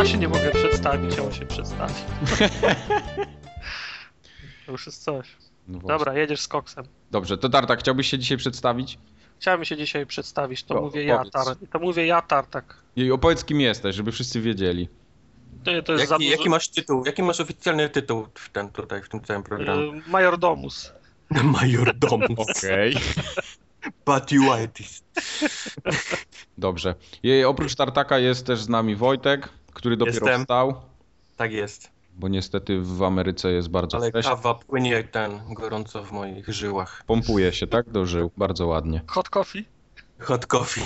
Ja się nie mogę przedstawić, a on się przedstawi. to już jest coś. No. Dobra, jedziesz z koksem. Dobrze, to Tarta, chciałbyś się dzisiaj przedstawić? Chciałem się dzisiaj przedstawić, to mówię ja, tar, to mówię ja, tartak. I opowiedz kim jesteś, żeby wszyscy wiedzieli. To, to jest za Jaki, dużo... jaki masz tytuł? Jaki masz oficjalny tytuł w ten tutaj, w tym całym programie? y, Majordomus. Major domu. Okej. Patiuitis. Dobrze. I oprócz Tartaka jest też z nami Wojtek, który dopiero Jestem. wstał, Tak jest. bo niestety w Ameryce jest bardzo Ale fresh. kawa płynie ten gorąco w moich żyłach. Pompuje się, tak? Dożył. Bardzo ładnie. Hot coffee. Hot coffee.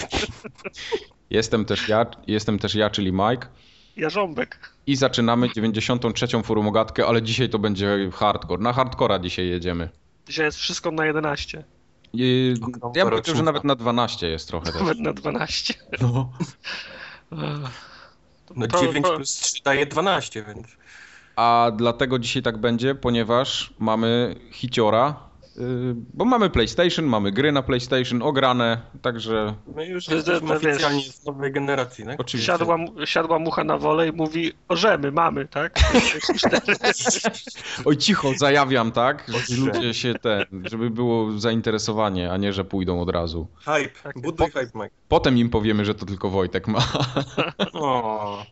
Jestem też ja, jestem też ja, czyli Mike. Jarząbek. I zaczynamy 93. forumogatkę, ale dzisiaj to będzie hardcore. Na hardcora dzisiaj jedziemy. Dzisiaj jest wszystko na 11. I ja bym powiedział, że nawet na 12 jest trochę też. Nawet na 12. No. No To- 9 to- plus 3 daje 12, więc... A dlatego dzisiaj tak będzie, ponieważ mamy hiciora, bo mamy PlayStation, mamy gry na PlayStation ograne, także My już To- to- jesteśmy wiesz- oficjalnie z nowej generacji, tak? oczywiście. Siadła, siadła mucha na wolę i mówi, orzemy, mamy, tak? Oj cicho, zajawiam, tak? Żeby ludzie się ten, żeby było zainteresowanie, a nie, że pójdą od razu. Hype, Tak. buduj hype, Mike. Potem im powiemy, że to tylko Wojtek ma. O,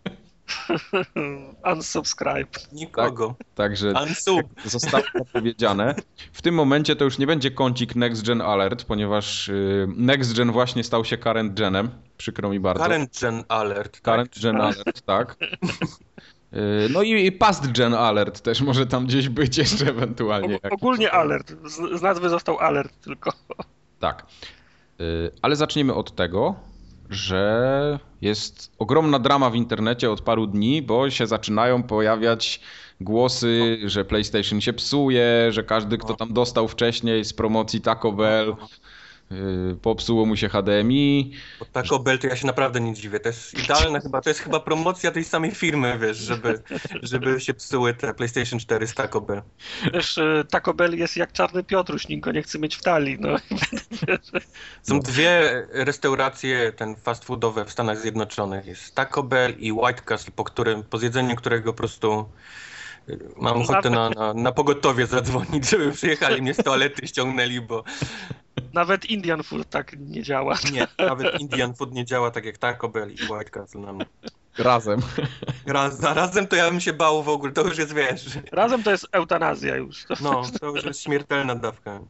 Unsubscribe. nikogo. Także Unsub. zostało powiedziane. W tym momencie to już nie będzie kącik Next Gen Alert, ponieważ yy, Next Gen właśnie stał się Current Genem. Przykro mi bardzo. Current Gen Alert. Current tak? Gen Alert, tak. Yy, No i Past Gen Alert też może tam gdzieś być jeszcze ewentualnie. Og- ogólnie alert. Z, z nazwy został alert tylko. Tak. Yy, Ale zaczniemy od tego, że jest ogromna drama w internecie od paru dni, bo się zaczynają pojawiać głosy, że PlayStation się psuje, że każdy, kto tam dostał wcześniej z promocji Taco Bell, popsuło mu się HDMI. Bo Taco Bell to ja się naprawdę nie dziwię. To jest idealne chyba, to jest chyba promocja tej samej firmy, wiesz, żeby, żeby się psuły te PlayStation 4 z Taco Bell. Wiesz, y, Taco Bell jest jak czarny Piotruś, nikt go nie chce mieć w talii. No. Są No. dwie restauracje ten fast foodowe w Stanach Zjednoczonych. Jest Taco Bell i White Castle, po, którym, po zjedzeniu którego po prostu y, mam ochotę na, na, na pogotowie zadzwonić, żeby przyjechali mnie z toalety ściągnęli, bo Nawet Indian food tak nie działa. nie, nawet Indian food nie działa tak jak Taco Bell i White Castle na mnie. Razem. Raz, razem to ja bym się bał w ogóle, to już jest, wiesz, Razem to jest eutanazja już. To, no, to już jest śmiertelna dawka.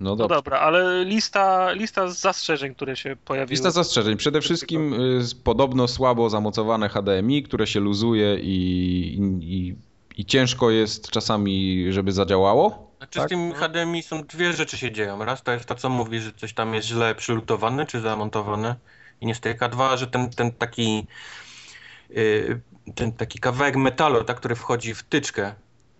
No no dobra, ale lista, lista zastrzeżeń, które się pojawiły. Lista zastrzeżeń. Przede wszystkim y, podobno słabo zamocowane HDMI, które się luzuje i, i, i, i ciężko jest czasami, żeby zadziałało. Znaczy Tak? z tym HDMI są dwie rzeczy się dzieją. Raz to jest to, co mówi, że coś tam jest źle przylutowane czy zamontowane i nie styka. Dwa, że ten, ten taki yy, ten taki kawałek metalu, tak, który wchodzi w tyczkę,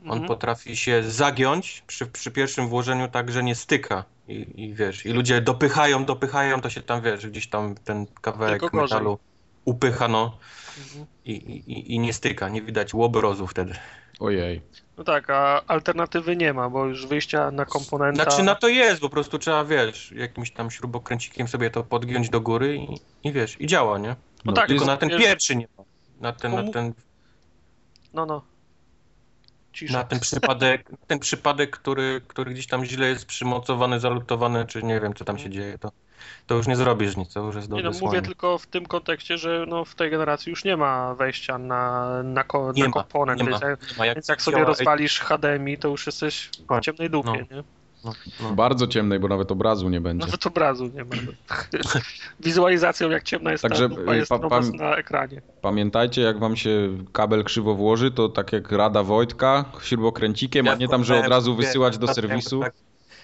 on Mhm. potrafi się zagiąć przy, przy pierwszym włożeniu tak, że nie styka. I, I wiesz, i ludzie dopychają, dopychają, to się tam wiesz, gdzieś tam ten kawałek Tylko gorzej. metalu upycha, no Mhm. i, i, i nie styka, nie widać łobrozu wtedy. Ojej. No tak, a alternatywy nie ma, bo już wyjścia na komponenta... Znaczy na to jest, po prostu trzeba, wiesz, jakimś tam śrubokręcikiem sobie to podgiąć do góry i, i wiesz, i działa, nie? No tak, Tylko jest- na ten pierwszy nie ma. Na ten, na ten, No, no. Cisza. na ten przypadek, ten przypadek, który, który gdzieś tam źle jest przymocowany, zalutowany, czy nie wiem, co tam się dzieje, to, to już nie zrobisz nic, to już jest do Nie no, mówię tylko w tym kontekście, że no, w tej generacji już nie ma wejścia na, na, ko, Nie na ma, komponent, nie ma, więc, jak, nie ma. Jak więc jak sobie działa- rozwalisz HDMI, to już jesteś w Tak. ciemnej dupie, No. nie? No, no. Bardzo ciemnej, bo nawet obrazu nie będzie. Nawet obrazu nie ma. Wizualizacją jak ciemna jest Także, ta y, jest pa- na ekranie. Pamiętajcie, jak wam się kabel krzywo włoży, to tak jak Rada Wojtka, śrubokręcikiem, a Ja nie tam, że od razu wiem, wysyłać do tak, serwisu. tak.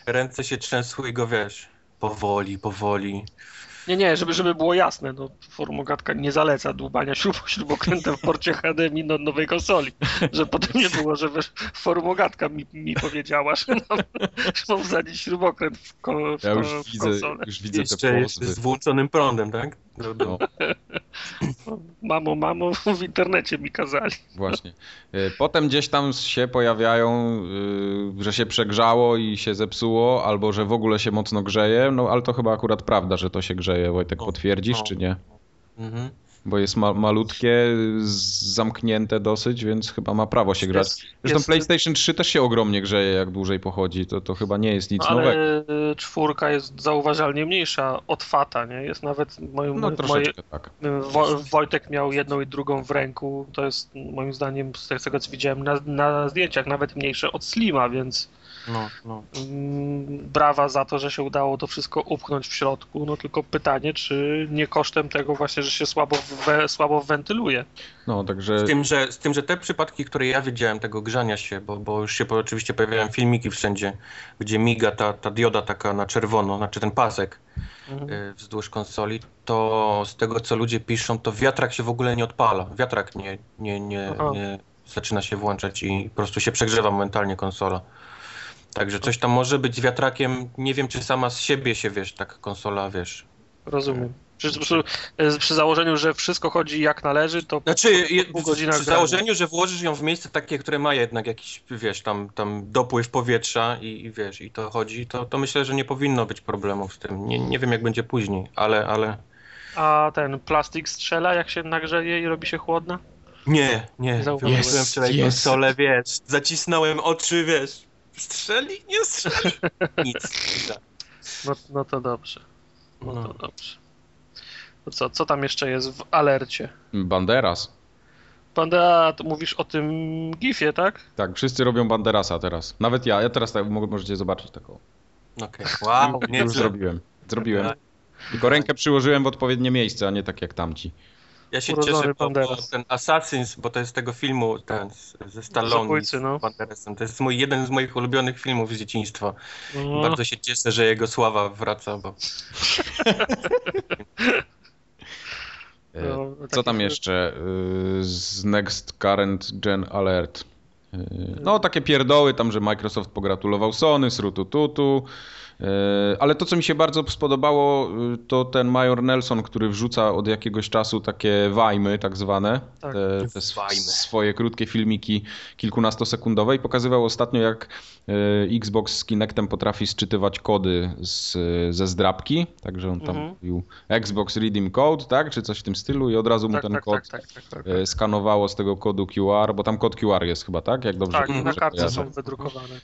Ręce się trzęsły i go, wiesz, powoli, powoli. Nie, nie, żeby, żeby było jasne, no formogatka nie zaleca dłubania śrub, śrubokrętem w porcie HDMI do nowej konsoli. Że potem nie było, że wiesz, formogatka mi, mi powiedziała, że mam, że mam wsadzić śrubokręt w, ko, w, Ja już w widzę, konsolę. już widzę te Jeszcze, z włączonym prądem, tak? No. Mamo, mamo, w internecie mi kazali. Właśnie. Y, Potem gdzieś tam się pojawiają, y, że się przegrzało i się zepsuło, albo że w ogóle się mocno grzeje, no ale to chyba akurat prawda, że to się grzeje. Wojtek, No, potwierdzisz no. czy nie? Mhm. Bo jest ma malutkie, zamknięte dosyć, więc chyba ma prawo się grać. Jest- Zresztą jest- PlayStation 3 też się ogromnie grzeje, jak dłużej pochodzi. To, to chyba nie jest nic Ale nowego. czwórka jest zauważalnie mniejsza od Fata, nie? Jest nawet moim, No moje, tak. Wo, Wojtek miał jedną i drugą w ręku. To jest moim zdaniem, z tego co widziałem na, na zdjęciach, nawet mniejsze od Slima, więc No, no. mm, brawa za to, że się udało to wszystko upchnąć w środku. No tylko pytanie, czy nie kosztem tego właśnie, że się słabo, we, słabo wentyluje. No, także Z tym, że, z tym, że te przypadki, które ja widziałem, tego grzania się, bo, bo już się oczywiście pojawiają filmiki wszędzie, gdzie miga ta, ta dioda taka na czerwono, znaczy ten pasek Mhm. y, wzdłuż konsoli, to z tego, co ludzie piszą, to wiatrak się w ogóle nie odpala. Wiatrak nie, nie, nie, nie zaczyna się włączać i po prostu się przegrzewa momentalnie konsola. Także coś tam może być z wiatrakiem. Nie wiem, czy sama z siebie się, wiesz, tak konsola, wiesz, Rozumiem. Przy, przy, przy założeniu, że wszystko chodzi jak należy, to Znaczy, pół godzina przy założeniu, że włożysz ją w miejsce takie, które ma jednak jakiś, wiesz, tam, tam dopływ powietrza i, i wiesz, i to chodzi, to, to myślę, że nie powinno być problemów z tym. Nie, nie wiem, jak będzie później, ale, ale... a ten plastik strzela, jak się nagrzeje i robi się chłodna? Nie, nie. Zauważyłem. Wyłączyłem wczoraj Jest. konsolę, wiesz, zacisnąłem oczy, wiesz, strzeli, nie strzeli, nic. No, no to dobrze. No to No. dobrze. To co, co tam jeszcze jest w alercie? Banderas. Panda, to mówisz o tym gifie, tak? Tak, wszyscy robią Banderasa teraz. Nawet ja, ja teraz tak, mo- możecie zobaczyć taką. Okej, wow, Już nieźle. zrobiłem. Zrobiłem. Tylko rękę przyłożyłem w odpowiednie miejsce, a nie tak jak tamci. Ja się Urodzony cieszę, bo, bo ten Assassins, bo to jest z tego filmu ten ze Stallone Zabójcy, z no. Banderasem. To jest mój, jeden z moich ulubionych filmów z dzieciństwa. No, Bardzo się cieszę, że jego sława wraca, bo E, No, Co takie tam jeszcze y, z Next Current Gen Alert? Y, No, takie pierdoły tam, że Microsoft pogratulował Sony, srutututu. Y, Ale to, co mi się bardzo spodobało, y, to ten Major Nelson, który wrzuca od jakiegoś czasu takie wajmy, tak zwane, Tak, te, te swoje krótkie filmiki kilkunastosekundowe i pokazywał ostatnio, jak y, Xbox z Kinectem potrafi sczytywać kody z, ze zdrabki, także on tam Mhm. mówił Xbox Redeem Code, tak, czy coś w tym stylu i od razu mu tak, ten tak, kod tak, tak, tak, e, skanowało z tego kodu QR, bo tam kod QR jest chyba, tak? Jak dobrze, tak. na kartce są wydrukowane.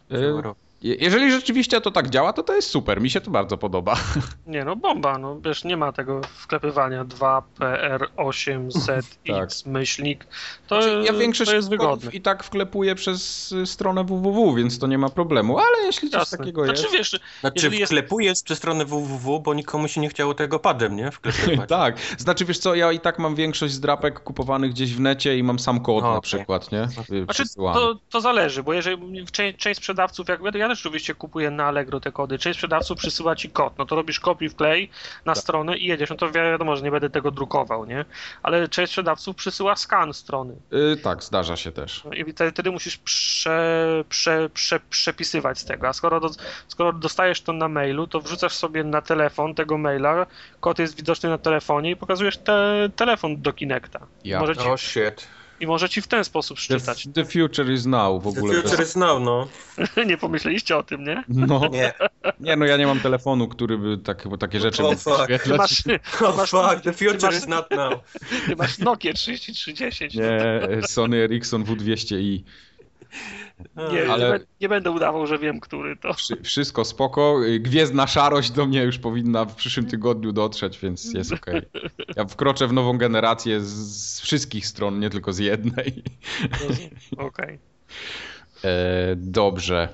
Je- Jeżeli rzeczywiście to tak działa, to to jest super. Mi się to bardzo podoba. Nie no, bomba, no wiesz, nie ma tego wklepywania 2PR8ZX myślnik. To, Znaczy, ja większość to jest wygodne. i tak wklepuję przez stronę www, więc to nie ma problemu, ale jeśli coś Jasne. takiego Znaczy jest... wiesz, Znaczy jest- wklepujesz przez stronę www, bo nikomu się nie chciało tego padem, nie? Wklepywać. Tak, znaczy wiesz co, ja i tak mam większość zdrapek kupowanych gdzieś w necie i mam sam kod A, na okej. przykład, nie? Y, Znaczy, to, to zależy, bo jeżeli część, część sprzedawców, jak ja też oczywiście kupuję na Allegro te kody, część sprzedawców przysyła ci kod, no to robisz kopiuj wklej na Tak. stronę i jedziesz, no to wiadomo, że nie będę tego drukował, nie? Ale część sprzedawców przysyła skan strony Y, tak, zdarza się też. no i wtedy, wtedy musisz prze, prze, prze, przepisywać z tego, a skoro, do, skoro dostajesz to na mailu, to wrzucasz sobie na telefon tego maila, kod jest widoczny na telefonie i pokazujesz te, telefon do Kinecta. Ja. Może ci, Oh shit. I może ci w ten sposób The, szczytać. the future is now w The ogóle. future is now, no. nie pomyśleliście o tym, nie? No, Nie. nie, no ja nie mam telefonu, który by tak, takie rzeczy Oh, mógł fuck. Ty masz, Oh masz- fuck, the future masz- is not now. ty masz Nokia 3310. Nie, Sony Ericsson W200i. Nie, Ale- nie, bę- nie będę udawał, że wiem, który to. Wszy- Wszystko spoko. Gwiezdna szarość do mnie już powinna w przyszłym tygodniu dotrzeć, więc jest okej. Ja wkroczę w nową generację z, wszystkich stron, nie tylko z jednej. Okej. E, dobrze.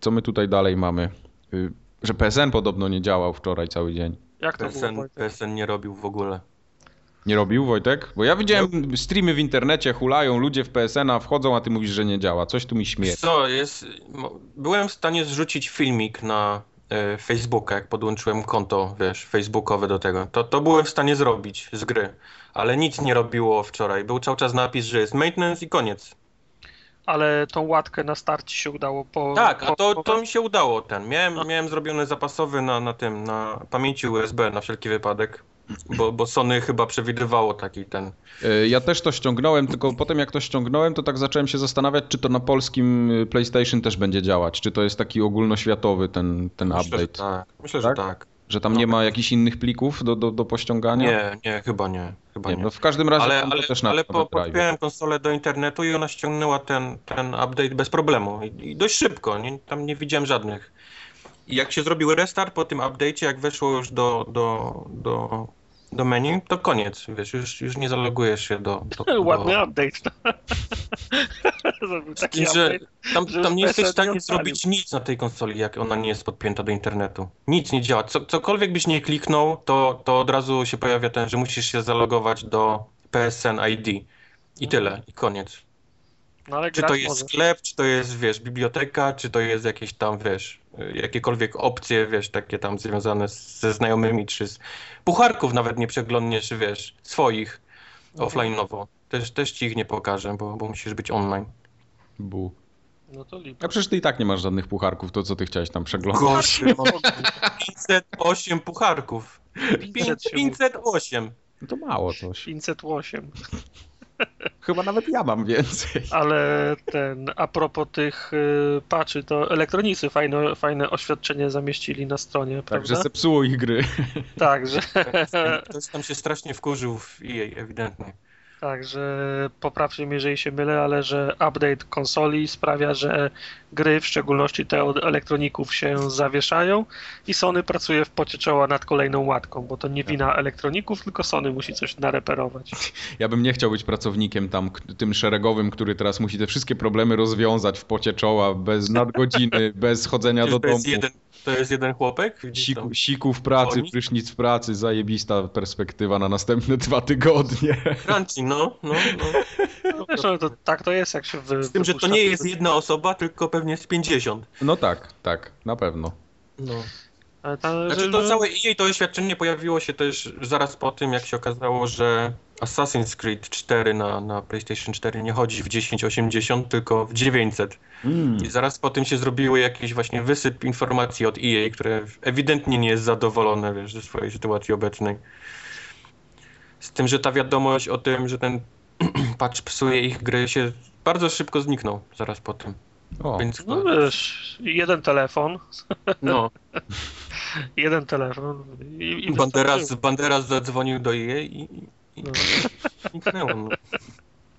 Co my tutaj dalej mamy? Y, Że PSN podobno nie działał wczoraj cały dzień. Jak to było, PSN, Wojtek? PSN nie robił w ogóle. Nie robił Wojtek? Bo ja widziałem streamy w internecie, hulają ludzie w PSN-a, wchodzą, a ty mówisz, że nie działa. Coś tu mi śmieje. Co, jest... Byłem w stanie zrzucić filmik na e, Facebooka, jak podłączyłem konto, wiesz, facebookowe do tego. To, to byłem w stanie zrobić z gry. Ale nic nie robiło wczoraj. Był cały czas napis, że jest maintenance i koniec. Ale tą łatkę na starcie się udało po. Tak, a to, to mi się udało ten. Miałem, A. miałem zrobiony zapasowy na, na tym, na pamięci USB na wszelki wypadek. Bo, bo Sony chyba przewidywało taki ten. E, Ja też to ściągnąłem, tylko potem jak to ściągnąłem, to tak zacząłem się zastanawiać, czy to na polskim y, PlayStation też będzie działać. Czy to jest taki ogólnoświatowy ten, ten Myślę, że update. tak. Myślę, Tak? że tak. Że tam No. nie ma jakichś innych plików do, do, do pościągania? Nie, nie, chyba nie. chyba Nie, nie. no w każdym razie Ale, ale, też na ale po, podpiąłem konsolę do internetu i ona ściągnęła ten, ten update bez problemu. I, i dość szybko, nie, tam nie widziałem żadnych. I jak się zrobił restart po tym update'cie, jak weszło już do, do, do, do menu, to koniec, wiesz, już, już nie zalogujesz się do... do, do... Ładny update. Taki że tam, tam nie jesteś w stanie zrobić nic na tej konsoli, jak ona nie jest podpięta do internetu. Nic nie działa. Co, cokolwiek byś nie kliknął, to, to od razu się pojawia ten, że musisz się zalogować do PSN ID. I tyle, i koniec. No Czy to jest może. sklep, czy to jest, wiesz, biblioteka, czy to jest jakieś tam, wiesz, jakiekolwiek opcje, wiesz, takie tam związane z- ze znajomymi, czy z pucharków nawet nie przeglądniesz, wiesz, swoich Mhm. offline'owo. Też, też ci ich nie pokażę, bo, bo musisz być online. Bu. No to lipa. A przecież ty i tak nie masz żadnych pucharków, to co ty chciałeś tam przeglądać? Gość, mam 508 pucharków. 500 się mówi. 508. No to mało coś. 508. Chyba nawet ja mam więcej. Ale ten, a propos tych y, patchy, to elektronicy fajne, fajne oświadczenie zamieścili na stronie, Także prawda? zepsuło ich gry. Tak, że, Ktoś tam się strasznie wkurzył w EA, ewidentnie. Tak, że poprawcie mnie, jeżeli się mylę, ale że update konsoli sprawia, że gry, w szczególności te od elektroników się zawieszają i Sony pracuje w pocie czoła nad kolejną łatką, bo to nie wina elektroników, tylko Sony musi coś nareperować. Ja bym nie chciał być pracownikiem tam, tym szeregowym, który teraz musi te wszystkie problemy rozwiązać w pocie czoła, bez nadgodziny, bez chodzenia do to, domu. jest jeden, to jest jeden chłopek? Siku, siku w pracy, Oni? prysznic w pracy, zajebista perspektywa na następne dwa tygodnie. Crunchy, no, no, no. No wiesz, ale to, tak to jest, jak się wy, Z tym, że to nie jest jedna osoba, tylko pewnie z 50. No tak, tak, na pewno. No. Ale tam, Znaczy że- to całe EA to oświadczenie pojawiło się też zaraz po tym, jak się okazało, że Assassin's Creed 4 na, na PlayStation 4 nie chodzi w 1080, tylko w 900. Mm. I zaraz po tym się zrobiły jakiś właśnie wysyp informacji od EA, które ewidentnie nie jest zadowolone wiesz, ze swojej sytuacji obecnej. Z tym, że ta wiadomość o tym, że ten patch psuje ich gry się bardzo szybko zniknął zaraz po tym. O, Więc No wiesz, jeden telefon, no, jeden telefon i, i Banderas. Banderas zadzwonił do EA i, i, i No. zniknęło. No.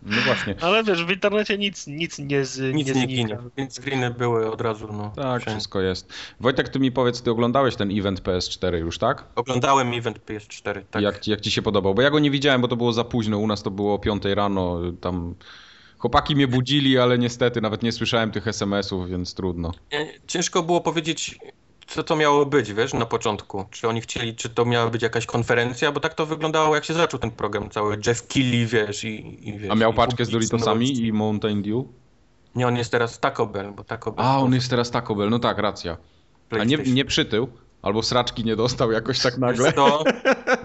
No właśnie. Ale wiesz, w internecie nic, nic nie, z, Nic nie nie ginie, więc screeny były od razu, no. Tak, wszędzie. wszystko jest. Wojtek, ty mi powiedz, ty oglądałeś ten event PS4 już, tak? Oglądałem event PS4, tak. Jak, ci- jak ci się podobał? Bo ja go nie widziałem, bo to było za późno. U nas to było o 5 rano. Tam chłopaki mnie budzili, ale niestety nawet nie słyszałem tych SMS-ów, więc trudno. Ciężko było powiedzieć, co to miało być, wiesz, na początku. Czy oni chcieli, czy to miała być jakaś konferencja, bo tak to wyglądało, jak się zaczął ten program cały. Jeff Keighley, wiesz, i, i wiesz... A miał i paczkę z. Doritosami i Mountain Dew? Nie, on jest teraz Taco Bell, bo Taco Bell... A, to on jest teraz Taco Bell. No tak, racja. A nie, nie przytył? Albo sraczki nie dostał jakoś tak nagle? Co,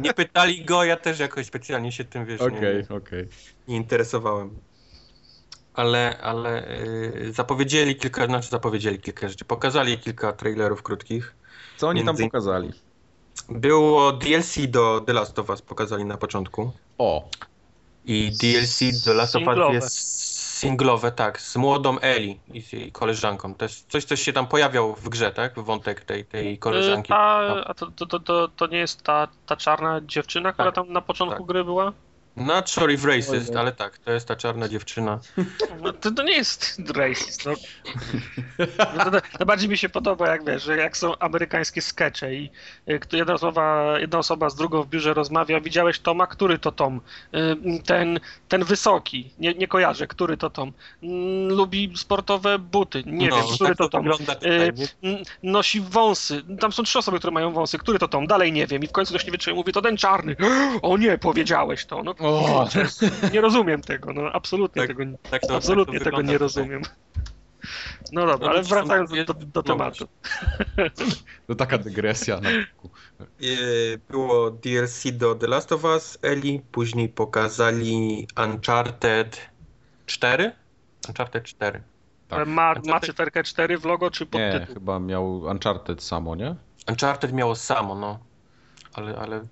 nie pytali go, ja też jakoś specjalnie się tym, wiesz, Okej, nie, okej. nie interesowałem. Ale, ale yy, zapowiedzieli kilka, znaczy zapowiedzieli kilka rzeczy. Pokazali kilka trailerów krótkich. Co oni tam pokazali? Było DLC do The Last of Us pokazali na początku. O, I DLC do Last of Us Singlowe. jest singlowe, tak, z młodą Eli i z jej koleżanką. To jest coś, coś się tam pojawiał w grze, tak? Wątek tej, tej koleżanki. Y, Ta, a to, to, to, to, to nie jest ta, ta czarna dziewczyna, która Tak, tam na początku tak. gry była? Not sure if racist, Ojej. ale tak, to jest ta czarna dziewczyna. No, to, to nie jest racist. No. No, to, to, to bardziej mi się podoba, jak wiesz, że jak są amerykańskie skecze i y, jedna osoba, jedna osoba z drugą w biurze rozmawia, widziałeś Toma? Który to Tom? Y, Ten, ten wysoki, nie, nie kojarzę, który to Tom? Mm, Lubi sportowe buty, nie no, wiem, który tak to Tom? tutaj, Y, n- Nosi wąsy. Tam są trzy osoby, które mają wąsy. Który to Tom? Dalej nie wiem. I w końcu ktoś nie wytrzymuje. Mówi, to ten czarny. O nie, powiedziałeś to. No, O. nie rozumiem tego. No, absolutnie Tak, tego, Tak to, absolutnie tak to tego nie tutaj. rozumiem. No dobra, No, ale wracając do, do, do no tematu. to taka dygresja. Na... Yy, Było DLC do The Last of Us, Eli, później pokazali Uncharted 4? Uncharted 4. Tak. Ma, Uncharted- ma cyferkę 4 w logo czy Nie, podtytuł? chyba miał Uncharted samo, nie? Uncharted miało samo, no. Ale, ale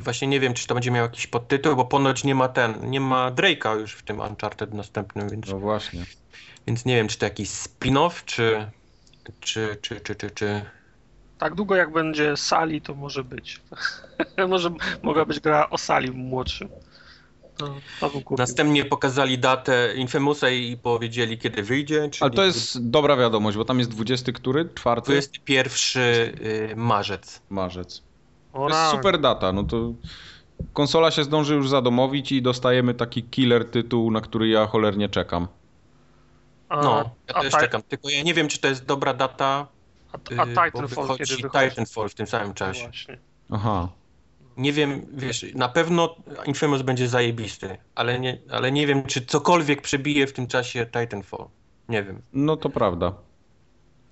właśnie nie wiem, czy to będzie miał jakiś podtytuł, bo ponoć nie ma ten, nie ma Drake'a już w tym Uncharted następnym, więc, No właśnie. więc nie wiem, czy to jakiś spin-off, czy, czy, czy, czy, czy, czy... Tak długo jak będzie Sali, to może być. może mogła być gra o Sali młodszym. Następnie pokazali datę Infamousa i powiedzieli, kiedy wyjdzie. Czyli Ale to jest dobra wiadomość, bo tam jest 20 który? Czwarty? 21 y, marzec. Marzec. To jest rany. super data, no to konsola się zdąży już zadomowić i dostajemy taki killer tytuł, na który ja cholernie czekam. A, No, ja też czekam. Tylko ja nie wiem, czy to jest dobra data. a, y, a bo Titanfall wychodzi kiedy wychodzi? Titanfall w tym samym czasie. Właśnie. Aha. Nie wiem, wiesz, na pewno Infamous będzie zajebisty, ale nie, ale nie wiem, czy cokolwiek przebije w tym czasie Titanfall. Nie wiem. No to prawda.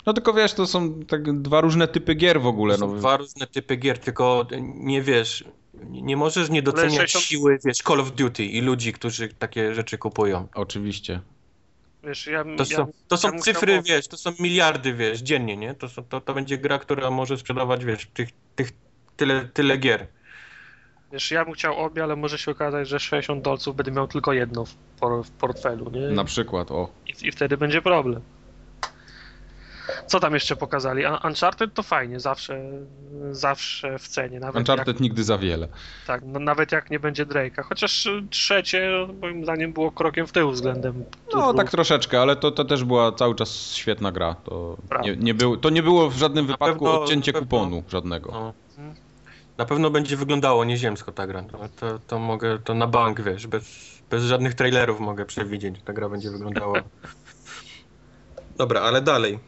No tylko wiesz, to są tak dwa różne typy gier w ogóle. No. dwa różne typy gier, tylko nie wiesz, nie możesz nie doceniać 60 siły, wiesz, Call of Duty i ludzi, którzy takie rzeczy kupują. Oczywiście. Wiesz, ja, To ja, są, to są ja cyfry, chciał- wiesz, to są miliardy, wiesz, dziennie, nie? To, są, to, to będzie gra, która może sprzedawać, wiesz, tych, tych tyle, tyle gier. Wiesz, ja bym chciał obie, ale może się okazać, że 60 dolców będę miał tylko jedno w, por, w portfelu, nie? Na przykład, o. I, I wtedy będzie problem. Co tam jeszcze pokazali? Un- Uncharted to fajnie, zawsze, zawsze w cenie. Nawet Uncharted nigdy za wiele. Jak, tak, no, nawet jak nie będzie Drake'a. Chociaż trzecie, moim zdaniem, było krokiem w tył względem. No tak troszeczkę, ale to, to też była cały czas świetna gra. To Prawda. nie, nie, był, to nie było w żadnym Na wypadku pewno- odcięcie pewno- kuponu żadnego. No. Na pewno będzie wyglądało nieziemsko ta gra. To, to, to mogę, to na bank, wiesz, bez, bez żadnych trailerów mogę przewidzieć, że ta gra będzie wyglądała. Dobra, ale dalej.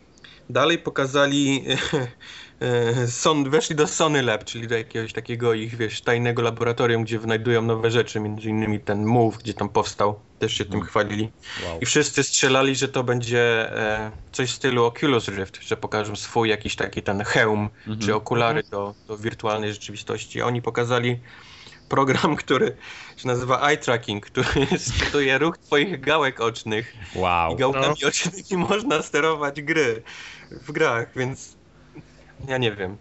Dalej pokazali, e, Son, weszli do Sony Lab, czyli do jakiegoś takiego ich, wiesz, tajnego laboratorium, gdzie wynajdują nowe rzeczy, między innymi ten Move, gdzie tam powstał, też się tym chwalili. Wow. I wszyscy strzelali, że to będzie e, coś w stylu Oculus Rift, że pokażą swój jakiś taki ten hełm, Mhm. czy okulary do, do wirtualnej rzeczywistości. Oni pokazali program, który się nazywa eye tracking, który skutuje ruch twoich gałek ocznych Wow. i gałkami ocznymi można sterować gry w grach, więc ja nie wiem.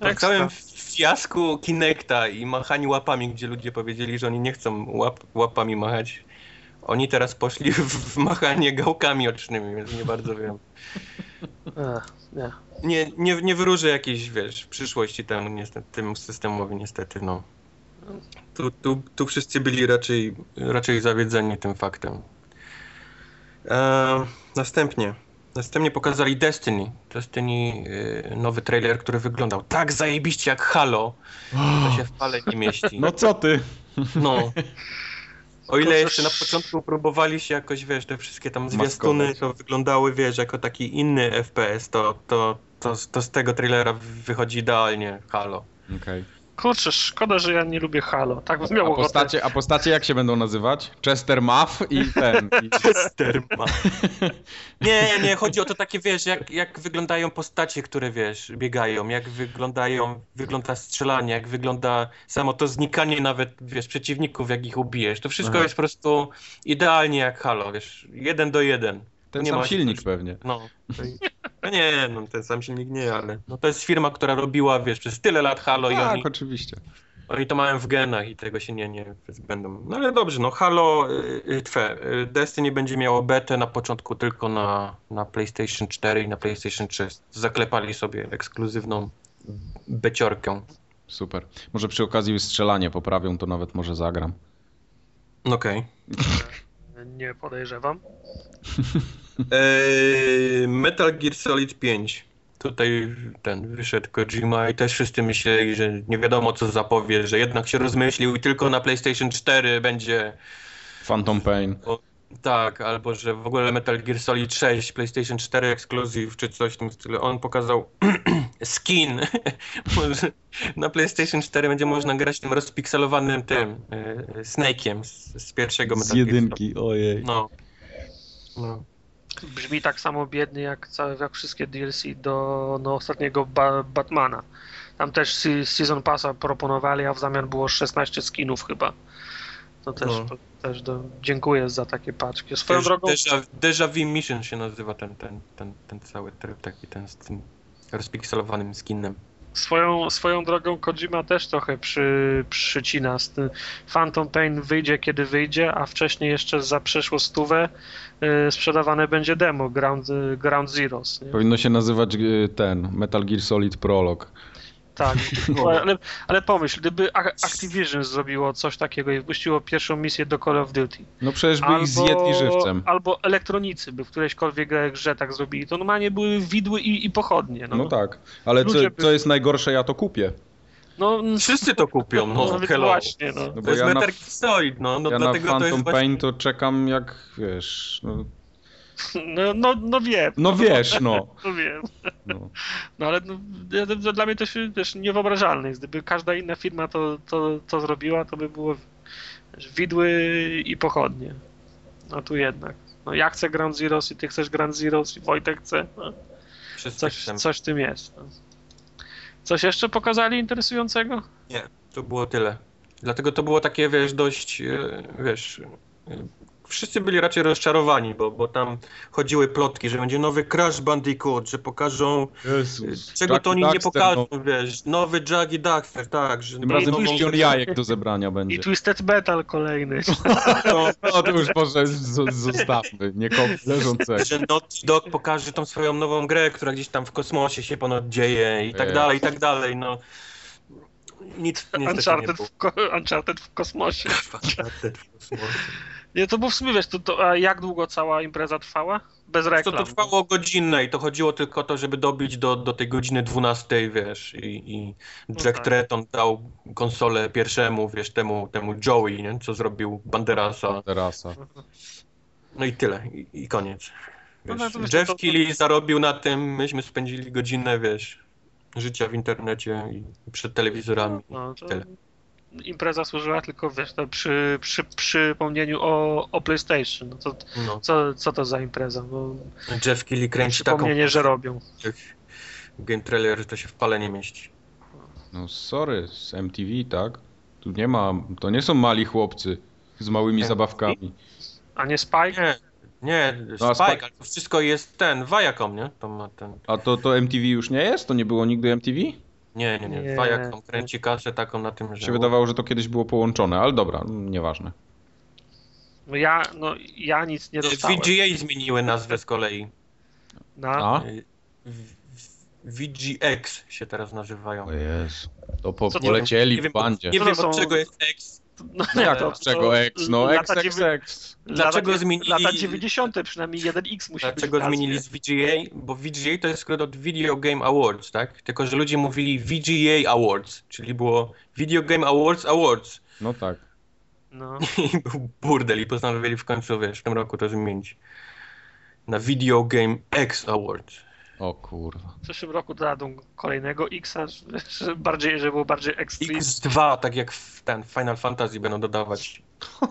Po całym fiasku Kinecta i machaniu łapami, gdzie ludzie powiedzieli, że oni nie chcą łap, łapami machać, oni teraz poszli w, w machanie gałkami ocznymi, więc nie bardzo wiem. Nie. Nie, nie, nie wyróżę jakiejś, wiesz, przyszłości temu, niestety, temu systemowi niestety, no. Tu, tu, tu wszyscy byli raczej, raczej zawiedzeni tym faktem. E, następnie. Następnie pokazali Destiny. Destiny, y, nowy trailer, który wyglądał tak zajebiście jak Halo, że to się w pale nie mieści. No co ty? No. O ile jeszcze na początku próbowali się jakoś, wiesz, te wszystkie tam zwiastuny to wyglądały, wiesz, jako taki inny FPS, to, to, to, to z tego trailera wychodzi idealnie Halo. Okej. Kurczę, szkoda, że ja nie lubię Halo. Tak bym miał A ochotę. postacie, a postacie jak się będą nazywać? Chester Muff i ten. I... Chesterma. Nie, nie, chodzi o to takie, wiesz, jak, jak wyglądają postacie, które, wiesz, biegają, jak wyglądają, wygląda strzelanie, jak wygląda samo to znikanie nawet, wiesz, przeciwników, jak ich ubijesz. To wszystko Aha. jest po prostu idealnie jak Halo, wiesz, jeden do jeden. Ten Nie sam ma- silnik pewnie. No. No nie, no ten sam silnik nie, ale no to jest firma, która robiła, wiesz, przez tyle lat Halo i Tak, oni, oczywiście. oni to mają w genach i tego się nie, nie będą. No ale dobrze, no Halo, y, y, twe, y, Destiny będzie miało betę na początku tylko na, na PlayStation 4 i na PlayStation 3. Zaklepali sobie ekskluzywną beciorkę. Super. Może przy okazji strzelanie poprawią, to nawet może zagram. Okej. Nie podejrzewam. Eee, Metal Gear Solid 5. Tutaj ten wyszedł Kojima i też wszyscy myśleli, że nie wiadomo co zapowie, że jednak się rozmyślił i tylko na PlayStation 4 będzie Phantom Pain. tak, albo że w ogóle Metal Gear Solid 6, PlayStation 4 Exclusive czy coś w tym stylu. On pokazał skin. Na PlayStation 4 będzie można grać tym rozpikselowanym tym e, Snake'iem z, z pierwszego Z Metal Gear Solid. jedynki, ojej. No. no. Brzmi tak samo biedny jak, całe, jak wszystkie DLC do no, ostatniego ba Batmana. Tam też se- Season Passa proponowali, a w zamian było 16 skinów chyba. To też, No. to też do, dziękuję za takie paczki. Swoją Deja, drogą, Deja, Deja Vu Mission się nazywa ten, ten, ten, ten cały tryb taki ten z tym rozpikselowanym skinem. swoją, swoją drogą Kojima też trochę przy, przycina. Phantom Pain wyjdzie kiedy wyjdzie, a wcześniej jeszcze za przeszło stówę sprzedawane będzie demo Ground, y, Ground Zeroes. Nie? Powinno się nazywać y, ten Metal Gear Solid Prolog. Tak, ale, ale pomyśl, gdyby Activision zrobiło coś takiego i wypuściło pierwszą misję do Call of Duty. No przecież by ich zjedli żywcem. Albo elektronicy by w którejśkolwiek grze tak zrobili. To normalnie były widły i, i pochodnie. No. no tak, ale co, co jest najgorsze, ja to kupię. No, wszyscy to kupią, no, no hello. Właśnie, no. no to jest ja Metal Solid, no, no ja dlatego na Phantom to jest Pain to czekam jak, wiesz, no... No, no, no wiem. No wiesz, no. No wiem. No, no ale no, dla mnie to się też niewyobrażalne jest. Gdyby każda inna firma to, to, to zrobiła, to by było wiesz, widły i pochodnie. No tu jednak. No ja chcę Ground Zeroes i ty chcesz Ground Zeroes i Wojtek chce. No. Coś, coś w tym jest. No. Coś jeszcze pokazali interesującego? Nie, to było tyle. Dlatego to było takie, wiesz, dość, e, wiesz, wszyscy byli raczej rozczarowani, bo, bo tam chodziły plotki, że będzie nowy Crash Bandicoot, że pokażą Jezus, czego to oni Daxter, nie pokażą, no. wiesz, nowy Jaggy Daxter, tak. Że Tym razem milion jajek do zebrania będzie. I Twisted Metal kolejny. No, no to już może zostawmy, nie leżącego. Że Naughty Dog pokaże tą swoją nową grę, która gdzieś tam w kosmosie się ponad dzieje i tak dalej, i tak dalej, no. Nic, Uncharted, w ko Uncharted w kosmosie. Uncharted w kosmosie. Nie, to było w sumie, wiesz, to, to, a jak długo cała impreza trwała? Bez reklam. To, to trwało godzinę i to chodziło tylko o to, żeby dobić do, do tej godziny 12, wiesz, i, i no Jack no tak. Tretton dał konsolę pierwszemu, wiesz, temu, temu Joey, nie? co zrobił Banderasa. Banderasa. No i tyle, i, i koniec. No, no Jeff to... Keighley zarobił na tym, myśmy spędzili godzinę, wiesz, życia w internecie i przed telewizorami. No, to... tyle impreza służyła tylko wiesz, to przy, przy przypomnieniu o, o PlayStation. No to, no. Co, co to za impreza? No, Jeff Keighley kręci taką... Przypomnienie, że robią. Game trailer to się w pale nie mieści. No sorry, z MTV, tak? Tu nie ma, to nie są mali chłopcy z małymi MTV? zabawkami. A nie Spike? Nie, nie no, Spike, Spike, ale to wszystko jest ten, Viacom, nie? To ma ten... A to, to MTV już nie jest? To nie było nigdy MTV? Nie, nie, nie. Dwa jak tam kręci kasę taką na tym, że... się wydawało, że to kiedyś było połączone, ale dobra, nieważne. No ja, no ja nic nie dostałem. VGA zmieniły nazwę z kolei. Na? VGX się teraz nazywają. O jest. To po, polecieli w bandzie. Nie wiem, od czego jest X. No, no jak to, czego X? No X, X, X. Dlaczego zmienili... Lata 90. przynajmniej 1X musi Dlaczego być zmienili z VGA? Bo VGA to jest skrót od Video Game Awards, tak? Tylko, że ludzie mówili VGA Awards, czyli było Video Game Awards Awards. No tak. No. I był burdel i postanowili w końcu, wiesz, w tym roku to zmienić. Na Video Game X Awards. O kurwa. W przyszłym roku dodadzą kolejnego X-a, bardziej, żeby było bardziej extreme. X2, tak jak w ten Final Fantasy będą dodawać.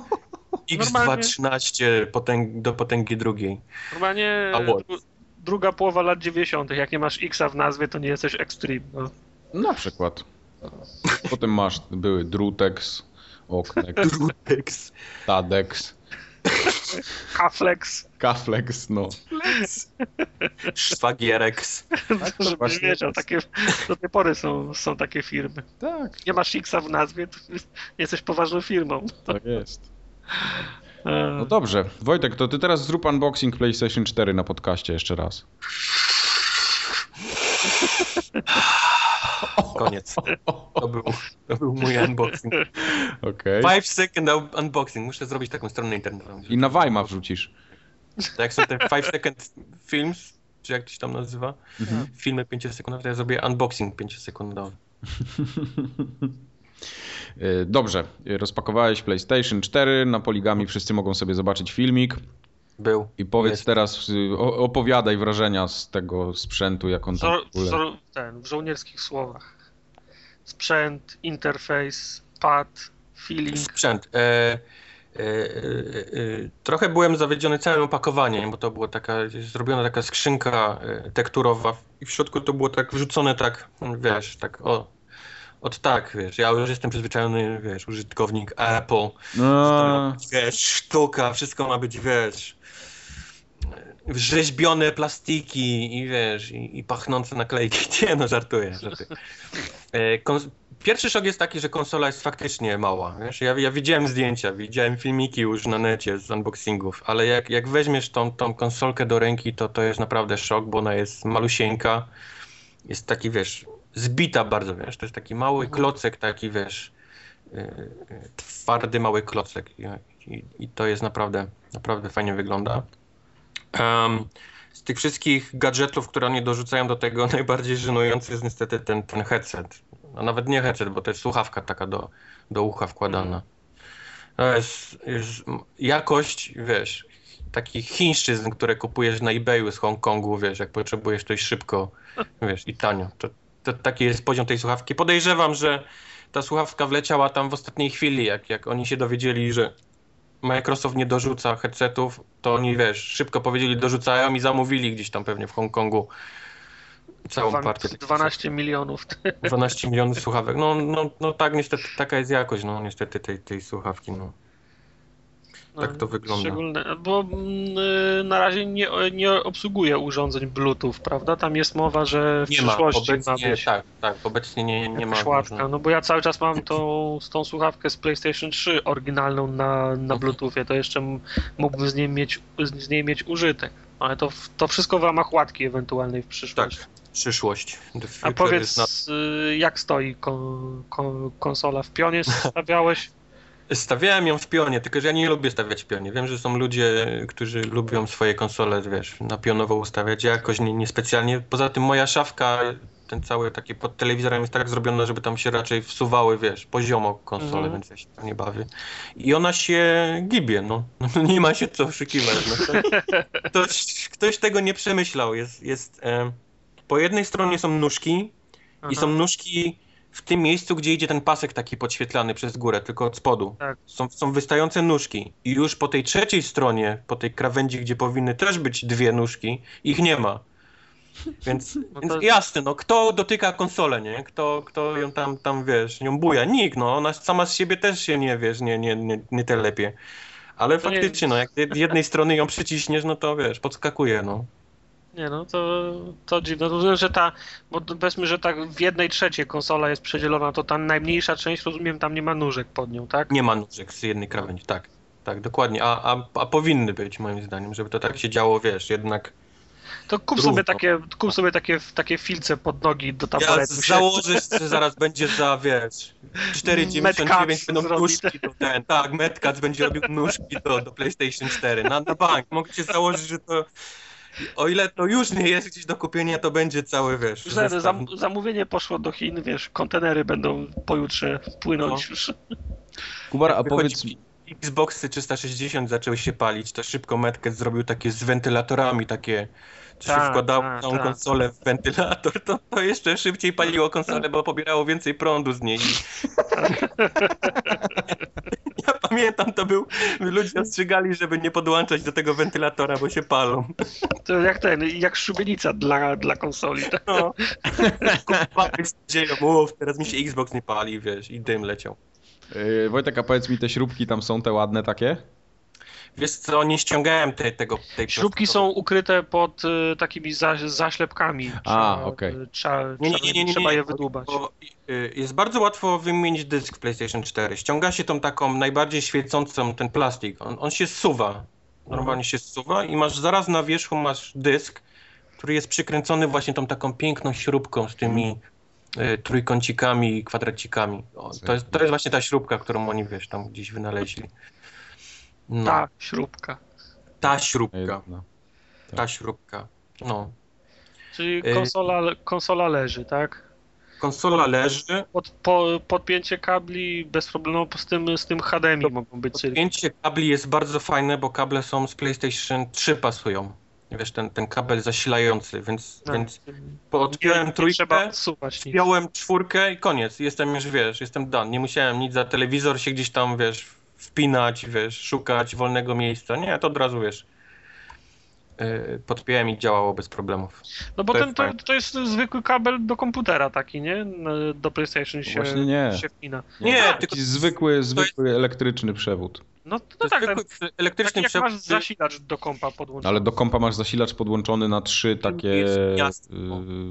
X2.13 potęg, do potęgi drugiej. Normalnie druga połowa lat 90. Jak nie masz X-a w nazwie, to nie jesteś extreme. No. Na przykład. Potem masz, były Drutex, Oknex, Drutex, Tadex. Kaflex. Kaflex, no. Szwagierex. Tak, Żebyś wiedział, takie, do tej pory są, są takie firmy. Tak. Nie masz Xa w nazwie, to jesteś poważną firmą. Tak jest. E. No dobrze. Wojtek, to ty teraz zrób unboxing PlayStation 4 na podcaście jeszcze raz. Koniec. To był, to był mój unboxing. Okay. Five second unboxing. Muszę zrobić taką stronę internetową. I na Weima wrzucisz. Tak jak są te five second films, czy jak to się tam nazywa, mhm. filmy 5 sekundowe, to ja zrobię unboxing 5 sekundowy. E, dobrze, rozpakowałeś PlayStation 4, na Poligami wszyscy mogą sobie zobaczyć filmik. Był. I powiedz jest. teraz, y, opowiadaj wrażenia z tego sprzętu, jak on tam w, ten, w żołnierskich słowach. Sprzęt, interfejs, pad, feeling. Sprzęt. E, e, e, e trochę byłem zawiedziony całym opakowaniem, bo to była taka, zrobiona taka skrzynka tekturowa i w środku to było tak wrzucone tak, wiesz, tak o, od tak, wiesz, ja już jestem przyzwyczajony, wiesz, użytkownik Apple, no. wiesz, sztuka, wszystko ma być, wiesz, rzeźbione plastiki i wiesz, i, i pachnące naklejki. Nie no, żartuję. żartuję. E, pierwszy szok jest taki, że konsola jest faktycznie mała. Wiesz? Ja, ja widziałem zdjęcia, widziałem filmiki już na necie z unboxingów, ale jak, jak weźmiesz tą, tą konsolkę do ręki, to to jest naprawdę szok, bo ona jest malusieńka. Jest taki, wiesz, zbita bardzo, wiesz, to jest taki mały Mhm. klocek, taki, wiesz, y, y, twardy, mały klocek i, i, i to jest naprawdę, naprawdę fajnie wygląda. Em, z tych wszystkich gadżetów, które oni dorzucają do tego, najbardziej żenujący jest niestety ten, ten headset. A nawet nie headset, bo to jest słuchawka taka do, do ucha wkładana. To jest, jest jakość, wiesz, takich chińszczyzn, które kupujesz na eBayu z Hongkongu, wiesz, jak potrzebujesz coś szybko, wiesz, i tanio. To, to taki jest poziom tej słuchawki. Podejrzewam, że ta słuchawka wleciała tam w ostatniej chwili, jak, jak oni się dowiedzieli, że Microsoft nie dorzuca headsetów, to oni, wiesz, szybko powiedzieli, dorzucają i zamówili gdzieś tam pewnie w Hongkongu całą partię. tych 12 milionów. 12 milionów słuchawek. No, no, no tak, niestety, taka jest jakość, no niestety tej, tej słuchawki, no. Tak to wygląda. Szczególne, bo mm, y, na razie nie, nie obsługuje urządzeń Bluetooth, prawda? Tam jest mowa, że w Nie ma, przyszłości ma obecnie, być tak, tak, obecnie nie, nie ma. łatka. No bo ja cały czas mam tą, tą słuchawkę z PlayStation 3 oryginalną na, na Mhm. Bluetoothie, to jeszcze mógłbym z niej mieć, z niej mieć użytek. Ale to, to wszystko w ramach łatki ewentualnej w Tak, przyszłości. przyszłość. The A powiedz, not- y, jak stoi kon, kon, konsola? W pionie stawiałeś? Stawiałem ją w pionie, tylko że ja nie lubię stawiać w pionie. Wiem, że są ludzie, którzy lubią swoje konsole, wiesz, na pionowo ustawiać. Ja jakoś nie, niespecjalnie. Poza tym moja szafka, ten cały taki pod telewizorem jest tak zrobiona, żeby tam się raczej wsuwały, wiesz, poziomo konsole, Mhm. więc ja się tam nie bawię. I ona się gibie, no. no nie ma się co oszukiwać. No. Ktoś, ktoś, tego nie przemyślał. Jest, jest, e, po jednej stronie są nóżki, i Aha. są nóżki w tym miejscu, gdzie idzie ten pasek taki podświetlany przez górę, tylko od spodu. Tak. Są, są wystające nóżki. I już po tej trzeciej stronie, po tej krawędzi, gdzie powinny też być dwie nóżki, ich nie ma. Więc, No więc jasne, no kto dotyka konsolę, nie? Kto, kto ją tam, tam, wiesz, nią buja? Nikt, no. Ona sama z siebie też się nie, wiesz, nie, nie, nie, nie telepie. Ale To nie- faktycznie, no, jak z jednej strony ją przyciśniesz, no to wiesz, podskakuje, no. Nie no, to, to dziwne. Rozumiem, że ta, bo powiedzmy, że tak w jednej trzeciej konsola jest przedzielona, to ta najmniejsza część, rozumiem, tam nie ma nóżek pod nią, tak? Nie ma nóżek z jednej krawędzi, tak. Tak, dokładnie. A, a, a powinny być, moim zdaniem, żeby to tak się działo, wiesz, jednak. To kup Równo. sobie takie, kup sobie takie, takie filce pod nogi do Ja taboretu. się- założę, że zaraz będzie za, wiesz, 4,99 Metcats będą zrobi nóżki do ten, tak, Metcats będzie robił nóżki do, do PlayStation 4, na, na bank. Mogę cię założyć, że to, o ile to już nie jest gdzieś do kupienia, to będzie cały, wiesz, zestaw. zam, zamówienie poszło do Chin, wiesz, kontenery będą pojutrze płynąć No. już. Kubar, a powiedz wychodzi- Xboxy 360 zaczęły się palić, to szybko Metcat zrobił takie z wentylatorami, takie, że się Tak, wkładało tak, całą tak. konsolę w wentylator, to, to jeszcze szybciej paliło konsolę, bo pobierało więcej prądu z niej. ja pamiętam, to był, ludzie ostrzegali, żeby nie podłączać do tego wentylatora, bo się palą. To jak ten, jak szubienica dla, dla konsoli. tak? No. Kupowałeś z nadzieją, teraz mi się Xbox nie pali, wiesz, i dym leciał. Yy, Wojtek, a powiedz mi, te śrubki tam są te ładne takie? Wiesz co, nie ściągałem tej, tego, tej Śrubki są ukryte pod y, takimi za, zaślepkami. A, okej. y, Trzeba, Nie, nie, trzeba, nie, nie, nie, trzeba je wydłubać. Bo, y, jest bardzo łatwo wymienić dysk w PlayStation 4. Ściąga się tą taką najbardziej świecącą, ten plastik. On, on się zsuwa. Normalnie się zsuwa i masz zaraz na wierzchu masz dysk, który jest przykręcony właśnie tą taką piękną śrubką z tymi trójkącikami i kwadracikami. O, to, jest, to jest właśnie ta śrubka, którą oni, wiesz, tam gdzieś wynaleźli. No, Ta śrubka. ta śrubka. Jedna. Ta śrubka. No. Czyli Y- konsola, konsola leży, tak? Konsola leży, Pod, po, podpięcie kabli bez problemu z tym, z tym HDMI mogą być. Podpięcie kabli jest bardzo fajne, bo kable są z PlayStation 3 pasują. Wiesz, ten, ten kabel zasilający, więc, No, więc odpiąłem nie trójkę, wpiąłem czwórkę i koniec. Jestem już, wiesz, jestem done. Nie musiałem nic za telewizor się gdzieś tam, wiesz, wpinać, wiesz, szukać wolnego miejsca. Nie, to od razu, wiesz, yy, podpiąłem i działało bez problemów. No bo to ten, jest to, to jest zwykły kabel do komputera taki, nie? No, Do PlayStation się, Właśnie nie. się wpina. Nie, tak, tylko Taki zwykły, zwykły elektryczny przewód. No, to no jest tak, zwykły tak elektryczny jak masz zasilacz do kompa podłączony. Ale do kompa masz zasilacz podłączony na trzy takie... jest gniazdko.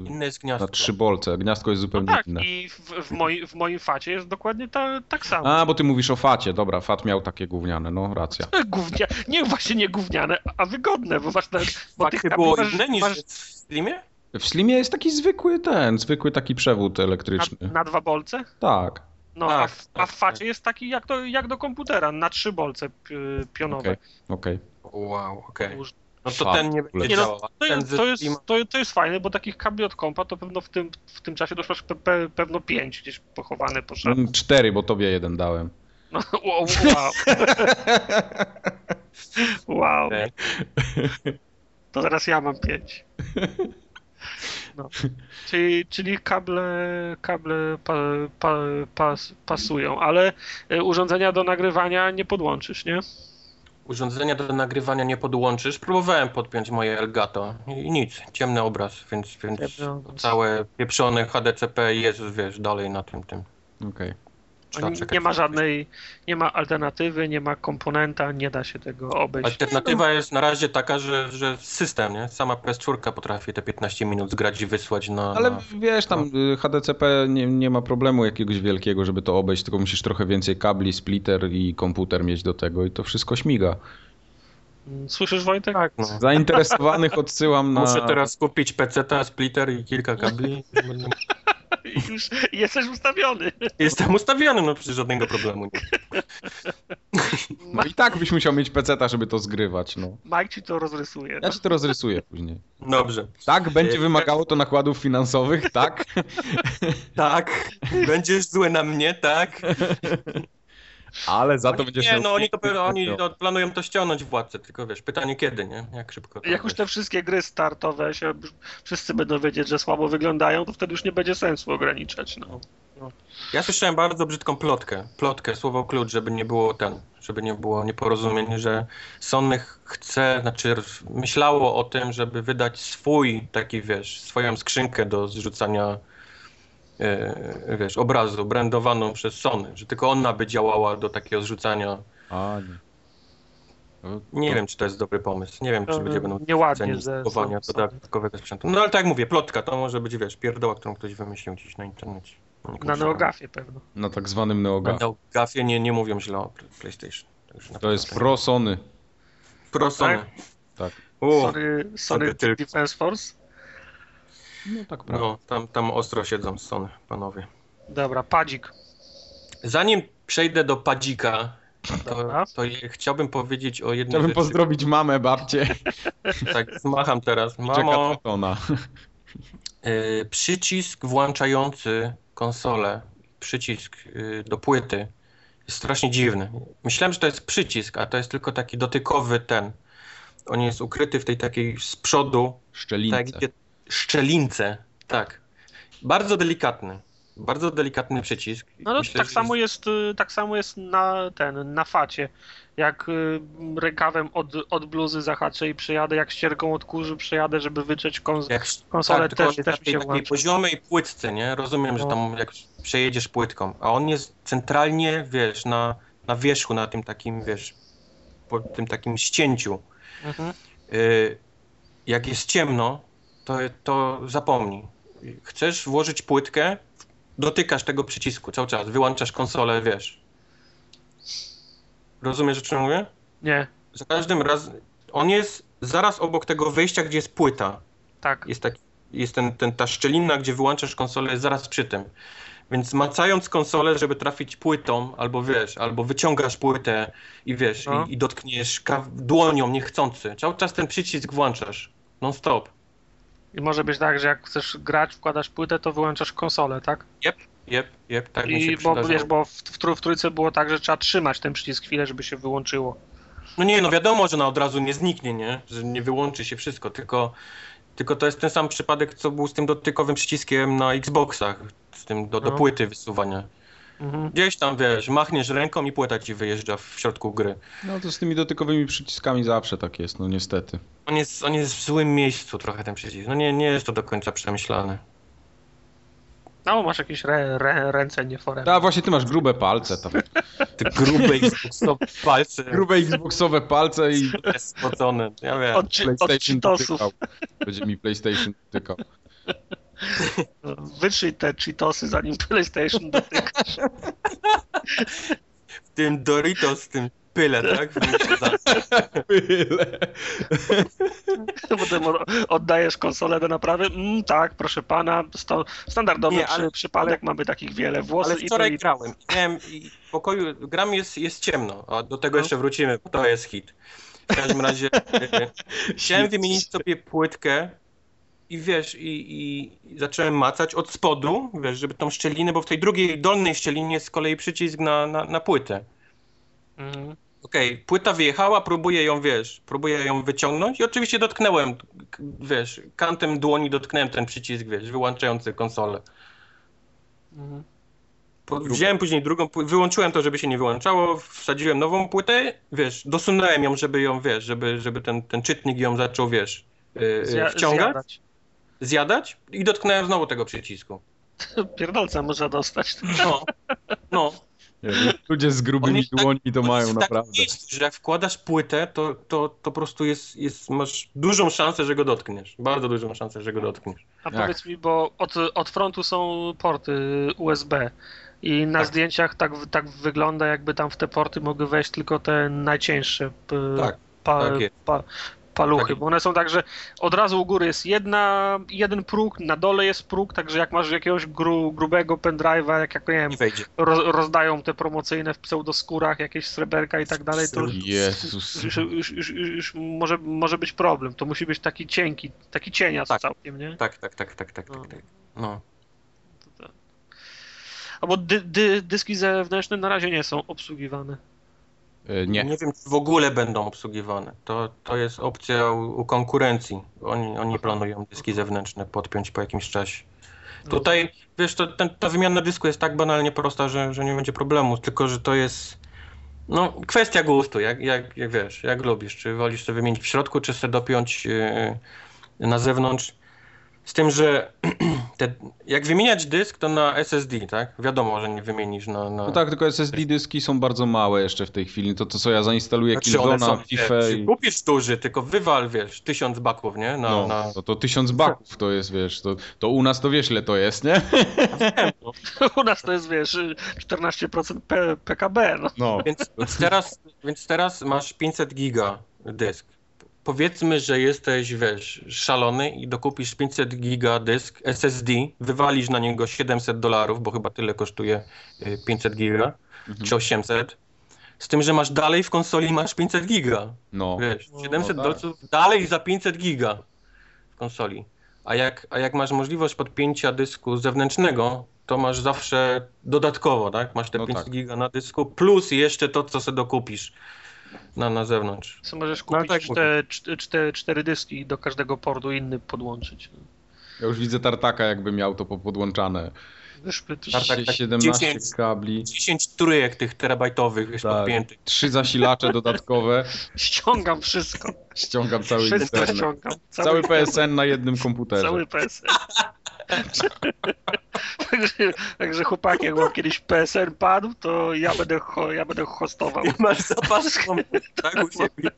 Inne jest gniazdko. na trzy bolce. Gniazdko jest No zupełnie tak, inne. i w, w, moi, w moim facie jest dokładnie ta, tak samo. A, bo ty mówisz o facie. Dobra, fat miał takie gówniane, no racja. Gównia, nie właśnie nie gówniane, a wygodne, bo masz ten, bo kabli było masz, inne niż masz, w Slimie? W Slimie jest taki zwykły ten, zwykły taki przewód elektryczny. Na, na dwa bolce? Tak. No, Tak, a, w, a tak, w facie jest taki jak do, jak do komputera, na trzy bolce pi- pionowe. Okej. Okej. Wow, okej. Uż- No to ten nie będzie Nie no, to, to, jest, to, to jest fajne, bo takich kabli od kompa to pewno w tym, w tym czasie doszło pe, pe, pewno pięć gdzieś pochowane po. Mm, Cztery, bo tobie jeden dałem. No, wow. Wow. wow. To zaraz ja mam pięć. No. Czyli, czyli kable, kable pa, pa, pas, pasują, ale y, urządzenia do nagrywania nie podłączysz, nie? Urządzenia do nagrywania nie podłączysz. Próbowałem podpiąć moje Elgato i nic, ciemny obraz, więc, więc obraz. całe pieprzone HDCP jest, wiesz, dalej na tym tym. Okej. Trzeba Nie, czekać nie ma żadnej, nie ma alternatywy, nie ma komponenta, nie da się tego obejść. Alternatywa jest na razie taka, że, że system, nie? Sama PS4 potrafi te 15 minut zgrać i wysłać na... Ale na... wiesz, tam y, HDCP nie, nie ma problemu jakiegoś wielkiego, żeby to obejść, tylko musisz trochę więcej kabli, splitter i komputer mieć do tego i to wszystko śmiga. Słyszysz Wojtek? Tak, no. Zainteresowanych odsyłam na... Muszę teraz kupić PC, splitter i kilka kabli. Już jesteś ustawiony. Jestem ustawiony, no przecież żadnego problemu nie. No i tak byś musiał mieć peceta, żeby to zgrywać, no. Mike ci to rozrysuje. Ja ci to rozrysuję później. Dobrze. Tak, będzie Y, wymagało to nakładów finansowych, tak? Tak, będziesz zły na mnie, tak? Ale za to Oni, będziesz nie, miał no oni, to, oni no, planują to ściągnąć władcę, tylko wiesz, pytanie kiedy, nie? Jak szybko to Jak już te wszystkie gry startowe się wszyscy będą wiedzieć, że słabo wyglądają, to wtedy już nie będzie sensu ograniczać. No. Ja słyszałem bardzo brzydką plotkę, plotkę, słowo klucz, żeby nie było ten, żeby nie było nieporozumień, że Sony chce, znaczy myślało o tym, żeby wydać swój taki, wiesz, swoją skrzynkę do zrzucania wiesz, obrazu brandowaną przez Sony, że tylko ona by działała do takiego zrzucania. A, nie. Nie to- wiem, czy to jest dobry pomysł. Nie wiem, czy ludzie będą cenić kupowania dodatkowego sprzętu. No ale tak jak mówię, plotka to może być, wiesz, pierdoła, którą ktoś wymyślił gdzieś na internecie. Na Neogafie pewno. Na tak zwanym Na Neoga. Neogafie nie, nie mówią źle o Pl- PlayStation. Na To jest pro Sony. Pro Sony. Tak? Tak. O, Sony, Sony. Defense Force. No tak, prawda. no, tam, tam ostro siedzą Sony, panowie. Dobra, padzik. Zanim przejdę do Padzika, to, to chciałbym powiedzieć o jednej Chciałbym rzeczy. pozdrowić mamę, babcię. Tak, zmacham teraz. Mamo, Ona. y, przycisk włączający konsolę, przycisk y, do płyty jest strasznie dziwny. Myślałem, że to jest przycisk, a to jest tylko taki dotykowy ten. On jest ukryty w tej takiej z przodu Szczelince. Tak, szczelince, tak. Bardzo delikatny. Bardzo delikatny przycisk. No to Myślę, tak że samo jest, y, tak samo jest na ten, na facie. Jak y, rękawem od, od bluzy zahaczę i przyjadę, jak ścierką od kurzy przyjadę, żeby wyczeć kons- Jak, konsolę tak, też, też mi się włącza. poziomej płytce, nie? Rozumiem, że No. tam jak przejedziesz płytką, a on jest centralnie, wiesz, na, na wierzchu, na tym takim, wiesz, po tym takim ścięciu. Mhm. Y, jak jest ciemno, to, to zapomnij. Chcesz włożyć płytkę, dotykasz tego przycisku cały czas, wyłączasz konsolę, wiesz. Rozumiesz, o czym mówię? Nie, Za każdym razem. On jest zaraz obok tego wejścia, gdzie jest płyta. tak. Jest, tak, jest ten, ten, ta szczelina, gdzie wyłączasz konsolę, jest zaraz przy tym. Więc macając konsolę, żeby trafić płytą, albo wiesz, albo wyciągasz płytę i wiesz, No. i, i dotkniesz dłonią niechcący. Cały czas ten przycisk włączasz. Non stop. I może być tak, że jak chcesz grać, wkładasz płytę, to wyłączasz konsolę, tak? Jep, jep, tak mi się I bo wiesz, bo w, w, w trójce było tak, że trzeba trzymać ten przycisk chwilę, żeby się wyłączyło. No nie, no wiadomo, że na od razu nie zniknie, nie? Że nie wyłączy się wszystko, tylko, tylko to jest ten sam przypadek, co był z tym dotykowym przyciskiem na Xboxach, z tym do, do No. płyty wysuwania. Mhm. Gdzieś tam, wiesz, machniesz ręką i płyta ci wyjeżdża w środku gry. No to z tymi dotykowymi przyciskami zawsze tak jest, no niestety. On jest, on jest w złym miejscu trochę ten przycisk. No nie, nie jest to do końca przemyślane. No, masz jakieś re, re, ręce nieforemne. A właśnie ty masz grube palce tam. Te grube Xboxowe palce Grube Xboxowe palce i spocone. Ja wiem. Od, od PlayStation dotykał. Będzie mi PlayStation dotykał. Wytrzyj te cheatosy, zanim PlayStation dotykasz. W tym Doritos, w tym pyle, tak? Pyle. Potem oddajesz konsolę do naprawy. Mm, tak, proszę pana, sto, standardowy Nie, ale- przy, przypadek, ale- mamy takich wiele. Włosy Ale i to wczoraj i grałem. i Miałem i w pokoju, gram jest, jest ciemno, a do tego No. jeszcze wrócimy, bo to jest hit. W każdym razie e, chciałem wymienić sobie płytkę i wiesz, i, i zacząłem macać od spodu, wiesz, żeby tą szczelinę, bo w tej drugiej dolnej szczelinie jest z kolei przycisk na, na, na płytę. Mhm. Okej, płyta wyjechała, próbuję ją, wiesz, próbuję ją wyciągnąć i oczywiście dotknęłem, k- wiesz, kantem dłoni dotknąłem ten przycisk, wiesz, wyłączający konsolę. Mhm. Wziąłem później drugą, wyłączyłem to, żeby się nie wyłączało, wsadziłem nową płytę, wiesz, dosunąłem ją, żeby ją, wiesz, żeby, żeby ten, ten czytnik ją zaczął, wiesz, yy, wciągać, zjadać. Zjadać i dotknąłem znowu tego przycisku. Pierdolca można dostać. No, no. Ludzie z grubymi jest tak- dłońmi to on mają jest naprawdę. miejscu, że jak wkładasz płytę, to, to, to po prostu jest, jest, masz dużą szansę, że go dotkniesz. Bardzo dużą szansę, że go dotkniesz. A Jak? powiedz mi, bo od, od frontu są porty USB i na Tak. zdjęciach tak, tak wygląda, jakby tam w te porty mogły wejść tylko te najcieńsze p, Tak, pa, tak jest. pa, paluchy, Tak. bo one są tak, że od razu u góry jest jedna, jeden próg, na dole jest próg, także jak masz jakiegoś gru, grubego pendrive'a, jak, jak nie wiem, roz, rozdają te promocyjne w pseudoskórach, jakieś sreberka i tak dalej, to Jezus. już, już, już, już może, może być problem. To musi być taki cienki, taki cieniac Tak. całkiem, nie? Tak, tak, tak, tak, tak, No. tak, tak. No. Albo dy, dy, dyski zewnętrzne na razie nie są obsługiwane. E, Nie. Nie wiem, czy w ogóle będą obsługiwane. To, to jest opcja u, u konkurencji. Oni, oni planują dyski zewnętrzne podpiąć po jakimś czasie. Tutaj, wiesz, to, ten, ta wymiana dysku jest tak banalnie prosta, że, że nie będzie problemu, tylko że to jest no, kwestia gustu, jak, jak, jak wiesz, jak lubisz. Czy wolisz to wymienić w środku, czy sobie dopiąć yy, na zewnątrz. Z tym, że te, jak wymieniać dysk, to na SSD, tak? Wiadomo, że nie wymienisz na... na... No tak, tylko SSD dyski są bardzo małe jeszcze w tej chwili. To, to co ja zainstaluję Znaczy one Killzone'a, FIFA i... kupisz duży, tylko wywal, wiesz, tysiąc baków, nie? Na, No, na... to, to tysiąc baków to jest, wiesz, to, to u nas to wiesz ile to jest, nie? U nas to jest, wiesz, 14% P, PKB. No. No. Więc, więc, teraz, więc teraz masz 500 giga dysk. Powiedzmy, że jesteś, wiesz, szalony i dokupisz 500 giga dysk SSD, wywalisz na niego 700 dolarów, bo chyba tyle kosztuje y, 500 giga, Mhm. czy 800. Z tym, że masz dalej w konsoli masz 500 giga. No. Wiesz, 700 no tak. dolców dalej za 500 giga w konsoli. A jak, a jak masz możliwość podpięcia dysku zewnętrznego, to masz zawsze dodatkowo, tak? Masz te No 500 tak. giga na dysku, plus jeszcze to, co sobie dokupisz na, na zewnątrz. Co możesz No, kupić tak czte, czte, czte, cztery dyski i do każdego portu inny podłączyć. No. Ja już widzę tartaka jakby miał to podłączane. To- Tak, tak, tak. 17 10. kabli, 10 trójek tych terabajtowych, wiesz, Tak. podpiętych. trzy zasilacze dodatkowe, Ściągam wszystko. ściągam cały Wszystko internet. ściągam. Cały PSN na jednym komputerze. Cały PSN. także, także chłopaki, jak wam kiedyś PSN padł, to ja będę, ho, ja będę hostował. Masz zapas tak, u siebie.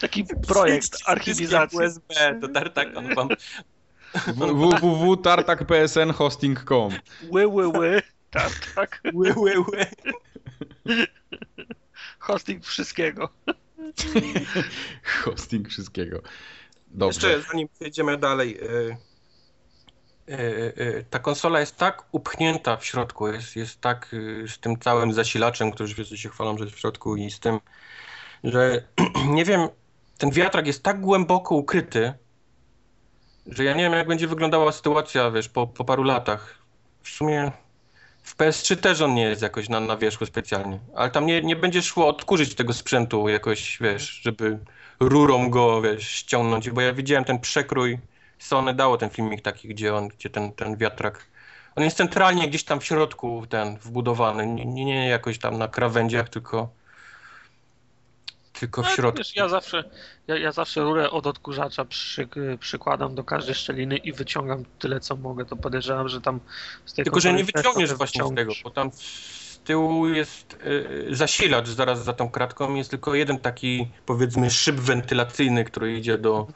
Taki projekt archiwizacji. USB, to tartak, on wam www.tartakpsnhosting.com Ły, ły, ły. Ły. Hosting wszystkiego. Hosting wszystkiego. Dobrze. Jeszcze zanim przejdziemy dalej. y, y, y, Ta konsola jest tak upchnięta w środku, jest, jest tak z tym całym zasilaczem, który wszyscy się chwalą, że jest w środku i z tym, że nie wiem, ten wiatrak jest tak głęboko ukryty, że ja nie wiem, jak będzie wyglądała sytuacja, wiesz, po, po paru latach. W sumie w PS3 też on nie jest jakoś na, na wierzchu specjalnie, ale tam nie, nie będzie szło odkurzyć tego sprzętu jakoś, wiesz, żeby rurą go, wiesz, ściągnąć, bo ja widziałem ten przekrój, Sony dało ten filmik taki, gdzie on, gdzie ten, ten wiatrak, on jest centralnie gdzieś tam w środku ten wbudowany, nie, nie, nie jakoś tam na krawędziach, tylko tylko w No, środku. Wiesz, ja zawsze, ja, ja zawsze rurę od odkurzacza przy, przykładam do każdej szczeliny i wyciągam tyle, co mogę. To podejrzewam, że tam z tej Tylko, że nie wyciągniesz właśnie z tego, bo tam z tyłu jest y, zasilacz zaraz za tą kratką. Jest tylko jeden taki, powiedzmy, szyb wentylacyjny, który idzie do,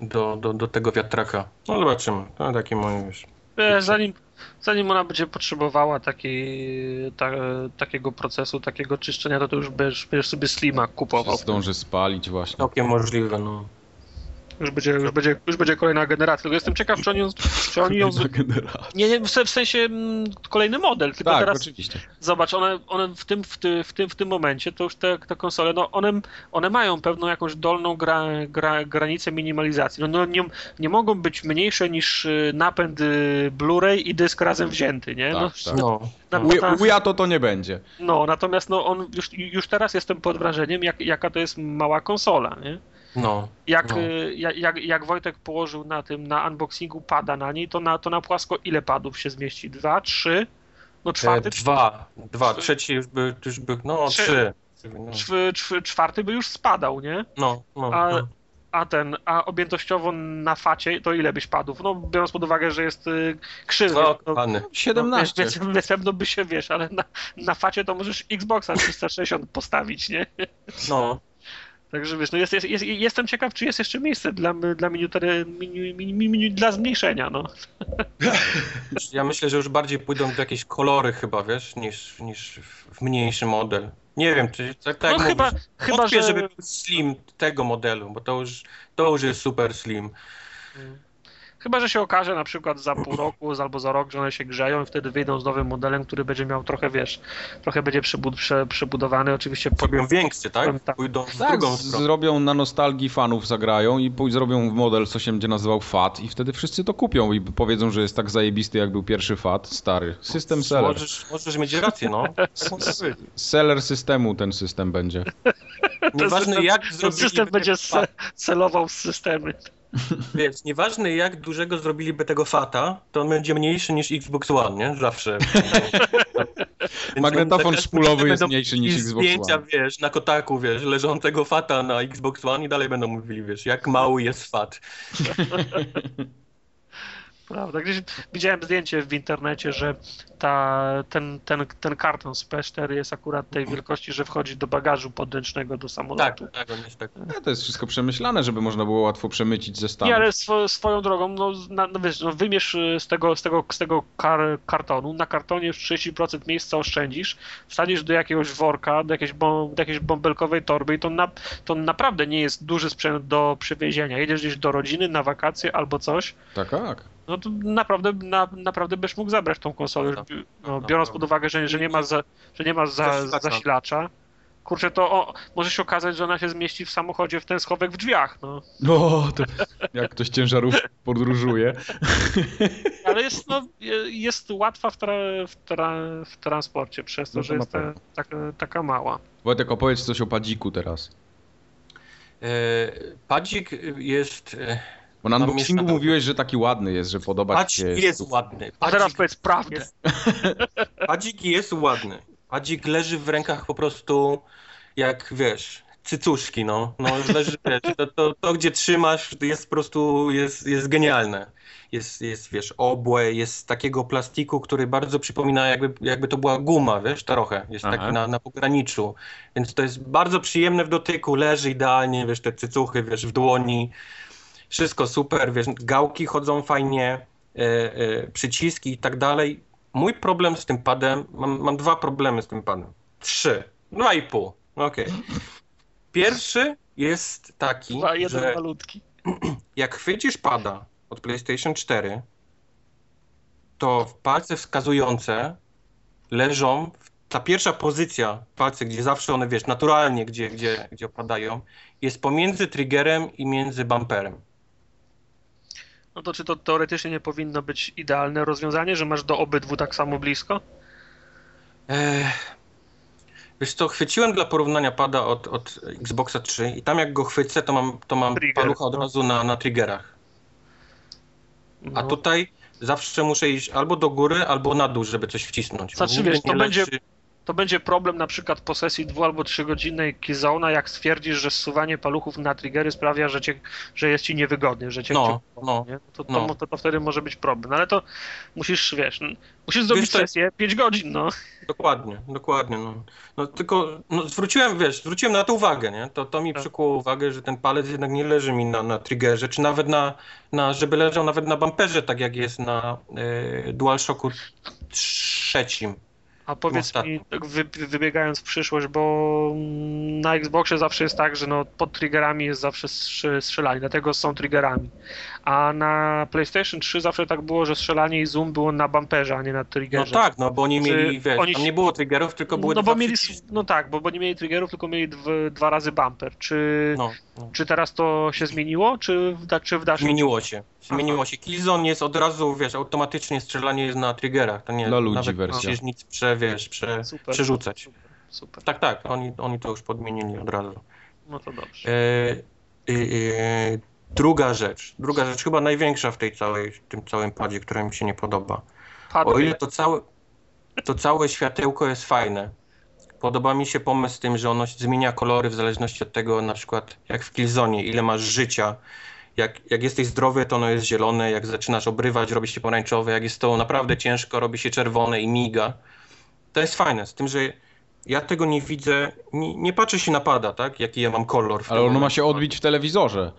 do, do, do tego wiatraka. No zobaczymy. To takie moje, wiesz. Wiesz, zanim, zanim ona będzie potrzebowała takiej, ta, takiego procesu, takiego czyszczenia, to, to już będziesz, będziesz sobie Slima kupował. Zdąży spalić właśnie. Całkiem możliwe, no. Już będzie, już, będzie, już będzie kolejna generacja. Tylko jestem ciekaw, czy oni ją. Czy oni ją nie, nie, w se- w sensie mm, kolejny model, tylko Tak, teraz oczywiście. zobacz, one, one w, tym, w, ty, w, tym, w tym momencie to już te, te konsole, no one, one mają pewną jakąś dolną gra, gra, granicę minimalizacji. No, no nie, nie mogą być mniejsze niż y, napęd y, Blu-ray i dysk razem wzięty, nie? No, Tak, tak. No. Uja to to nie będzie. no, natomiast no, on już, już teraz jestem pod wrażeniem, jak, jaka to jest mała konsola, nie? No. Jak, No. y, jak, jak, jak Wojtek położył na tym, na unboxingu pada na niej, to na, to na płasko ile padów się zmieści? Dwa, trzy? No E, czwarty, dwa. Dwa. Trzeci już by, już by no Trzy. trzy. No, czw, czw, czwarty by już spadał, nie? no. no, A, no. a ten, a objętościowo na facie to ile byś padów? No biorąc pod uwagę, że jest y, krzywy. No, no, kochany. 17. Więc, więc pewno by się wiesz, ale na, na facie to możesz Xboxa 360 postawić, nie? No. Także wiesz, no jest, jest, jest, jestem ciekaw, czy jest jeszcze miejsce dla, dla, miniutery, mini, mini, mini, dla zmniejszenia, no. Ja myślę, że już bardziej pójdą w jakieś kolory chyba, wiesz, niż, niż w mniejszy model. Nie wiem, czy tak, tak no chyba, chyba że... żeby był slim tego modelu, bo to już, to już jest super slim. Chyba, że się okaże na przykład za pół roku albo za rok, że one się grzeją i wtedy wyjdą z nowym modelem, który będzie miał trochę, wiesz, trochę będzie przebud prze, przebudowany, oczywiście po, Zrobią większy, tak? Tak. Pójdą w Tak, drugą stronę. zrobią na nostalgii fanów, zagrają i pój- zrobią model, co się będzie nazywał FAT i wtedy wszyscy to kupią i powiedzą, że jest tak zajebisty, jak był pierwszy FAT, stary. System seller. Możesz, możesz mieć rację, no. Seller systemu ten system będzie. Nieważne jak Ten zrobiliby system będzie se, celował z systemy. Wiesz, nieważne jak dużego zrobiliby tego fata, to on będzie mniejszy niż Xbox One, nie? Zawsze. Magnetofon tak- szpulowy jest mniejszy niż Xbox zdjęcia, One. wiesz, na kotaku, wiesz, leżącego fata na Xbox One i dalej będą mówili, wiesz, jak mały jest fat. Prawda. Gdzieś widziałem zdjęcie w internecie, że ta, ten, ten, ten karton z P4 jest akurat tej wielkości, że wchodzi do bagażu podręcznego do Tak, samolotu. tak, on jest tak. Nie, to jest wszystko przemyślane, żeby można było łatwo przemycić ze Stanów. Nie, ale swo, swoją drogą, no, na, no wiesz, no wymierz y, z tego, z tego, z tego kar, kartonu, na kartonie już 30% miejsca oszczędzisz, wsadzisz do jakiegoś worka, do jakiejś, bom, do jakiejś bąbelkowej torby i to, na, to naprawdę nie jest duży sprzęt do przywiezienia. Jedziesz gdzieś do rodziny, na wakacje albo coś, Tak, tak. No to naprawdę, na, naprawdę byś mógł zabrać tą konsolę, Prawda. no, biorąc pod uwagę, że, że nie ma, za, że nie ma za, Zasilacza. zasilacza. Kurczę, to o, może się okazać, że ona się zmieści w samochodzie w ten schowek w drzwiach, no. No, to jak ktoś ciężarów podróżuje. Ale jest, no, je- jest łatwa w, tra, w, tra, w transporcie, przez to, No to że jest ta, taka, taka mała. Wojtek, opowiedz coś o padziku teraz. E, Padzik jest... Bo na unboxingu mieszane- mówiłeś, że taki ładny jest, że podoba ci Padzik się. jest ładny. A teraz Padzik powiedz prawdę. jest, padzik jest ładny. Padzik leży w rękach po prostu jak, wiesz, cycuszki, no. No leży, wiesz, to, to, to gdzie trzymasz jest po prostu, jest, jest genialne. Jest, jest, wiesz, obłe, jest z takiego plastiku, który bardzo przypomina jakby, jakby to była guma, wiesz, trochę. Jest Aha. taki na, na pograniczu. Więc to jest bardzo przyjemne w dotyku, leży idealnie, wiesz, te cycuchy, wiesz, w dłoni. Wszystko super, wiesz, gałki chodzą fajnie, e, e, przyciski i tak dalej. Mój problem z tym padem, mam, mam dwa problemy z tym padem. Trzy. Dwa i pół. Okej. Pierwszy jest taki, Dwa, jeden że malutki. jak chwycisz pada od PlayStation 4, to w palce wskazujące leżą, ta pierwsza pozycja palce, gdzie zawsze one, wiesz, naturalnie, gdzie, gdzie, gdzie opadają, jest pomiędzy triggerem i między bumperem. No to czy to teoretycznie nie powinno być idealne rozwiązanie, że masz do obydwu tak samo blisko? Ech. Wiesz co, chwyciłem dla porównania pada od, od Xboxa 3 i tam jak go chwycę, to mam, to mam Trigger, palucha od no. razu na, na triggerach. A No. tutaj zawsze muszę iść albo do góry, albo na dół, żeby coś wcisnąć. Znaczy, wiesz, to będzie- to będzie problem na przykład po sesji dwu albo trzygodzinnej Keyzone'a, jak stwierdzisz, że zsuwanie paluchów na triggery sprawia, że, cię, że jest ci niewygodnie, że cię No, cię- no, nie? To, to, no. to, to wtedy może być problem. No ale to musisz, wiesz, musisz zrobić jest- sesję 5 godzin, no. Dokładnie, dokładnie. No, no tylko no, zwróciłem, wiesz, zwróciłem na to uwagę, nie? To, to mi Tak. przykuło uwagę, że ten palec jednak nie leży mi na, na triggerze, czy nawet na, na, żeby leżał nawet na bumperze, tak jak jest na y, DualShocku trzecim. A powiedz Ostatnio. mi, tak wy, wybiegając w przyszłość, bo na Xboxie zawsze jest tak, że no, pod triggerami jest zawsze strzelanie, dlatego są triggerami. A na PlayStation 3 zawsze tak było, że strzelanie i zoom było na bumperze, a nie na No triggerze. tak, no bo oni Czy mieli, wiesz, oni tam nie było triggerów, tylko były no dwa bo mieli, no tak, bo, bo nie mieli triggerów, tylko mieli dwa, dwa razy bumper. Czy, No, no. czy teraz to się zmieniło, czy w, da- czy w dalszym Zmieniło się. Zmieniło się. Killzone jest od razu, wiesz, automatycznie strzelanie jest na triggerach. To nie Dla ludzi nawet wersja. musisz nic prze, wiesz, prze, Super. przerzucać. Super, super. Tak, tak, oni, oni to już podmienili od razu. No to dobrze. E, e, e, druga rzecz, druga rzecz, chyba największa w tej całej, tym całym padzie, która mi się nie podoba. O ile to całe, to całe światełko jest fajne, podoba mi się pomysł z tym, że ono zmienia kolory w zależności od tego, na przykład jak w Killzone, ile masz życia. Jak, jak jesteś zdrowy, to ono jest zielone, jak zaczynasz obrywać, robi się pomarańczowe, jak jest to naprawdę ciężko, robi się czerwone i miga. To jest fajne, z tym, że ja tego nie widzę, nie, nie patrzę się na pada, tak? Jaki ja mam kolor. w Ale ono ma się odbić w telewizorze.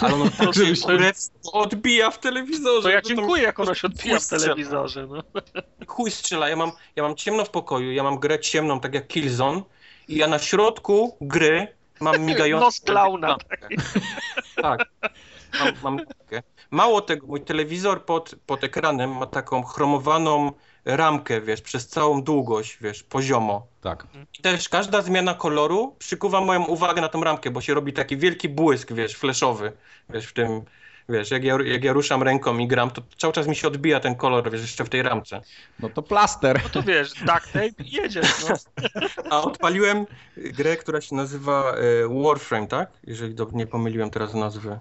Ale ono tak kurewsko odbija w telewizorze. To ja to dziękuję, jak ono się odbija w telewizorze. No. Chuj strzela, ja mam, ja mam ciemno w pokoju, ja mam grę ciemną, tak jak Killzone i ja na środku gry mam migającą... Nos klauna. lampkę. Tak. Mam, mam. Mało tego, mój telewizor pod, pod ekranem ma taką chromowaną ramkę, wiesz, przez całą długość, wiesz, poziomo. Tak. I też każda zmiana koloru przykuwa moją uwagę na tą ramkę, bo się robi taki wielki błysk, wiesz, fleszowy, wiesz, w tym, wiesz, jak ja, jak ja ruszam ręką i gram, to cały czas mi się odbija ten kolor, wiesz, jeszcze w tej ramce. No to plaster. no to wiesz, duct tape i jedziesz. No. A odpaliłem grę, która się nazywa e, Warframe, tak? Jeżeli nie pomyliłem teraz nazwy.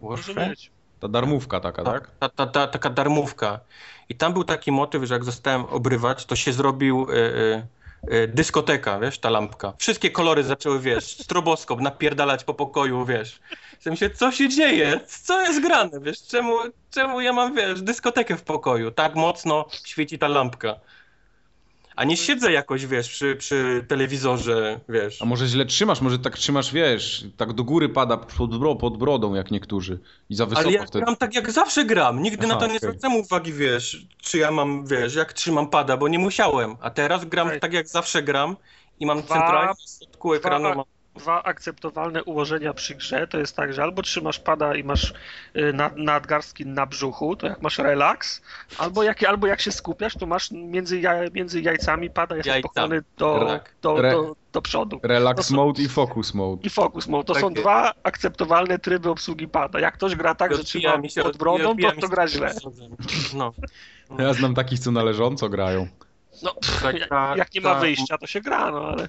Może Warframe? być. Ta darmówka taka, tak? Ta, ta, ta, taka darmówka. I tam był taki motyw, że jak zostałem obrywać, to się zrobił e, e, e, dyskoteka, wiesz, ta lampka. Wszystkie kolory zaczęły, wiesz, stroboskop napierdalać po pokoju, wiesz. W sensie, co się dzieje? Co jest grane, wiesz? Czemu, czemu ja mam, wiesz, dyskotekę w pokoju? Tak mocno świeci ta lampka. A nie siedzę jakoś, wiesz, przy, przy telewizorze, wiesz. A może źle trzymasz, może tak trzymasz, wiesz, tak do góry pada pod, bro, pod brodą, jak niektórzy. I za wysoko Ale ja wtedy. gram tak jak zawsze gram. Nigdy na Aha, to nie okej. zwracam uwagi, wiesz, czy ja mam, wiesz, jak trzymam pada, bo nie musiałem. A teraz gram tak jak zawsze gram i mam Dwa- centralnie w środku ekranu. dwa- Mam... Dwa akceptowalne ułożenia przy grze to jest tak, że albo trzymasz pada i masz y, nad, nadgarstki na brzuchu, to jak masz relaks, albo jak, albo jak się skupiasz, to masz między, jaj, między jajcami pada jesteś Jajcami, pochylony do, tak. do, do, do przodu. Relax są- mode i focus mode. I focus mode. To Tak są jest. dwa akceptowalne tryby obsługi pada. Jak ktoś gra tak, że trzyma mi się- pod brodą, to, to gra źle. No. Ja znam takich, co należąco grają. No, Tak, jak, ta- jak nie ma ta- wyjścia, to się gra, no ale...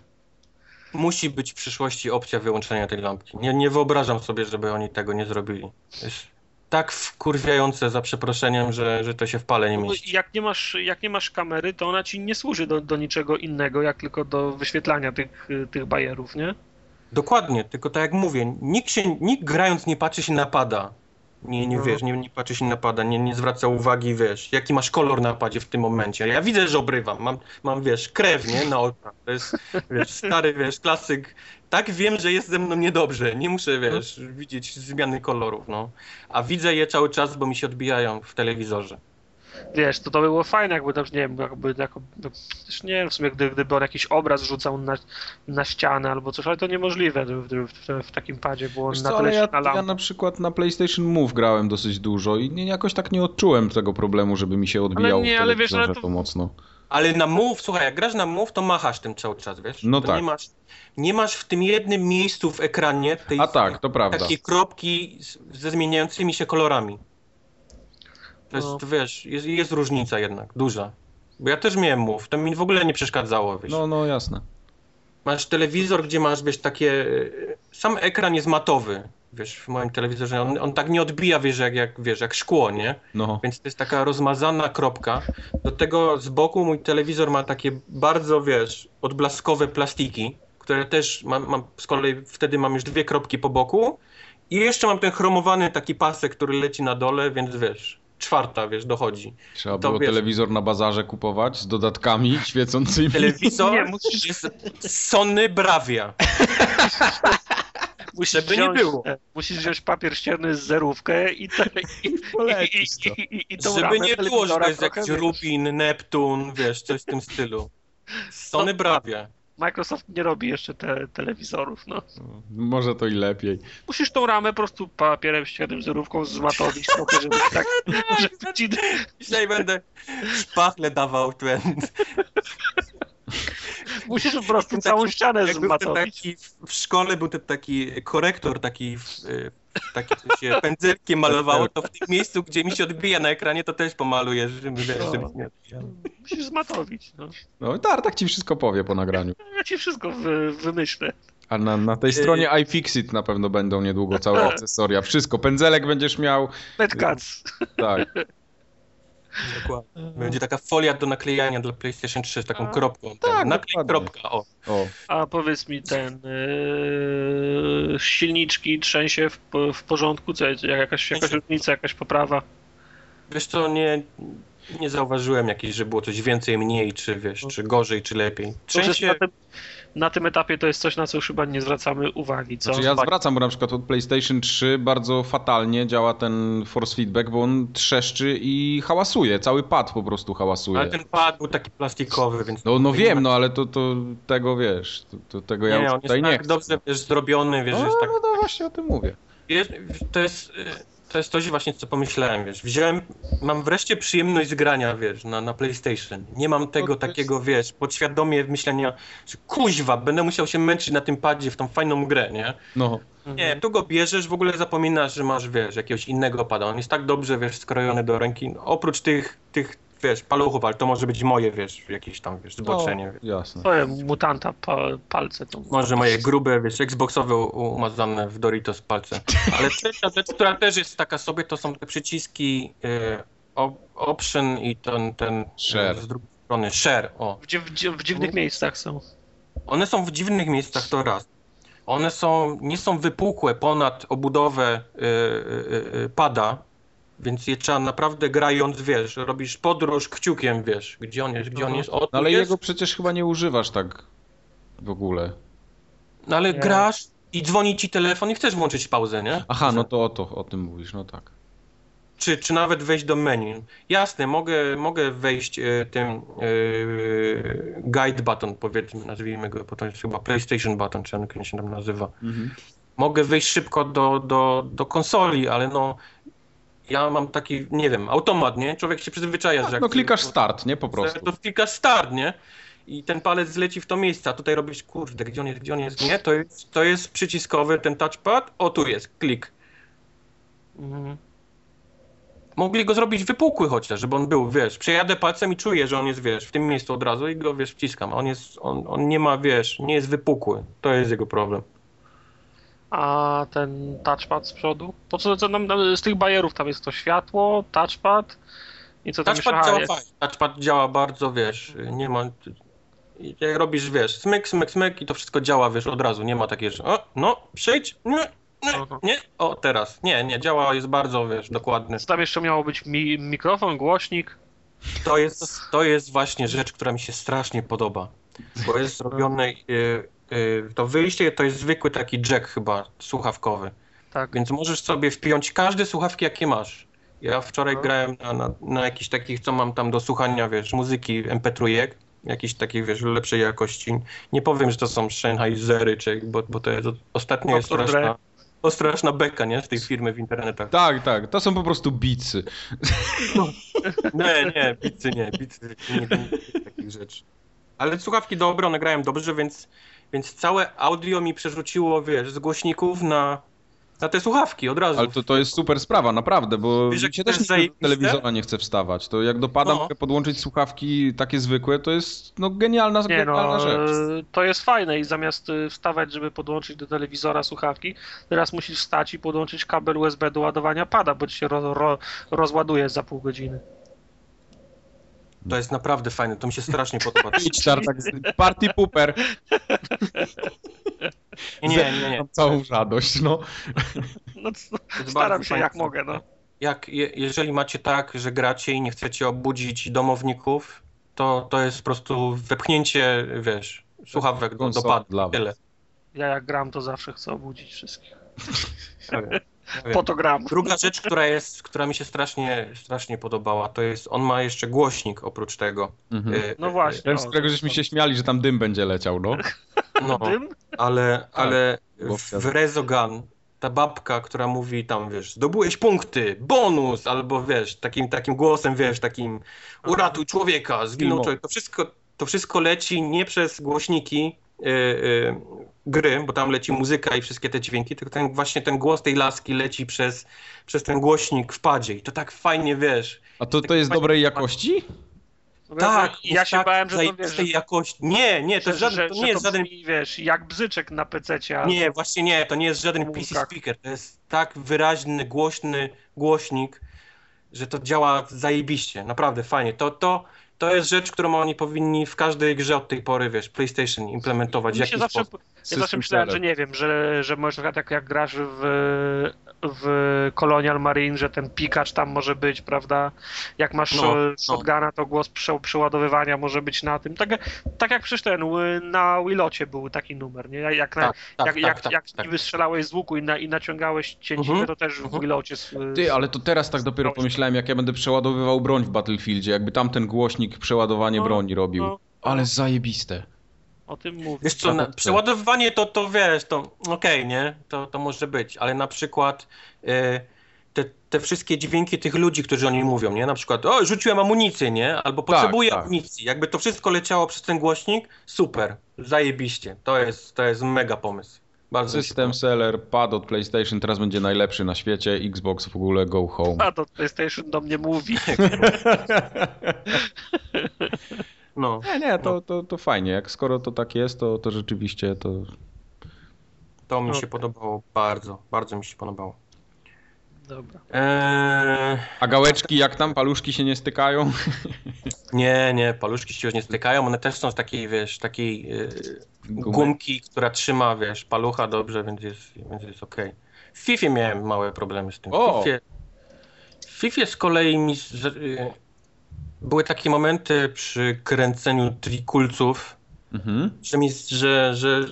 Musi być w przyszłości opcja wyłączenia tej lampki. Nie, nie wyobrażam sobie, żeby oni tego nie zrobili. Jest tak wkurwiające za przeproszeniem, że, że to się w pale nie No, mieści. jak, nie masz, jak nie masz kamery, to ona ci nie służy do, do niczego innego, jak tylko do wyświetlania tych, tych bajerów, nie? Dokładnie, tylko tak jak mówię, nikt, się, nikt grając nie patrzy się na pada. Nie, nie No. wiesz, nie, nie patrzy się na pada, nie, nie zwraca uwagi, wiesz, jaki masz kolor na padzie w tym momencie. Ja widzę, że obrywam, mam, mam wiesz, krew, nie, na oczach. To jest, wiesz, stary, wiesz, klasyk. Tak wiem, że jest ze mną niedobrze, nie muszę, wiesz, widzieć zmiany kolorów, no. A widzę je cały czas, bo mi się odbijają w telewizorze. Wiesz, to to by było fajne, jakby, tam, nie wiem, jakby, jako, no, też nie wiem, w sumie, gdy, gdyby on jakiś obraz rzucał na, na ścianę albo coś, ale to niemożliwe w, w, w, w takim padzie, bo on Wiesz na co, tyle ale ja, silna ja na przykład na PlayStation Move grałem dosyć dużo i nie, jakoś tak nie odczułem tego problemu, żeby mi się odbijało nie, w ale wiesz, ale to- to mocno. Ale na move, słuchaj, jak grasz na move, to machasz tym cały czas, wiesz? No to tak. Nie masz, nie masz w tym jednym miejscu w ekranie tej, A tak, to prawda. takie kropki ze zmieniającymi się kolorami. To jest, No. wiesz, jest, jest różnica jednak, duża. Bo ja też miałem move, to mi w ogóle nie przeszkadzało, wiesz. No, no jasne. Masz telewizor, gdzie masz, wiesz, takie... e, Sam ekran jest matowy. wiesz, w moim telewizorze, on, on tak nie odbija, wiesz, jak, jak, wiesz, jak szkło, nie? No. Więc to jest taka rozmazana kropka. Do tego z boku mój telewizor ma takie bardzo, wiesz, odblaskowe plastiki, które też mam, mam z kolei wtedy mam już dwie kropki po boku i jeszcze mam ten chromowany taki pasek, który leci na dole, więc wiesz, czwarta, wiesz, dochodzi. Trzeba To było wiesz- telewizor na bazarze kupować z dodatkami świecącymi. Telewizor Nie, musisz- jest Sony Bravia. Musisz Żeby nie wziąć, było. e, Musisz wziąć papier ścierny z zerówkę i, te, i, i, i, i, i tą Żeby ramę nie było, że jest jakiś Rubin, Neptun, wiesz, coś w tym stylu. Sony Bravia. Microsoft nie robi jeszcze te, telewizorów, no. Może to i lepiej. Musisz tą ramę po prostu papierem z zerówką zmatowić trochę, żeby tak, żeby ci, Dzisiaj będę szpachle dawał ten. Musisz po prostu całą ścianę taki, w szkole był ten taki korektor, taki, y, taki co się pędzelkiem malowało, to w tym miejscu, gdzie mi się odbija na ekranie, to też pomaluję, żeby, wiesz, żeby się nie odbijało. Musisz zmatowić, no. No Tartak ci wszystko powie po nagraniu. Ja ci wszystko wy, wymyślę. A na, na tej stronie iFixit na pewno będą niedługo całe akcesoria. Wszystko. Pędzelek będziesz miał. Petcats. Tak. Dokładnie. Będzie taka folia do naklejania dla PlayStation 3 z taką A, kropką. tak, Naklej kropka, o. O. A powiedz mi ten yy, silniczki trzęsie w, w porządku? Co, jakaś, jakaś różnica, jakaś poprawa? Wiesz co, nie, nie zauważyłem jakiejś, że było coś więcej, mniej, czy wiesz, czy gorzej, czy lepiej. Przecież Trzęsie, na tym, na tym etapie to jest coś, na co już chyba nie zwracamy uwagi. Co? Znaczy ja zwracam, bo na przykład od PlayStation 3 bardzo fatalnie działa ten force feedback, bo on trzeszczy i hałasuje. Cały pad po prostu hałasuje. ale ten pad był taki plastikowy, więc... No, no wiem, no ale to, to tego wiesz, to, to tego ja nie, już on tutaj jest nie tak chcę. dobrze wiesz, zrobiony, wiesz, no, jest tak... no, no właśnie o tym mówię. Jest, to jest... To jest coś właśnie, co pomyślałem, wiesz, wziąłem, mam wreszcie przyjemność z grania, wiesz, na, na PlayStation. Nie mam tego takiego, wiesz, podświadomie myślenia, że kuźwa, będę musiał się męczyć na tym padzie w tą fajną grę, nie? No, Nie, tu go bierzesz, w ogóle zapominasz, że masz, wiesz, jakiegoś innego pada. On jest tak dobrze, wiesz, skrojony do ręki. No, oprócz tych, tych, wiesz, paluchów, ale to może być moje, wiesz, jakieś tam, wiesz, zboczenie. no jasne. Twoje mutanta pa, palce to. Może moje grube, wiesz, Xboxowe umazane w Doritos palce. Ale trzecia rzecz, która też jest taka sobie, to są te przyciski y, op- Option i ten, ten Share. y, z drugiej strony Share, o. W, w, w dziwnych miejscach są. One są w dziwnych miejscach, to raz. One są, nie są wypukłe ponad obudowę y, y, y, pada, więc je trzeba naprawdę grając, wiesz, robisz podróż kciukiem, wiesz, gdzie on jest, gdzie on jest, o, No ale jest. jego przecież chyba nie używasz tak w ogóle. No ale Nie. grasz i dzwoni ci telefon i chcesz włączyć pauzę, nie? Aha, no to o to o tym mówisz, no tak. Czy, czy nawet wejść do menu. Jasne, mogę, mogę wejść e, tym e, guide button, powiedzmy, nazwijmy go, bo to jest chyba PlayStation button, czy jak on się tam nazywa. Mogę wejść szybko do, do, do konsoli, ale no ja mam taki, nie wiem, automat, nie? Człowiek się przyzwyczaja, że Tak, jak no klikasz start, nie? Po prostu. to klikasz start, nie? I ten palec zleci w to miejsce, a tutaj robisz, kurde, gdzie on jest, gdzie on jest, nie? To jest, to jest przyciskowy ten touchpad, o tu jest, klik. Mhm. Mogli go zrobić wypukły chociaż, żeby on był, wiesz, przejadę palcem i czuję, że on jest, wiesz, w tym miejscu od razu i go, wiesz, wciskam. On jest, on, on nie ma, wiesz, nie jest wypukły. To jest jego problem. A ten touchpad z przodu? Po co co nam z tych bajerów tam jest to światło, touchpad i co tam Touchpad jeszcze? działa jest- fajnie. Touchpad działa bardzo, wiesz, nie ma... Jak robisz, wiesz, smyk, smyk, smyk i to wszystko działa, wiesz, od razu. Nie ma takiej, że o, no, przyjdź, nie, nie, nie, o, teraz. Nie, nie, działa, jest bardzo, wiesz, dokładny. Co tam jeszcze miało być? Mi, mikrofon, głośnik? To jest, to jest właśnie rzecz, która mi się strasznie podoba. Bo jest zrobione. y, y, to wyjście to jest zwykły taki jack chyba słuchawkowy. Tak. Więc możesz sobie wpiąć każde słuchawki, jakie masz. Ja wczoraj No. grałem na, na, na jakichś takich, co mam tam do słuchania, wiesz, muzyki MP3, jakiejś takiej, wiesz, lepszej jakości. Nie powiem, że to są Sennheisery, czy, bo, bo to jest, ostatnio No, jest straszna, to straszna beka, nie, z tej firmy w internetach. Tak, tak. To są po prostu bicy. Nie, nie, pizzy nie, pizzy nie, nie, nie takich rzeczy. Ale słuchawki dobre, one grają dobrze, więc, więc całe audio mi przerzuciło, wiesz, z głośników na, na te słuchawki od razu. Ale to, to jest super sprawa, naprawdę, bo Wiesz, się też do telewizora nie chce wstawać. To jak dopadam, No. podłączyć słuchawki takie zwykłe, to jest no genialna, Nie genialna no, rzecz. to jest fajne i zamiast e, wstawać, żeby podłączyć do telewizora słuchawki, teraz musisz wstać i podłączyć kabel USB do ładowania pada, bo ci się ro, ro, rozładuje za pół godziny. To jest naprawdę fajne, to mi się strasznie podoba. Idź tartak, party pooper, Nie, nie, nie. nie. mam całą radość, no. No, staram się jak mogę, no. Jak, je, jeżeli macie tak, że gracie i nie chcecie obudzić domowników, to, to jest po prostu wepchnięcie, wiesz, słuchawek do, do padu. Tyle. Ja jak gram, to zawsze chcę obudzić wszystkich. Ja wiem, ja wiem. Po to gram. Druga rzecz, która jest, która mi się strasznie, strasznie podobała, to jest, on ma jeszcze głośnik oprócz tego. Mhm. Y, No właśnie. Ten, z którego żeśmy się śmiali, że tam dym będzie leciał, no. No, Dym? ale, ale bo w, Rezogun ta babka, która mówi tam, wiesz, zdobyłeś punkty, bonus, albo wiesz, takim, takim głosem, wiesz, takim uratuj człowieka, zginął człowiek. To wszystko, to wszystko leci nie przez głośniki gry, bo tam leci muzyka i wszystkie te dźwięki, tylko ten, właśnie ten głos tej laski leci przez, przez ten głośnik w padzie i to tak fajnie, wiesz. A to, to jest dobrej jakości? Tak, ja się tak bałem, że to wiesz, jakości. Nie, nie, to że, jest żaden, że, to że nie jest to żaden brzmi, wiesz, jak bzyczek na pececie. a- Nie, właśnie nie, to nie jest żaden PC speaker, to jest tak wyraźny, głośny głośnik, że to działa zajebiście, naprawdę fajnie. To, to, to jest rzecz, którą oni powinni w każdej grze od tej pory, wiesz, PlayStation implementować Mi się jakiś zawsze, sposób. ja zawsze myślałem, że nie wiem, że, że może na przykład jak, grasz w, w Colonial Marine, że ten pikacz tam może być, prawda? Jak masz No, no. shotguna, to głos prze, przeładowywania może być na tym. Tak, tak jak przecież ten y, na Willocie był taki numer, nie? Jak, na, Tak, tak, jak, tak, jak, tak, jak tak. niby strzelałeś z łuku i, na, i naciągałeś cięciwę, Mhm, to też w mhm. Willocie. s- Ty, ale to teraz tak dopiero pomyślałem, jak ja będę przeładowywał broń w Battlefieldzie, jakby tam ten przeładowanie No, broni robił. no. Ale zajebiste. O tym mówię. Wiesz co, na, Naprawdę. przeładowywanie to, to wiesz, to okej, nie? To, to może być, ale na przykład e, te, te wszystkie dźwięki tych ludzi, którzy o niej mówią, nie? Na przykład, o, rzuciłem amunicję, nie? Albo potrzebuję tak. amunicji. Jakby to wszystko leciało przez ten głośnik, super, zajebiście. To jest, to jest mega pomysł. Bardzo System seller, pad od PlayStation teraz będzie najlepszy na świecie, Xbox w ogóle go home. A to PlayStation do mnie mówi. No. Nie, nie, to, to, to fajnie. Jak skoro to tak jest, to, to rzeczywiście to. To mi się Okej. podobało bardzo, bardzo mi się podobało. Dobra. Eee, A gałeczki jak tam? Paluszki się nie stykają? nie, nie, paluszki się już nie stykają, one też są z takiej, wiesz, takiej Gumy. gumki, która trzyma, wiesz, palucha dobrze, więc jest, więc jest okej. W FIFA miałem małe problemy z tym. O! W FIFA, z kolei mi z, że, y, były takie momenty przy kręceniu trikulców, Mhm. że mi, że, że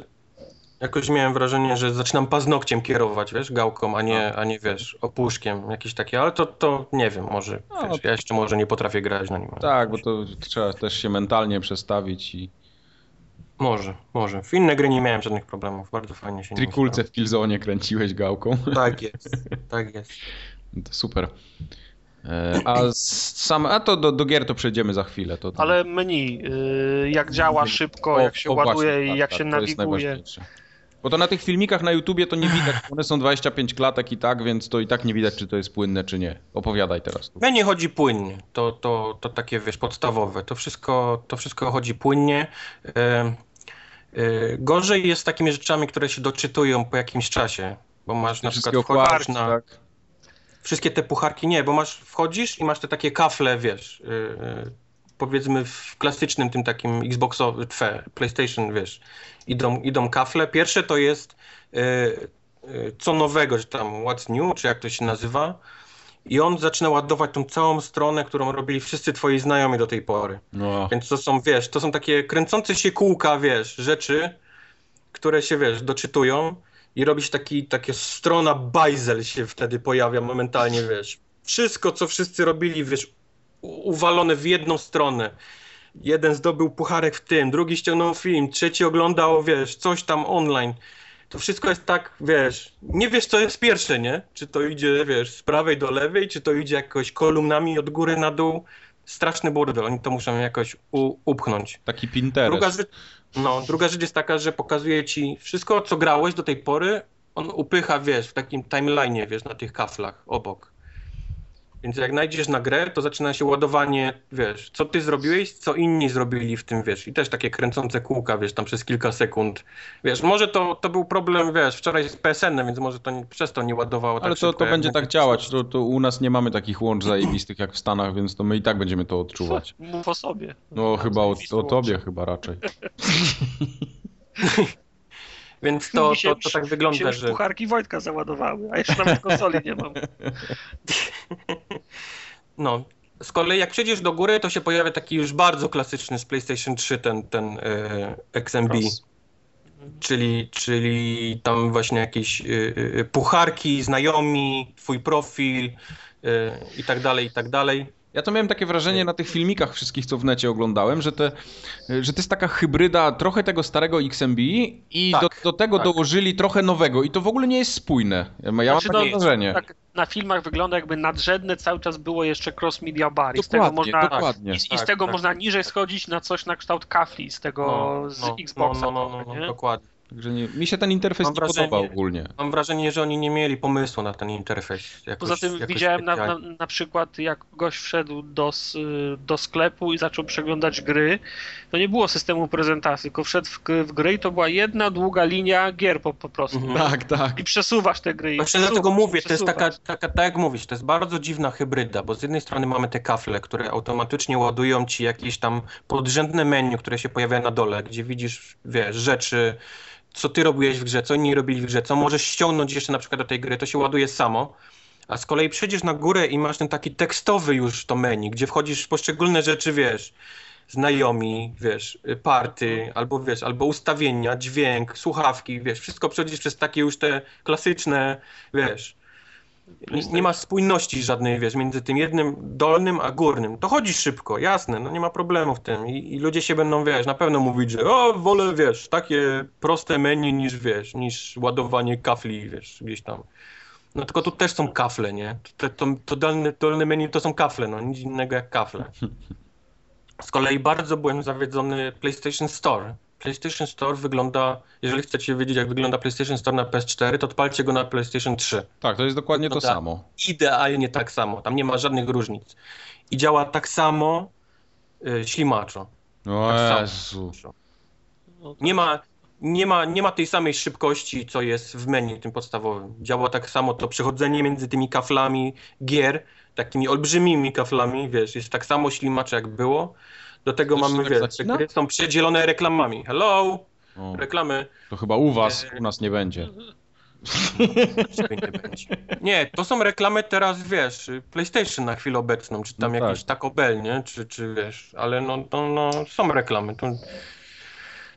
jakoś miałem wrażenie, że zaczynam paznokciem kierować, wiesz, gałką, a nie, a nie wiesz, opuszkiem, jakieś takie, ale to, to nie wiem, może, No, wiesz, ja jeszcze może nie potrafię grać na nim. Tak, bo to trzeba też się mentalnie przestawić i Może, może. W inne gry nie miałem żadnych problemów, bardzo fajnie się trikulce w Killzone kręciłeś gałką. Tak jest, tak jest. To super. E, A z- sam, a to do, do gier to przejdziemy za chwilę. To. Ale menu, y, jak działa szybko, jak się o, ładuje właśnie, i tak, jak tak, się to jest nawiguje. Bo to na tych filmikach na YouTubie to nie widać, one są 25 klatek i tak, więc to i tak nie widać, czy to jest płynne, czy nie. Opowiadaj teraz. Tu. Mnie nie chodzi płynnie, to, to, to takie, wiesz, podstawowe, to wszystko, to wszystko chodzi płynnie. E, gorzej jest z takimi rzeczami, które się doczytują po jakimś czasie, bo masz na przykład Wszystkie wchodzisz na... tak? Wszystkie te pucharki nie, bo masz, wchodzisz i masz te takie kafle, wiesz, yy, yy, powiedzmy w klasycznym tym takim Xboxowym, PlayStation, wiesz, idą, idą kafle. Pierwsze to jest yy, yy, co nowego, że tam what's new, czy jak to się nazywa. I on zaczyna ładować tą całą stronę, którą robili wszyscy twoi znajomi do tej pory. No. Więc to są, wiesz, to są takie kręcące się kółka, wiesz, rzeczy, które się, wiesz, doczytują i robisz taki, takie strona bajzel się wtedy pojawia momentalnie, wiesz. Wszystko, co wszyscy robili, wiesz, uwalone w jedną stronę. Jeden zdobył pucharek w tym, drugi ściągnął film, trzeci oglądał, wiesz, coś tam online. To wszystko jest tak, wiesz, nie wiesz, co jest pierwsze, nie? Czy to idzie, wiesz, z prawej do lewej, czy to idzie jakoś kolumnami od góry na dół. Straszny burdel, oni to muszą jakoś u, upchnąć. Taki Pinterest. Druga rzecz, no, druga rzecz jest taka, że pokazuje ci wszystko, co grałeś do tej pory, on upycha, wiesz, w takim timeline'ie, wiesz, na tych kaflach obok. Więc jak najdziesz na grę, to zaczyna się ładowanie, wiesz, co ty zrobiłeś, co inni zrobili w tym, wiesz, i też takie kręcące kółka, wiesz, tam przez kilka sekund. Wiesz, może to, to był problem, wiesz, wczoraj z PSN-em, więc może to nie, przez to nie ładowało tak Ale to, szybko, to jak będzie tak działać. To, to u nas nie mamy takich łącz zajebistych jak w Stanach, więc to my i tak będziemy to odczuwać. Mów o sobie. No chyba o, o tobie chyba raczej. Więc to, się- to, to tak się wygląda, już że... pucharki Wojtka załadowały, a jeszcze nawet konsoli nie mam. No. Z kolei jak przejdziesz do góry, to się pojawia taki już bardzo klasyczny z PlayStation 3 ten, ten e, XMB. Cross. Czyli, czyli tam właśnie jakieś y, y, pucharki, znajomi, twój profil y, i tak dalej, i tak dalej. Ja to miałem takie wrażenie na tych filmikach wszystkich, co w necie oglądałem, że, te, że to jest taka hybryda trochę tego starego XMB i Tak, do, do tego tak. dołożyli trochę nowego i to w ogóle nie jest spójne. Ja mam Znaczy, takie no, wrażenie. Tak, na filmach wygląda jakby nadrzędne cały czas było jeszcze cross media bar i z tego można dokładnie. i, z- i z Tak, tego tak. można niżej schodzić na coś na kształt kafli z tego z Xboxa. no, no, no, no, nie? dokładnie. Także nie, mi się ten interfejs Mam nie wrażenie- podoba ogólnie. Mam wrażenie, że oni nie mieli pomysłu na ten interfejs. Jakoś, Poza tym widziałem na, na, na przykład jak gość wszedł do, do sklepu i zaczął przeglądać gry, to nie było systemu prezentacji, tylko wszedł w, w gry i to była jedna długa linia gier po, po prostu. Mhm. Tak, tak. I przesuwasz te gry. i Właśnie dlatego mówię, to jest taka, taka, tak jak mówisz, to jest bardzo dziwna hybryda, bo z jednej strony mamy te kafle, które automatycznie ładują ci jakieś tam podrzędne menu, które się pojawia na dole, gdzie widzisz, wiesz, rzeczy, co ty robiłeś w grze, co inni robili w grze, co możesz ściągnąć jeszcze na przykład do tej gry, to się ładuje samo. A z kolei przejdziesz na górę i masz ten taki tekstowy już to menu, gdzie wchodzisz w poszczególne rzeczy, wiesz, znajomi, wiesz, party, albo wiesz, albo ustawienia, dźwięk, słuchawki, wiesz, wszystko przechodzisz przez takie już te klasyczne, wiesz, nie, nie ma spójności żadnej, wiesz, między tym jednym dolnym a górnym. To chodzi szybko, jasne, no nie ma problemu w tym I, i ludzie się będą, wiesz, na pewno mówić, że o, wolę, wiesz, takie proste menu niż, wiesz, niż ładowanie kafli, wiesz, gdzieś tam. No tylko tu też są kafle, nie? To, to, to dolne, dolne menu to są kafle, no nic innego jak kafle. Z kolei bardzo byłem zawiedzony PlayStation Store. PlayStation Store wygląda, jeżeli chcecie wiedzieć jak wygląda PlayStation Store na PS4, to odpalcie go na PlayStation 3. Tak, to jest dokładnie to No samo. Idealnie tak samo, tam nie ma żadnych różnic. I działa tak samo y, ślimaczo. O Tak samo. Jezu. No, Nie ma, nie, ma, nie ma tej samej szybkości, co jest w menu tym podstawowym. Działa tak samo to przechodzenie między tymi kaflami gier, takimi olbrzymimi kaflami, wiesz, jest tak samo ślimacze jak było. Do tego mamy, tak wiesz, te gry są przedzielone reklamami. Hello, O, reklamy. to chyba u was, u nas nie będzie. Nie będzie. Nie, to są reklamy teraz, wiesz, PlayStation na chwilę obecną, czy tam No tak. jakieś Taco Bell, nie? Czy, czy wiesz, ale no, no, no są reklamy. To...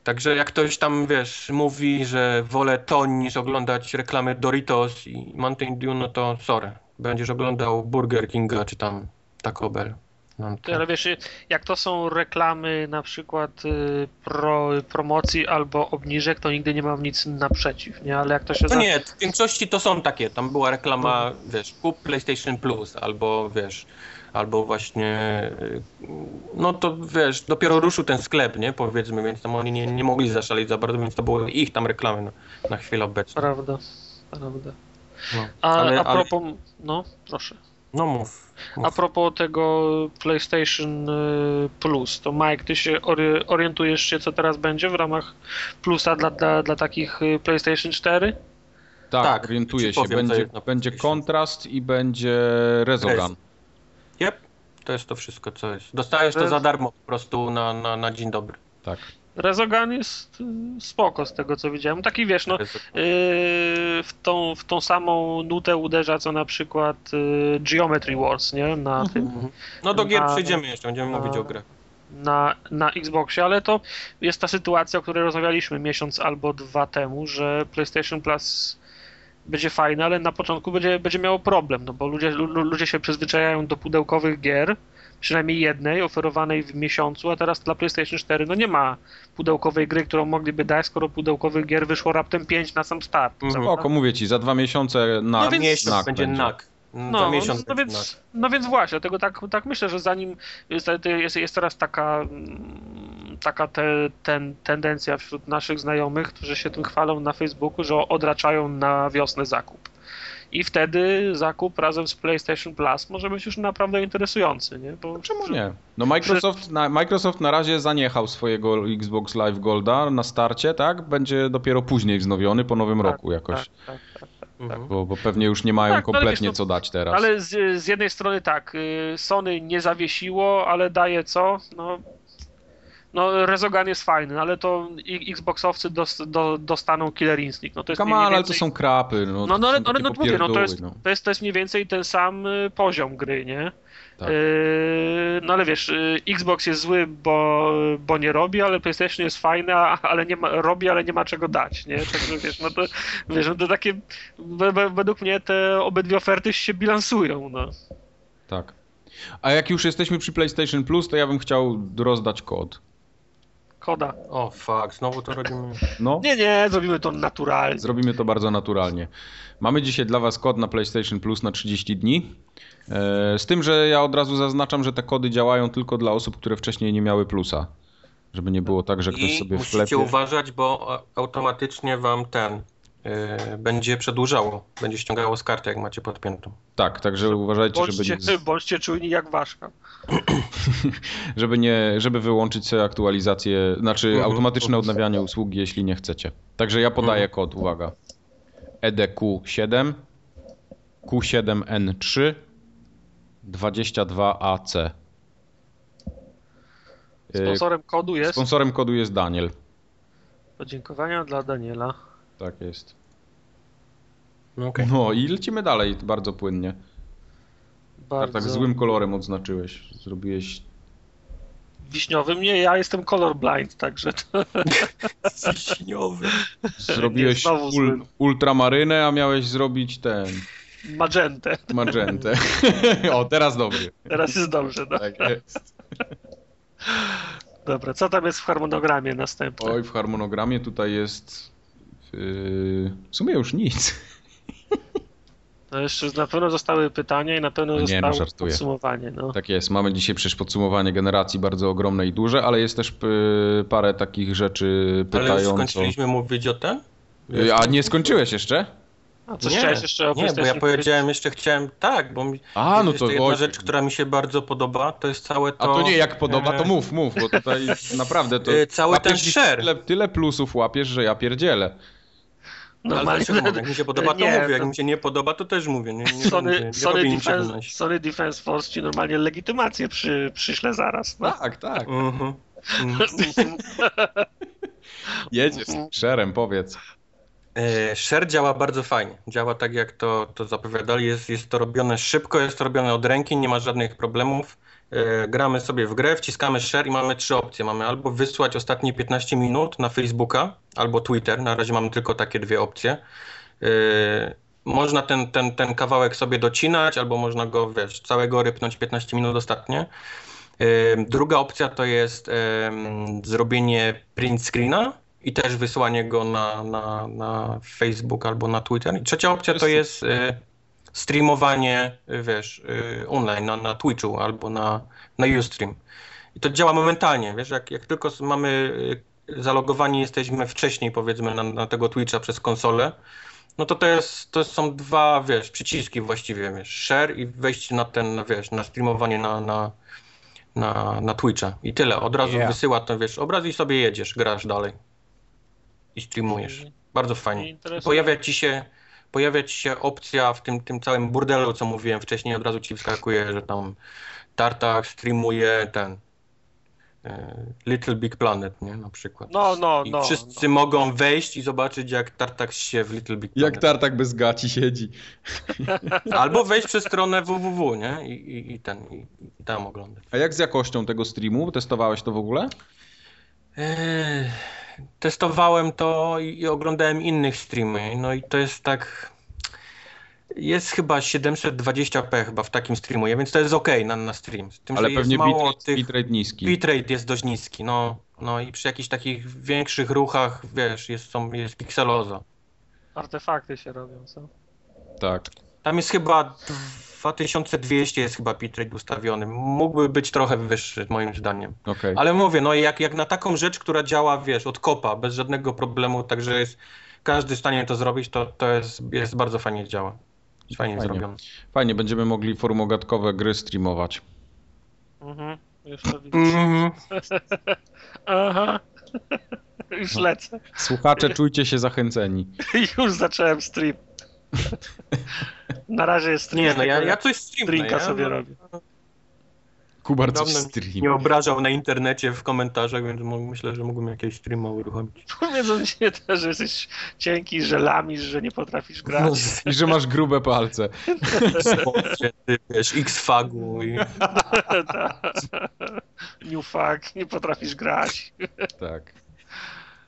Także jak ktoś tam, wiesz, mówi, że wolę to niż oglądać reklamy Doritos i Mountain Dew, no to sorry. Będziesz oglądał Burger Kinga, czy tam Taco Bell. No, Ty, Ale wiesz, jak to są reklamy na przykład y, pro, promocji albo obniżek, to nigdy nie mam nic naprzeciw, nie? Ale jak to się No za... nie, w większości to są takie. Tam była reklama, wiesz, kup PlayStation Plus, albo wiesz, albo właśnie, y, no to wiesz, dopiero ruszył ten sklep, nie, powiedzmy, więc tam oni nie, nie mogli zaszaleć za bardzo, więc to były ich tam reklamy na, na chwilę obecną. Prawda, prawda. No, A, ale, a ale, propos, no proszę. no mów. A propos tego PlayStation y, Plus, to Mike, ty się orientujesz się, co teraz będzie w ramach Plusa dla, dla, dla takich y, PlayStation 4? Tak, Tak, orientuję się. Będzie, będzie kontrast i będzie Rezogun. Yep, to jest to wszystko, co jest. Dostajesz to za darmo po prostu na, na, na dzień dobry. Tak. Rezogun jest y, spoko z tego, co widziałem. Taki wiesz, no, y, w, tą, w tą samą nutę uderza, co na przykład y, Geometry Wars, nie? Na tym Mhm. No do gier Na- przejdziemy jeszcze, będziemy na- mówić o grach. na, na Xboxie, ale to jest ta sytuacja, o której rozmawialiśmy miesiąc albo dwa temu, że PlayStation Plus będzie fajne, ale na początku będzie, będzie miało problem, no bo ludzie, lu, ludzie się przyzwyczajają do pudełkowych gier, przynajmniej jednej oferowanej w miesiącu, a teraz dla PlayStation 4 no nie ma pudełkowej gry, którą mogliby dać, skoro pudełkowych gier wyszło raptem 5 na sam start. Mhm. Spoko, mówię ci, za dwa miesiące na Na więc- miesiąc NAK będzie. NAK. No, miesiąc no, NAK. więc, no więc właśnie, dlatego tak, tak myślę, że zanim jest, jest, jest teraz taka mm, taka te, ten, tendencja wśród naszych znajomych, którzy się tym chwalą na Facebooku, że odraczają na wiosnę zakup. I wtedy zakup razem z PlayStation Plus może być już naprawdę interesujący, nie? Bo, Czemu nie? No Microsoft na, Microsoft na razie zaniechał swojego Xbox Live Golda na starcie, tak? Będzie dopiero później wznowiony po nowym Tak, roku jakoś. Tak, tak, tak. Mhm. Bo, bo pewnie już nie mają Tak, no kompletnie no, co dać teraz. Ale z, z jednej strony tak, y, Sony nie zawiesiło, ale daje co? No, no Rezogan jest fajny, ale to Xboxowcy dos, do, dostaną Killer Instinct. No to jest mniej on, ale to więcej- są krapy. No, No, no, ale, ale no mówię, no to jest, no. to, jest, to jest mniej więcej ten sam y, poziom gry, nie? Tak. Yy, no ale wiesz, y, Xbox jest zły, bo, bo nie robi, ale PlayStation jest fajny, ale nie ma, robi, ale nie ma czego dać, nie? Także wiesz, no to, wiesz, no to takie, we- we- według mnie te obydwie oferty się bilansują, no. Tak. A jak już jesteśmy przy PlayStation Plus, to ja bym chciał rozdać kod. Koda. O, fuck, znowu to robimy. No, Nie, nie, zrobimy to naturalnie. zrobimy to bardzo naturalnie. Mamy dzisiaj dla Was kod na PlayStation Plus na 30 dni. E, Z tym, że ja od razu zaznaczam, że te kody działają tylko dla osób, które wcześniej nie miały plusa. Żeby nie było tak, że ktoś I sobie musicie wklepie. uważać, bo a- automatycznie wam ten będzie przedłużało, będzie ściągało z karty, jak macie podpiętą. Tak, także uważajcie, żeby Bądźcie, nie, bądźcie czujni jak ważka. żeby nie, żeby wyłączyć sobie aktualizację, znaczy Mhm. automatyczne odnawianie usługi, jeśli nie chcecie. Także ja podaję Mhm. kod, uwaga. E EDQ7 Q7N3 22AC. Y, Sponsorem kodu jest Sponsorem kodu jest Daniel. podziękowania dla Daniela. Tak jest. No, okej. No i lecimy dalej bardzo płynnie. Bardzo Tak złym kolorem odznaczyłeś. Zrobiłeś. wiśniowym. Nie, ja jestem colorblind, także to Wiśniowy. Zrobiłeś ul, ultramarynę, a miałeś zrobić ten. magentę. Magentę. o, teraz dobry. Teraz jest dobrze, no. Tak jest. Dobra, co tam jest w harmonogramie następne? Oj, w harmonogramie tutaj jest. Yy, w sumie już nic. No jeszcze na pewno zostały pytania i na pewno No nie, no, zostało żartuję. podsumowanie. No. Tak jest. Mamy dzisiaj przecież podsumowanie generacji bardzo ogromne i duże, ale jest też yy, parę takich rzeczy Ale już pytająco. skończyliśmy mówić o tym? Yy, A nie skończyłeś jeszcze? A coś nie, chciałeś jeszcze o Nie, bo ja powiedziałem, jeszcze chciałem, tak, bo mi, A, no jest to jedna oj. rzecz, która mi się bardzo podoba, to jest całe to... A to nie, jak podoba, to e, mów, mów, bo tutaj naprawdę to. Yy, cały ten share. Tyle, tyle plusów łapiesz, że ja pierdzielę. Ale Normalnie. mówię? Jak mi się podoba, to Nie, mówię, jak to- mi się nie podoba, to też mówię. Nie, nie, Sony, nie Sony, Defense. Sony Defense Force ci normalnie legitymację przy, przyśle zaraz. No. Tak, tak. Mhm. Mhm. Jedziesz Mhm. z szerem, powiedz. E, Share działa bardzo fajnie. Działa tak, jak to, to zapowiadali. Jest, jest to robione szybko, jest to robione od ręki, nie ma żadnych problemów. E, Gramy sobie w grę, wciskamy share i mamy trzy opcje. Mamy albo wysłać ostatnie 15 minut na Facebooka, albo Twitter. Na razie mamy tylko takie dwie opcje. E, Można ten, ten, ten kawałek sobie docinać, albo można go, wiesz, całego rypnąć 15 minut ostatnie. E, Druga opcja to jest zrobienie print screena i też wysłanie go na, na, na Facebook albo na Twitter. I trzecia opcja to jest streamowanie, e, wiesz, e, online na, na Twitchu albo na, na Ustream. I to działa momentalnie, wiesz, jak, jak tylko mamy e, zalogowani jesteśmy wcześniej powiedzmy na, na tego Twitcha przez konsolę, no to to, jest, to są dwa, wiesz, przyciski właściwie, wiesz, share i wejście na ten, wiesz, na streamowanie na, na, na, na Twitcha i tyle. Od razu Yeah. wysyła to, wiesz, obraz i sobie jedziesz, grasz dalej i streamujesz. Bardzo fajnie. Pojawia ci się, pojawia ci się opcja w tym, tym całym burdelu, co mówiłem wcześniej, od razu ci wskakuje, że tam Tartak streamuje ten e, Little Big Planet, nie, na przykład. No, no, I no. wszyscy mogą wejść i zobaczyć, jak Tartak się w Little Big Planet. Jak tartak bez gaci siedzi. Albo wejść przez stronę www, nie? I, i, i ten, i, i tam oglądać. A jak z jakością tego streamu? Testowałeś to w ogóle? Eee, testowałem to i, i oglądałem innych streamy, no i to jest tak... Jest chyba 720p chyba w takim streamuje, więc to jest ok na, na stream. Z tym, Ale że pewnie bitrate, tych... bitrate niski. Bitrate jest dość niski, no, no i przy jakichś takich większych ruchach, wiesz, jest, są, jest pikseloza. Artefakty się robią, co? Tak. Tam jest chyba 2200 jest chyba bitrate ustawiony. Mógłby być trochę wyższy, moim zdaniem. Okej. Ale mówię, no jak, jak na taką rzecz, która działa, wiesz, od kopa, bez żadnego problemu, także jest każdy w stanie to zrobić, to, to jest, jest bardzo fajnie działa. Jest fajnie, Fajnie. zrobione. Fajnie, będziemy mogli forumogatkowe gry streamować. Mhm. Już to widzisz. Mhm. Aha. Już lecę. Słuchacze, czujcie się zachęceni. Już zacząłem stream. Na razie jest stream. Nie, no ja, ja coś streamnę. drinka Ja sobie no, robię. Kubar coś stream. nie obrażał na internecie w komentarzach, więc myślę, że mógłbym jakieś streama uruchomić. Powiedzą się też, że jesteś cienki, że lamisz, że nie potrafisz No, grać. I że masz grube palce. Xboxie, ty, wiesz, X-Fagu i... New fuck, nie potrafisz grać. Tak.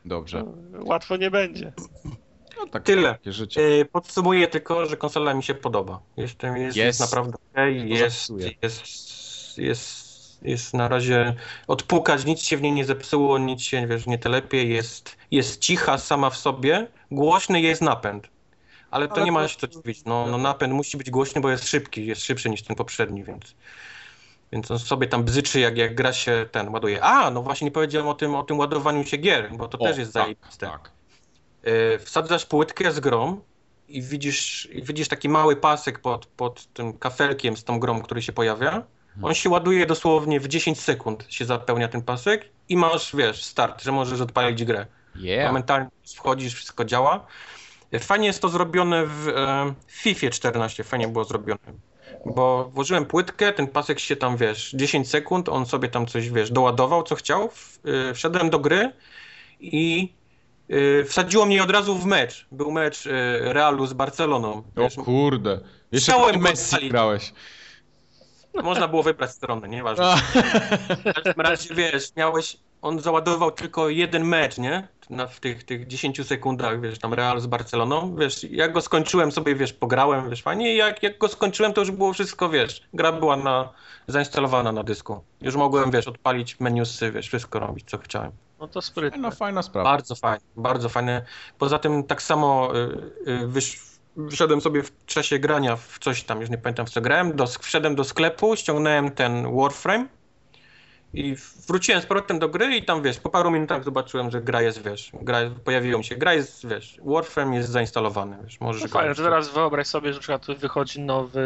Dobrze. Łatwo nie będzie. No, tak, Tyle. Takie życie. E, Podsumuję tylko, że konsola mi się podoba. Jest, jest, jest, Jest. naprawdę okej, To jest, jest, jest, jest na razie odpukać, nic się w niej nie zepsuło, nic się wiesz, nie telepie, jest, jest cicha sama w sobie, głośny jest napęd. Ale to Ale nie ma to- się co dziwić. No, no napęd musi być głośny, bo jest szybki, jest szybszy niż ten poprzedni, więc. Więc on sobie tam bzyczy, jak, jak gra się ten ładuje. A, no właśnie nie powiedziałem o tym, o tym ładowaniu się gier, bo to O, też jest tak, zajebiste. Tak. E, wsadzasz płytkę z grą i widzisz, widzisz taki mały pasek pod, pod tym kafelkiem z tą grą, który się pojawia. On się ładuje dosłownie w 10 sekund się zapełnia ten pasek i masz, wiesz, start, że możesz odpalić grę. Yeah. Momentalnie wchodzisz, wszystko działa. Fajnie jest to zrobione w e, FIFA 14, fajnie było zrobione. Bo włożyłem płytkę, ten pasek się tam, wiesz, 10 sekund, on sobie tam coś, wiesz, doładował, co chciał. W, e, wszedłem do gry i wsadziło mnie od razu w mecz. Był mecz e, Realu z Barceloną. O kurde. Jeszcze Messi grałeś. można było wybrać stronę, nieważne. A, W każdym razie, wiesz, miałeś, on załadował tylko jeden mecz, nie? Na, w tych, tych 10 sekundach, wiesz, tam Real z Barceloną, wiesz, jak go skończyłem sobie, wiesz, pograłem, wiesz, fajnie, jak, jak go skończyłem, to już było wszystko, wiesz, gra była na, zainstalowana na dysku. Już mogłem, wiesz, odpalić menusy, wiesz, wszystko robić, co chciałem. No to sprytne. Fajna, fajna sprawa. Bardzo fajnie, bardzo fajne. Poza tym tak samo y, y, wysz, wyszedłem sobie w czasie grania w coś tam, już nie pamiętam w co grałem, do, wszedłem do sklepu, ściągnąłem ten Warframe i wróciłem z powrotem do gry i tam, wiesz, po paru minutach zobaczyłem, że gra jest, wiesz, gra, pojawiło mi się, gra jest, wiesz, Warframe jest zainstalowany, wiesz, możesz No fajnie, teraz wyobraź sobie, że na przykład wychodzi nowy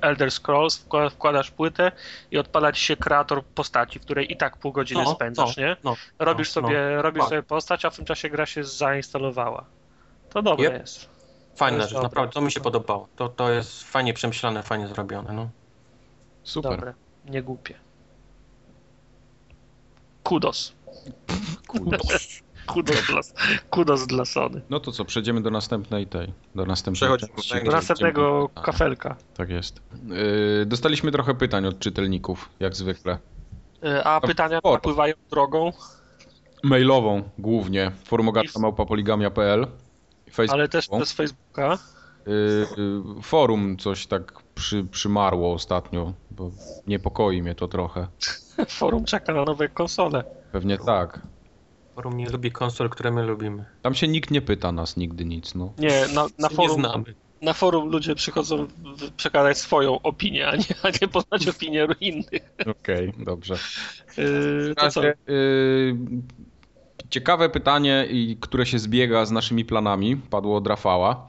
Elder Scrolls, wkła- wkładasz płytę i odpala ci się kreator postaci, w której i tak pół godziny No, spędzasz, no, nie? no, Robisz no, sobie, robisz tak. sobie postać, a w tym czasie gra się zainstalowała. To dobre Yep. jest. Fajna jest rzecz, dobre. naprawdę, to mi się podobało. To, to jest fajnie przemyślane, fajnie zrobione, no. Super. Dobre, nie głupie. Kudos. Kudos. Kudos dla, kudos dla Sony. No to co, przejdziemy do następnej tej, do następnej części. do następnego A, kafelka. Tak jest. Yy, dostaliśmy trochę pytań od czytelników, jak zwykle. Y, A pytania napływają drogą, Mailową głównie, forumogatka małpapoligamia.pl Facebook. ale też przez Facebooka. Yy, forum coś tak przy, przymarło ostatnio, bo niepokoi mnie to trochę. Forum czeka na nowe konsole. Pewnie tak. Forum nie lubi konsol, które my lubimy. Tam się nikt nie pyta nas nigdy nic, no. Nie, na, na, Nie forum, znamy. na forum ludzie przychodzą przekazać swoją opinię, a nie, a nie poznać opinię innych. Okej, dobrze. Yy, W to co? razie, y, ciekawe pytanie, i które się zbiega z naszymi planami, padło od Rafała,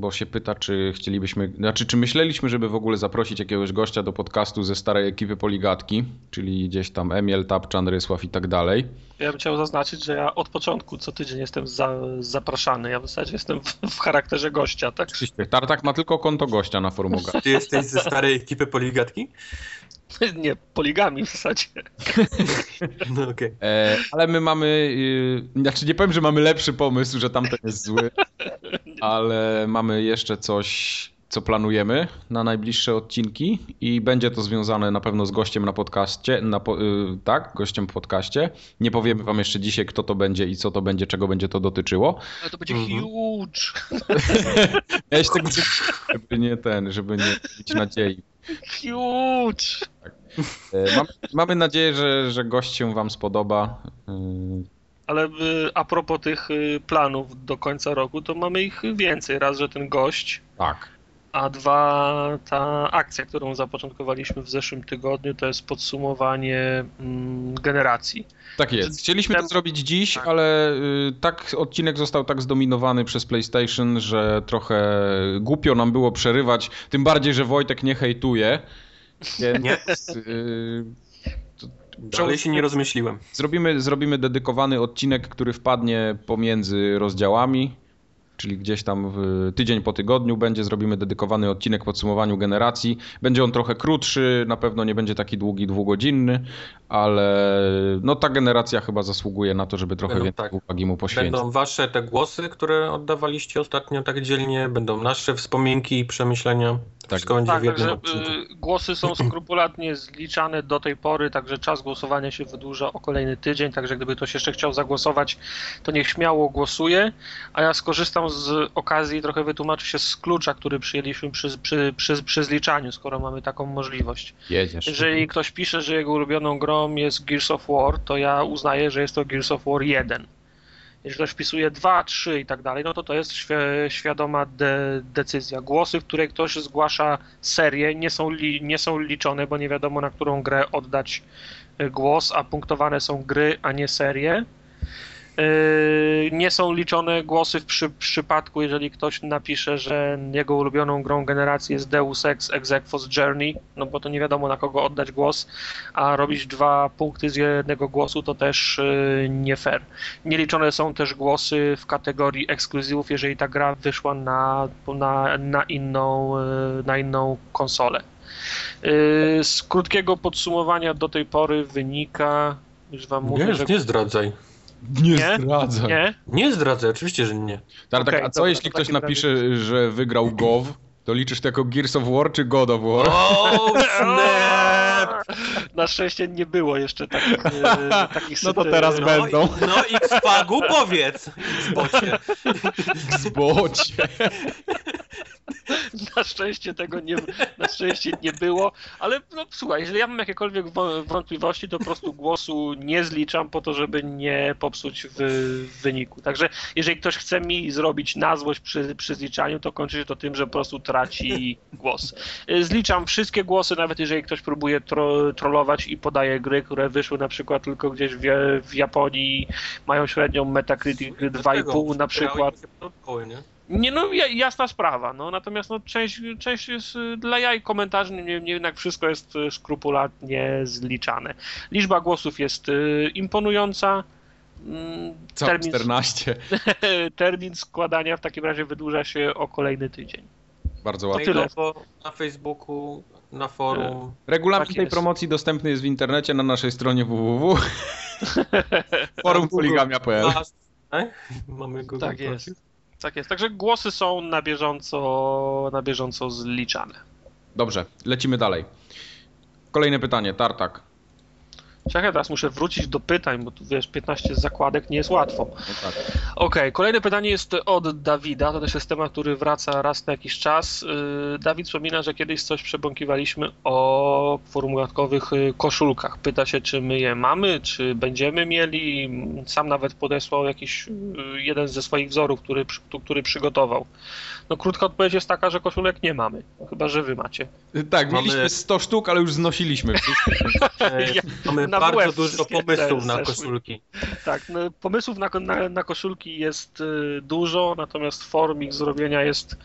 bo się pyta, czy chcielibyśmy, znaczy, czy myśleliśmy, żeby w ogóle zaprosić jakiegoś gościa do podcastu ze starej ekipy Poligatki, czyli gdzieś tam Emil, Tapczan, Rysław i tak dalej. Ja bym chciał zaznaczyć, że ja od początku co tydzień jestem za, zapraszany. Ja w zasadzie jestem w, w charakterze gościa, tak? Oczywiście, Tartak ma tylko konto gościa na forumoga. Ty jesteś ze starej ekipy Poligatki? Nie, poligami w zasadzie. No okej. E, ale my mamy, y, znaczy nie powiem, że mamy lepszy pomysł, że tamten jest zły, ale mamy jeszcze coś, co planujemy na najbliższe odcinki i będzie to związane na pewno z gościem na podcaście, na, po- y, tak, gościem w podcaście. Nie powiemy wam jeszcze dzisiaj, kto to będzie i co to będzie, czego będzie to dotyczyło. Ale to będzie Mhm. huge. Ja się tego, żeby nie ten, żeby nie mieć nadziei. Huge. E, Mam, mamy nadzieję, że, że gość się wam spodoba. Y, Ale y, a propos tych y, planów do końca roku, to mamy ich więcej. Raz, że ten gość, Tak. A dwa, ta akcja, którą zapoczątkowaliśmy w zeszłym tygodniu, to jest podsumowanie mm, generacji. Tak jest. Chcieliśmy to zrobić dziś, tak. ale y, tak odcinek został tak zdominowany przez PlayStation, że trochę głupio nam było przerywać. Tym bardziej, że Wojtek nie hejtuje. Więc, Nie. y, Dalej się nie rozmyśliłem. Zrobimy, zrobimy dedykowany odcinek, który wpadnie pomiędzy rozdziałami, czyli gdzieś tam w tydzień po tygodniu będzie, zrobimy dedykowany odcinek podsumowaniu generacji. Będzie on trochę krótszy, na pewno nie będzie taki długi, dwugodzinny, ale no ta generacja chyba zasługuje na to, żeby trochę Będą, więcej tak. uwagi mu poświęcić. Będą wasze te głosy, które oddawaliście ostatnio tak dzielnie, będą nasze wspominki i przemyślenia. Tak, jednym także y, głosy są skrupulatnie zliczane do tej pory, także czas głosowania się wydłuża o kolejny tydzień, także gdyby ktoś jeszcze chciał zagłosować, to niech śmiało głosuje, a ja skorzystam z okazji i trochę wytłumaczę się z klucza, który przyjęliśmy przy, przy, przy, przy zliczaniu, skoro mamy taką możliwość. Jedziesz. Jeżeli ktoś pisze, że jego ulubioną grą jest Gears of War, to ja uznaję, że jest to Gears of War 1. Jeżeli ktoś wpisuje 2, 3 i tak dalej, no to to jest świ świadoma de decyzja. Głosy, w której ktoś zgłasza serię, nie są, nie są liczone, bo nie wiadomo na którą grę oddać y, głos, a punktowane są gry, a nie serie. Yy, Nie są liczone głosy w przy, przypadku, jeżeli ktoś napisze, że jego ulubioną grą generacji jest Deus Ex Exequos Journey, no bo to nie wiadomo na kogo oddać głos, a robić dwa punkty z jednego głosu to też yy, nie fair. Nie liczone są też głosy w kategorii ekskluzywów, jeżeli ta gra wyszła na, na, na, inną, yy, na inną konsolę. Z krótkiego podsumowania do tej pory wynika, już wam mówię, Nie, że nie zdradzaj. Nie, Nie? zdradzaj. nie, Nie zdradzaj, oczywiście, że nie. Tartak, Okej, a co dobra, jeśli ktoś napisze, że wygrał GOW? To liczysz to jako Gears of War czy God of War? O, snap! Na szczęście nie było jeszcze takich, e, takich No to teraz No, będą. i- no X-Fagu powiedz! Xbocie. Zbocie. Na szczęście tego nie, na szczęście nie było, ale no, słuchaj, jeżeli ja mam jakiekolwiek wo- wątpliwości, to po prostu głosu nie zliczam po to, żeby nie popsuć w, w wyniku. Także jeżeli ktoś chce mi zrobić na złość przy, przy zliczaniu, to kończy się to tym, że po prostu traci głos. Zliczam wszystkie głosy, nawet jeżeli ktoś próbuje tro, trollować i podaje gry, które wyszły na przykład tylko gdzieś w, w Japonii, mają średnią Metacritic 2,5 na przykład. Nie? No ja- jasna sprawa, no natomiast no, część, część jest y, dla jaj komentarzy, nie, nie, jednak wszystko jest y, skrupulatnie zliczane. Liczba głosów jest y, imponująca. Mm, Co, Termin, 14. termin składania w takim razie wydłuża się o kolejny tydzień. Bardzo To ładnie. tyle. Mailowo, na Facebooku, na forum. Regulamin Tak tej jest. promocji dostępny jest w internecie na naszej stronie www. Forum poligamia.pl e? Mamy go Tak jest. Tak jest. Także głosy są na bieżąco, na bieżąco zliczane. Dobrze, lecimy dalej. Kolejne pytanie, Tartak. Czekaj, teraz muszę wrócić do pytań, bo tu wiesz, 15 zakładek nie jest łatwo. No tak. Okej, kolejne pytanie jest od Dawida. To też jest temat, który wraca raz na jakiś czas. Yy, Dawid wspomina, że kiedyś coś przebąkiwaliśmy o formułatkowych y, koszulkach. Pyta się, czy my je mamy, czy będziemy mieli. Sam nawet podesłał jakiś y, jeden ze swoich wzorów, który, który przygotował. No krótka odpowiedź jest taka, że koszulek nie mamy. Chyba, że wy macie. Tak, Mamy- mieliśmy 100 sztuk, ale już znosiliśmy wszystkie. E, Ja- Mamy na bardzo WF dużo pomysłów na koszulki. Tak, no, pomysłów na, na, na koszulki jest y, dużo, natomiast form ich zrobienia jest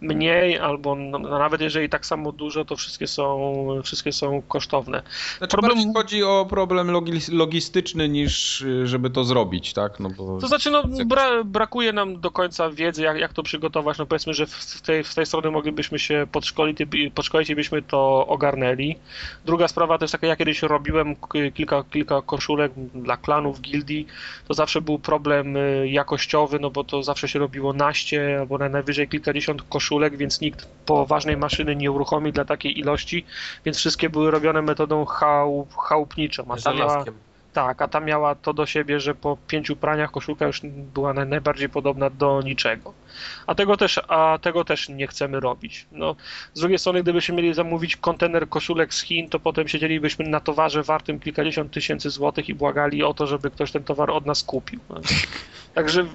mniej, albo no, nawet jeżeli tak samo dużo, to wszystkie są, wszystkie są kosztowne. Znaczy Problem- bardziej chodzi o problem logi- logistyczny niż y, żeby to zrobić, tak? No bo... To znaczy, no, bra, brakuje nam do końca wiedzy, jak, jak to przygotować. No powiedzmy, że w tej, w tej strony moglibyśmy się podszkolić, i- podszkolić i byśmy to ogarnęli. Druga sprawa to jest taka, ja kiedyś robiłem kilka, kilka koszulek dla klanów, gildii, to zawsze był problem y, jakościowy, no bo to zawsze się robiło naście albo na najwyżej kilkadziesiąt koszulek, więc nikt poważnej maszyny nie uruchomi dla takiej ilości, więc wszystkie były robione metodą chałup, chałupniczą. A ta miała. Tak, a ta miała to do siebie, że po pięciu praniach koszulka już była naj- najbardziej podobna do niczego. A tego też, a tego też nie chcemy robić. No, z drugiej strony, gdybyśmy mieli zamówić kontener koszulek z Chin, to potem siedzielibyśmy na towarze wartym kilkadziesiąt tysięcy złotych i błagali o to, żeby ktoś ten towar od nas kupił. No. Także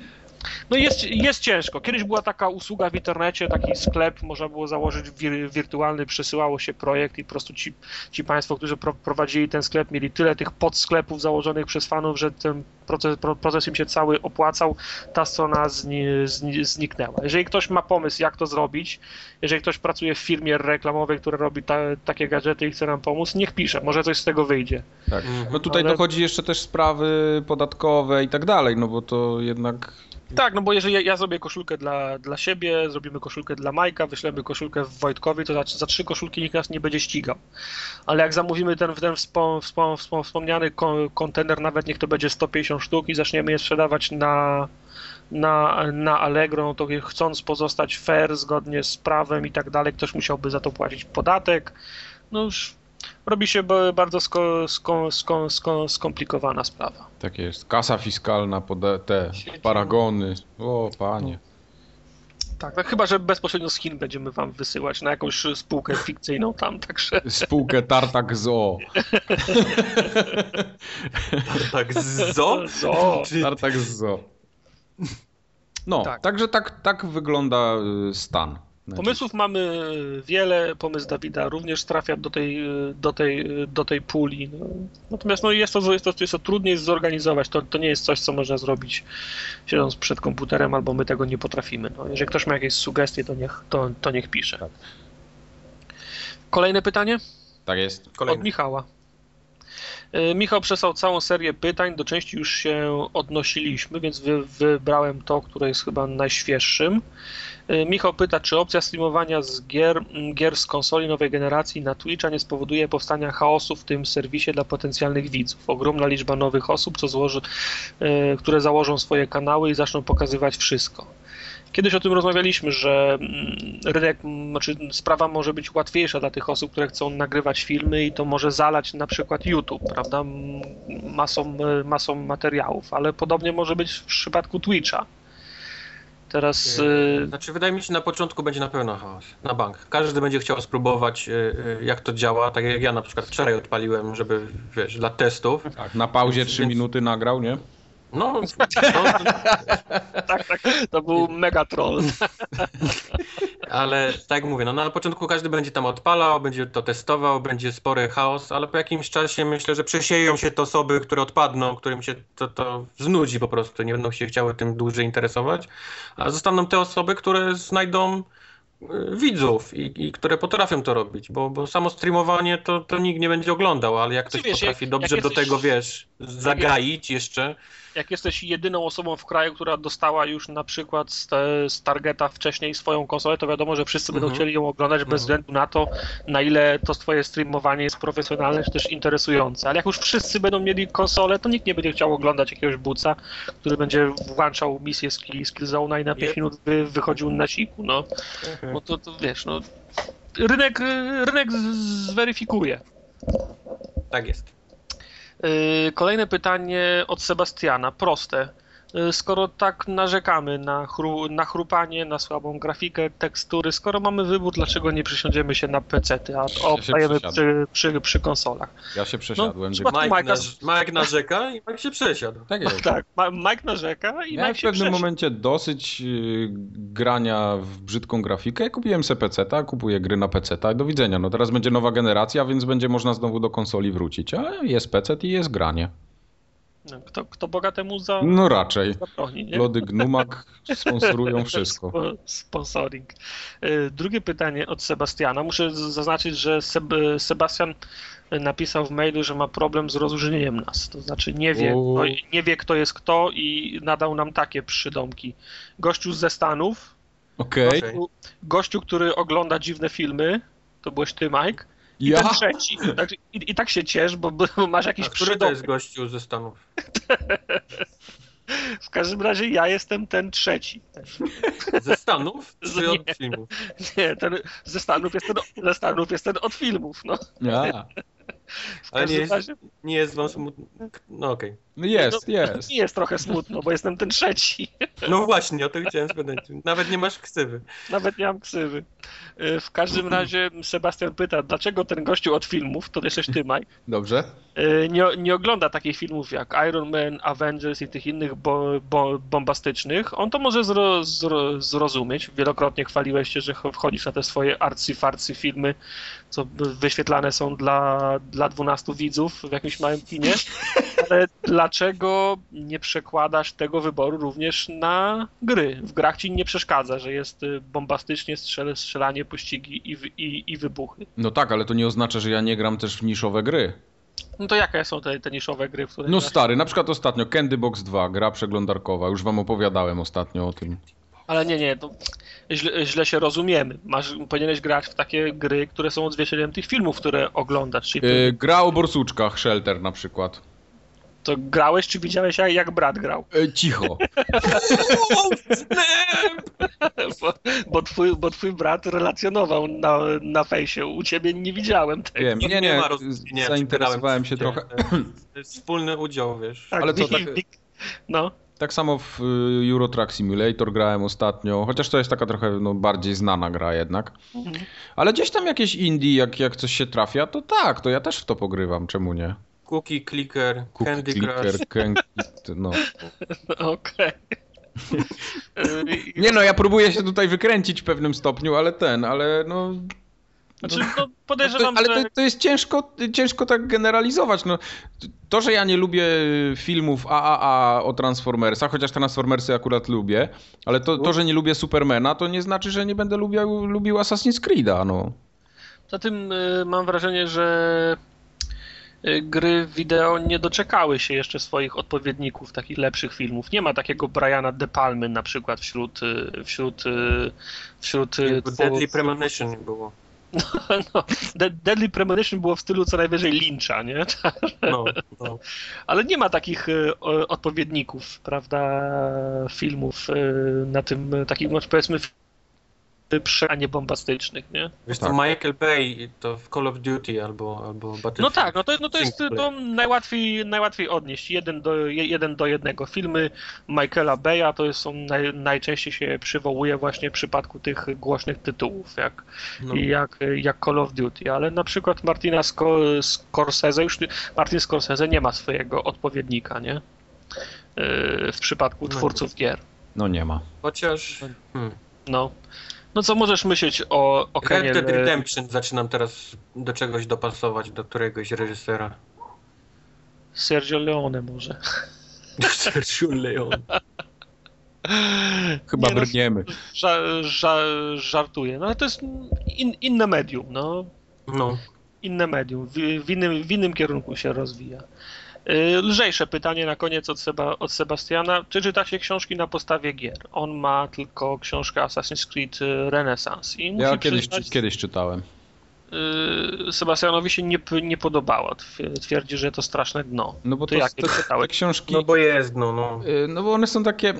No jest, jest ciężko. Kiedyś była taka usługa w internecie, taki sklep, można było założyć wir, wirtualny, przesyłało się projekt i po prostu ci, ci państwo, którzy pro, prowadzili ten sklep, mieli tyle tych podsklepów założonych przez fanów, że ten proces, proces im się cały opłacał, ta strona zni, zni, zniknęła. Jeżeli ktoś ma pomysł, jak to zrobić, jeżeli ktoś pracuje w firmie reklamowej, która robi ta, takie gadżety i chce nam pomóc, niech pisze, może coś z tego wyjdzie. Tak. No tutaj Ale- dochodzi jeszcze też sprawy podatkowe i tak dalej, no bo to jednak Tak, no bo jeżeli ja, zrobię koszulkę dla, dla siebie, zrobimy koszulkę dla Majka, wyślemy koszulkę Wojtkowi, to za, za trzy koszulki nikt nas nie będzie ścigał. Ale jak zamówimy ten, ten wspom, wspom, wspom, wspomniany kon- kontener, nawet niech to będzie 150 sztuk i zaczniemy je sprzedawać na, na, na Allegro, no to chcąc pozostać fair, zgodnie z prawem i tak dalej, ktoś musiałby za to płacić podatek. No już robi się ba- bardzo sko, sko, sko, sko, skomplikowana sprawa. tak jest. Kasa fiskalna, te paragony. O, panie. Tak, no chyba, że bezpośrednio z Chin będziemy wam wysyłać na jakąś spółkę fikcyjną tam, także Spółkę Tartak Zoo. Tak, zo? Zo. Czy- Tartak Zoo. No, Tak. także tak, tak wygląda y, stan. Pomysłów mamy wiele, pomysł Dawida również trafia do tej, do tej, do tej puli. No. Natomiast no, jest, to, jest, to, jest to trudniej zorganizować, to, to nie jest coś, co można zrobić siedząc przed komputerem, albo my tego nie potrafimy. No. Jeżeli ktoś ma jakieś sugestie, to niech, to, to niech pisze. Tak. Kolejne pytanie? Tak jest. Od Kolejny. Michała. E, Michał przesłał całą serię pytań, do części już się odnosiliśmy, więc wy, wybrałem to, które jest chyba najświeższym. E, Michał pyta, czy opcja streamowania z gier, m, gier z konsoli nowej generacji na Twitcha nie spowoduje powstania chaosu w tym serwisie dla potencjalnych widzów. Ogromna liczba nowych osób, co złoży, e, które założą swoje kanały i zaczną pokazywać wszystko. Kiedyś o tym rozmawialiśmy, że mm, rynek, mm, znaczy sprawa może być łatwiejsza dla tych osób, które chcą nagrywać filmy i to może zalać na przykład YouTube, prawda, masą, e, masą materiałów, ale podobnie może być w przypadku Twitcha. Teraz e, Znaczy, wydaje mi się, na początku będzie na pewno chaos. Na bank. Każdy będzie chciał spróbować, y, y, jak to działa. Tak jak ja na przykład wczoraj odpaliłem, żeby, wiesz, dla testów. Tak, na pauzie 3 Więc- minuty nagrał, nie? No, no tak, tak, to był mega troll. ale tak jak mówię, no na początku każdy będzie tam odpalał, będzie to testował, będzie spory chaos, ale po jakimś czasie myślę, że przesieją się te osoby, które odpadną, którym się to, to znudzi po prostu, nie będą się chciały tym dłużej interesować, a zostaną te osoby, które znajdą y, widzów i, i które potrafią to robić, bo, bo samo streamowanie to, to nikt nie będzie oglądał, ale jak ktoś wiesz, potrafi jak- dobrze jak do jesteś- tego, wiesz, zagaić jeszcze, Jak jesteś jedyną osobą w kraju, która dostała już na przykład z, z Targeta wcześniej swoją konsolę, to wiadomo, że wszyscy będą Mhm. chcieli ją oglądać bez Mhm. względu na to, na ile to twoje streamowanie jest profesjonalne czy też interesujące. Ale jak już wszyscy będą mieli konsolę, to nikt nie będzie chciał oglądać jakiegoś buca, który będzie włączał misję z Kill- z Killzona i na 5 Yep. minut wy, wychodził na siku. No, no to, to wiesz, no, rynek, rynek z- zweryfikuje. tak jest. Yy, Kolejne pytanie od Sebastiana, proste. Yy, Skoro tak narzekamy na, chru, na chrupanie, na słabą grafikę, tekstury, skoro mamy wybór, dlaczego nie przysiądziemy się na PC-ty, a obstajemy przesiadłem. przy, przy, przy konsolach? Ja się przesiadłem. No, dziękuję. przypadku Mike, Mike'a- naż, Mike narzeka i Mike się przesiadł. tak jest. Tak, Mike narzeka i Miałem Mike w pewnym przesiadł. momencie dosyć y, grania w brzydką grafikę. Kupiłem sobie PC-ta, kupuję gry na PC-ta i do widzenia. No teraz będzie nowa generacja, więc będzie można znowu do konsoli wrócić. A jest PC i jest granie. No, Kto, kto bogatemu za, No raczej. zabroni? Lody Gnumak sponsorują wszystko. Spo- Sponsoring. Y, Drugie pytanie od Sebastiana. Muszę zaznaczyć, że Seb Sebastian napisał w mailu, że ma problem z rozróżnieniem nas. To znaczy nie wie, kto, nie wie kto jest kto i nadał nam takie przydomki. Gościu ze Stanów, Okej. Okej. gościu, gościu, który ogląda dziwne filmy, to byłeś ty, Mike. I Ja? ten trzeci. Tak, i, I tak się ciesz, bo, bo masz jakiś który to przydomek. jest gościu ze Stanów? W każdym razie ja jestem ten trzeci. Ze Stanów? Czy Nie. od filmów? Nie, ten ze Stanów jest ten, ze Stanów jest ten od filmów. No. Ja. W Ale nie każdym jest, razie nie jest wam smutno. No okej. No jest, no, jest. Mi jest trochę smutno, bo jestem ten trzeci. No właśnie, o to chciałem spytać. Nawet nie masz ksywy. Nawet nie mam ksywy. Y, w każdym razie Sebastian pyta, dlaczego ten gościu od filmów, to jesteś ty, Mike, Dobrze. y, nie, nie ogląda takich filmów jak Iron Man, Avengers i tych innych bo, bo, bombastycznych. On to może zro, zro, zrozumieć. Wielokrotnie chwaliłeś się, że wchodzisz na te swoje arcy-farcy filmy, co wyświetlane są dla, dla 12 widzów w jakimś małym kinie. Ale dlaczego nie przekładasz tego wyboru również na gry? W grach ci nie przeszkadza, że jest y, bombastycznie strzel, strzelanie, pościgi i, i, i wybuchy. No tak, ale to nie oznacza, że ja nie gram też w niszowe gry. No to jakie są te, te niszowe gry, w które No grasz? stary, na przykład ostatnio Candy Box 2, gra przeglądarkowa, już wam opowiadałem ostatnio o tym. Ale nie, nie, to źle, źle się rozumiemy. Masz, powinieneś grać w takie gry, które są odzwierciedleniem tych filmów, które oglądasz. Czyli Yy, gra o borsuczkach, Shelter na przykład. to grałeś, czy widziałeś, jak, jak brat grał? Yy, cicho. Bo, bo, twój, bo twój brat relacjonował na, na fejsie. U ciebie nie widziałem tego. Wiem, nie, nie, ma rozróżnienia, czy zainteresowałem się trochę. nie. Wspólny udział, wiesz. Tak, ale co, tak- No, Tak samo w y, Euro Truck Simulator grałem ostatnio, chociaż to jest taka trochę no, bardziej znana gra jednak. Mhm. Ale gdzieś tam jakieś indie, jak, jak coś się trafia, to tak, to ja też w to pogrywam, czemu nie? Cookie Clicker, Cookie Candy Clicker, Crush. Candy, no. okej. Nie no, ja próbuję się tutaj wykręcić w pewnym stopniu, ale ten, ale no... Znaczy, no, to, podejrzewam, ale że... to, to jest ciężko, ciężko tak generalizować. No, to, że ja nie lubię filmów AAA o Transformersach, chociaż Transformersy akurat lubię, ale to, to że nie lubię Supermana, to nie znaczy, że nie będę lubił, lubił Assassin's Creed'a, no. Poza tym y, mam wrażenie, że y, gry wideo nie doczekały się jeszcze swoich odpowiedników, takich lepszych filmów. Nie ma takiego Briana De Palmy na przykład wśród y, wśród wśród twórców- Deadly Premonition nie było. No, De- Deadly Premonition było w stylu co najwyżej Lyncha, nie? No, no. Ale nie ma takich o- odpowiedników, prawda, filmów y, na tym, takich, no, powiedzmy, przanie bombastycznych, nie? Wiesz Tak. to Michael Bay to w Call of Duty albo, albo Battlefield. No tak, no to, no to jest to najłatwiej, najłatwiej odnieść. Jeden do, je- jeden do jednego. Filmy Michaela Baya to są naj, najczęściej się przywołuje właśnie w przypadku tych głośnych tytułów, jak, No. jak, jak Call of Duty, ale na przykład Martina Sco- Scorsese, już nie- Martin Scorsese nie ma swojego odpowiednika, nie? Yy, W przypadku No twórców gier. No nie ma. Chociaż hmm. No. No co możesz myśleć o, o Red Dead Le- Redemption zaczynam teraz do czegoś dopasować, do któregoś reżysera. Sergio Leone może. Sergio Leone. Chyba Nie, no, brniemy. ża, ża, żartuję. No ale to jest in, inne medium, no. No. Inne medium. W, w, innym, w innym kierunku się rozwija. Y, Lżejsze pytanie na koniec od, Seba, od Sebastiana. Czy czyta się książki na podstawie gier? On ma tylko książkę Assassin's Creed Renaissance. I Ja kiedyś, przyznać, kiedyś czytałem. Y, Sebastianowi się nie, nie podobała. Tw- Twierdzi, że to straszne dno. No bo to, jakie te, książki... no bo jest, no, no. Y, No bo one są takie.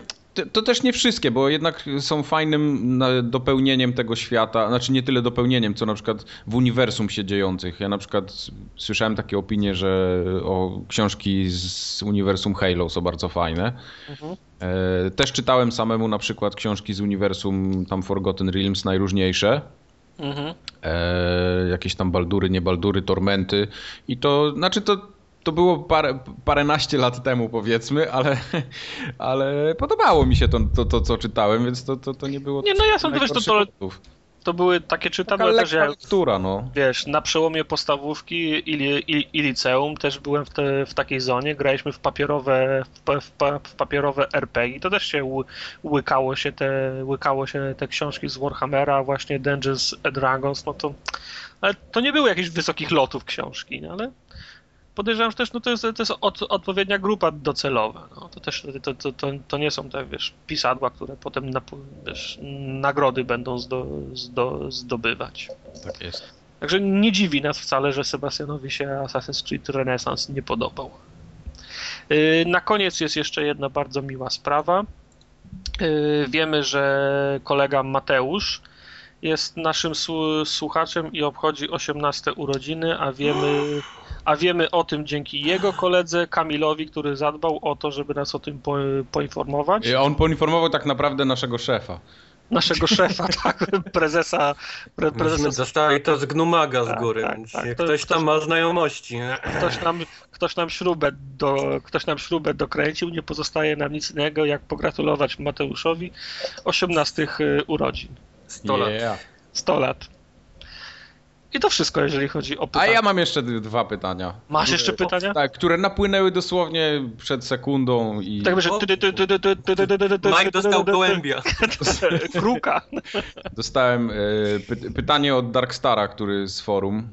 To, też nie wszystkie, bo jednak są fajnym dopełnieniem tego świata. Znaczy nie tyle dopełnieniem, co na przykład w uniwersum się dziejących. Ja na przykład słyszałem takie opinie, że o książki z uniwersum Halo są bardzo fajne. Mhm. E, Też czytałem samemu na przykład książki z uniwersum tam Forgotten Realms najróżniejsze. Mhm. E, jakieś tam baldury, nie baldury, tormenty. I to, znaczy to, to było parę, paręnaście lat temu powiedzmy, ale, ale podobało mi się to, to, to co czytałem, więc to, to, to nie było... Nie, no ja sądzę, że to, to, to były takie Taka czytane też jak lektura, no. Wiesz, na przełomie podstawówki i, i, i liceum też byłem w, te, w takiej zonie, graliśmy w papierowe, w, w, w papierowe RPG, to też się ły, łykało, się te, łykało się te książki z Warhammera, właśnie Dungeons and Dragons, no to, ale to nie były jakichś wysokich lotów książki, no ale podejrzewam, że też no to jest, to jest od, odpowiednia grupa docelowa, no to też to, to, to, to nie są te, wiesz, pisadła, które potem na, wiesz, nagrody będą zdo, zdo, zdobywać. Tak jest. Także nie dziwi nas wcale, że Sebastianowi się Assassin's Creed Renaissance nie podobał. Yy, Na koniec jest jeszcze jedna bardzo miła sprawa. Yy, Wiemy, że kolega Mateusz jest naszym słu- słuchaczem i obchodzi 18 urodziny, a wiemy, a wiemy o tym dzięki jego koledze Kamilowi, który zadbał o to, żeby nas o tym po, poinformować. I on poinformował tak naprawdę naszego szefa. Naszego szefa, tak, prezesa. Pre, prezesa. Dostali to z Gnumaga z Tak, góry, tak, więc tak. To- ktoś tam ma znajomości. Ktoś nam, ktoś, nam śrubę do, ktoś nam śrubę dokręcił, nie pozostaje nam nic innego, jak pogratulować Mateuszowi 18 urodzin. 100 lat. Yeah. 100 lat. I to wszystko, jeżeli chodzi o pytania. A ja mam jeszcze dwa pytania. Masz które, jeszcze pytania? Tak, które napłynęły dosłownie przed sekundą i... Tak, że... Mike dostał gołębia. Kruka. Dostałem py pytanie od Darkstara, który z forum.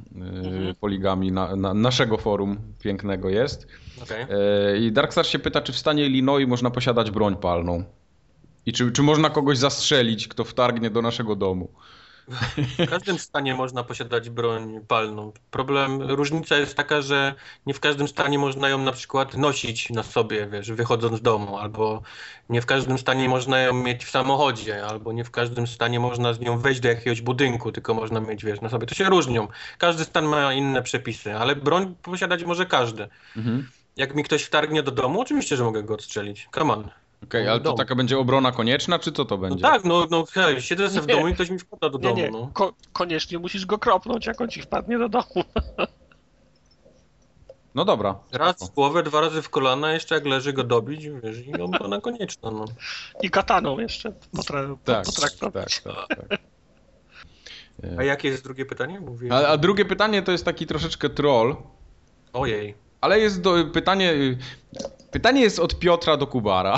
Poligami, na, na, naszego forum pięknego jest. Okay. I Darkstar się pyta, czy w stanie Illinois można posiadać broń palną? I czy, czy można kogoś zastrzelić, kto wtargnie do naszego domu? W każdym stanie można posiadać broń palną. Problem, różnica jest taka, że nie w każdym stanie można ją na przykład nosić na sobie, wiesz, wychodząc z domu, albo nie w każdym stanie można ją mieć w samochodzie, albo nie w każdym stanie można z nią wejść do jakiegoś budynku, tylko można mieć, wiesz, na sobie. To się różnią. Każdy stan ma inne przepisy, ale broń posiadać może każdy. Mhm. Jak mi ktoś wtargnie do domu, oczywiście, że mogę go odstrzelić. Come on. Okej, ale to taka będzie obrona konieczna, czy co to No będzie? tak, no, no hej, siedzę sobie w domu i ktoś mi wpada do Nie, domu, nie, no. ko koniecznie musisz go kropnąć, jak on ci wpadnie do domu. No dobra. Raz w głowę, dwa razy w kolana, jeszcze jak leży go dobić, wiesz, i obrona konieczna, no. I kataną jeszcze potra Tak, potraktować. tak, tak, tak. A jakie jest drugie pytanie? Mówię. A, a drugie pytanie to jest taki troszeczkę troll, Ojej. Ale jest do, pytanie. Pytanie jest od Piotra do Kubara.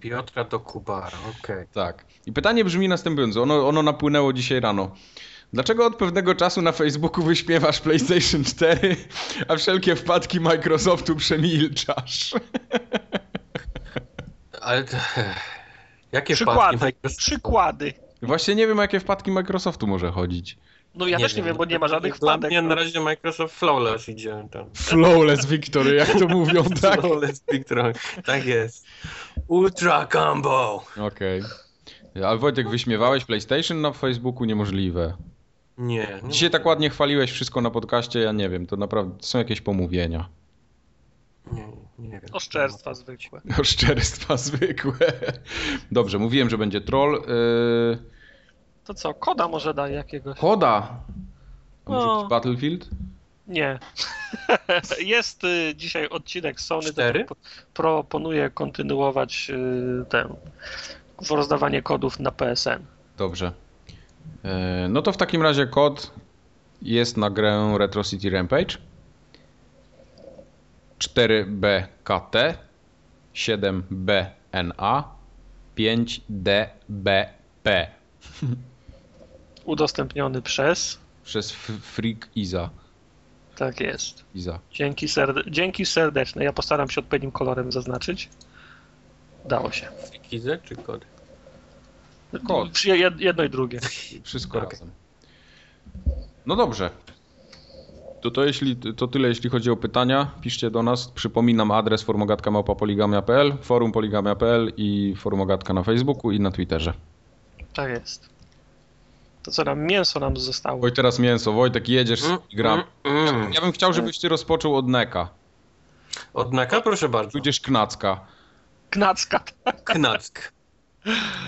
Piotra do Kubara, okej. tak. I pytanie brzmi następująco. Ono, ono napłynęło dzisiaj rano. Dlaczego od pewnego czasu na Facebooku wyśpiewasz PlayStation 4, a wszelkie wpadki Microsoftu przemilczasz? Ale to, jakie Przykłady, wpadki przykłady. Właśnie nie wiem, o jakie wpadki Microsoftu może chodzić. No ja też nie wiem, bo nie ma żadnych wpadek. mnie no. na razie Microsoft Flawless idzie tam. Flawless Victory, jak to mówią, tak? Flawless Victory, tak jest. Ultra Combo. Okej. Ale Wojtek, wyśmiewałeś PlayStation na Facebooku? Niemożliwe. Nie, nie. Dzisiaj tak ładnie chwaliłeś wszystko na podcaście, ja nie wiem, to naprawdę są jakieś pomówienia. Nie, nie wiem. Oszczerstwa zwykłe. Oszczerstwa zwykłe. Dobrze, mówiłem, że będzie troll. Yy... To co, koda może daje jakiegoś? Koda. A może No. być Battlefield? Nie. Jest y, dzisiaj odcinek Sony, Cztery? pro- proponuję kontynuować y, ten rozdawanie kodów na PSN. Dobrze. Yy, No to w takim razie kod jest na grę Retro City Rampage. 4BKT 7BNA 5DBP Udostępniony przez. przez Freak Iza. Tak jest. Iza. Dzięki, serde dzięki serdeczne. Ja postaram się odpowiednim kolorem zaznaczyć. Dało się. Kizę czy kod? Kod. Jed- Jedno i drugie. Wszystko Okej. razem. No dobrze. To, to, jeśli, to tyle, jeśli chodzi o pytania. Piszcie do nas. Przypominam adres forumogatka.poligamia.pl, forum poligamia.pl i forumogatka na Facebooku i na Twitterze. Tak jest. To co nam mięso nam zostało. Oj, teraz mięso. Wojtek, jedziesz Mm, z gram. mm, mm. Ja bym chciał, żebyś ty rozpoczął od Neka. Od Naka? Proszę bardzo. Tudzież Knacka. Knacka. Knack.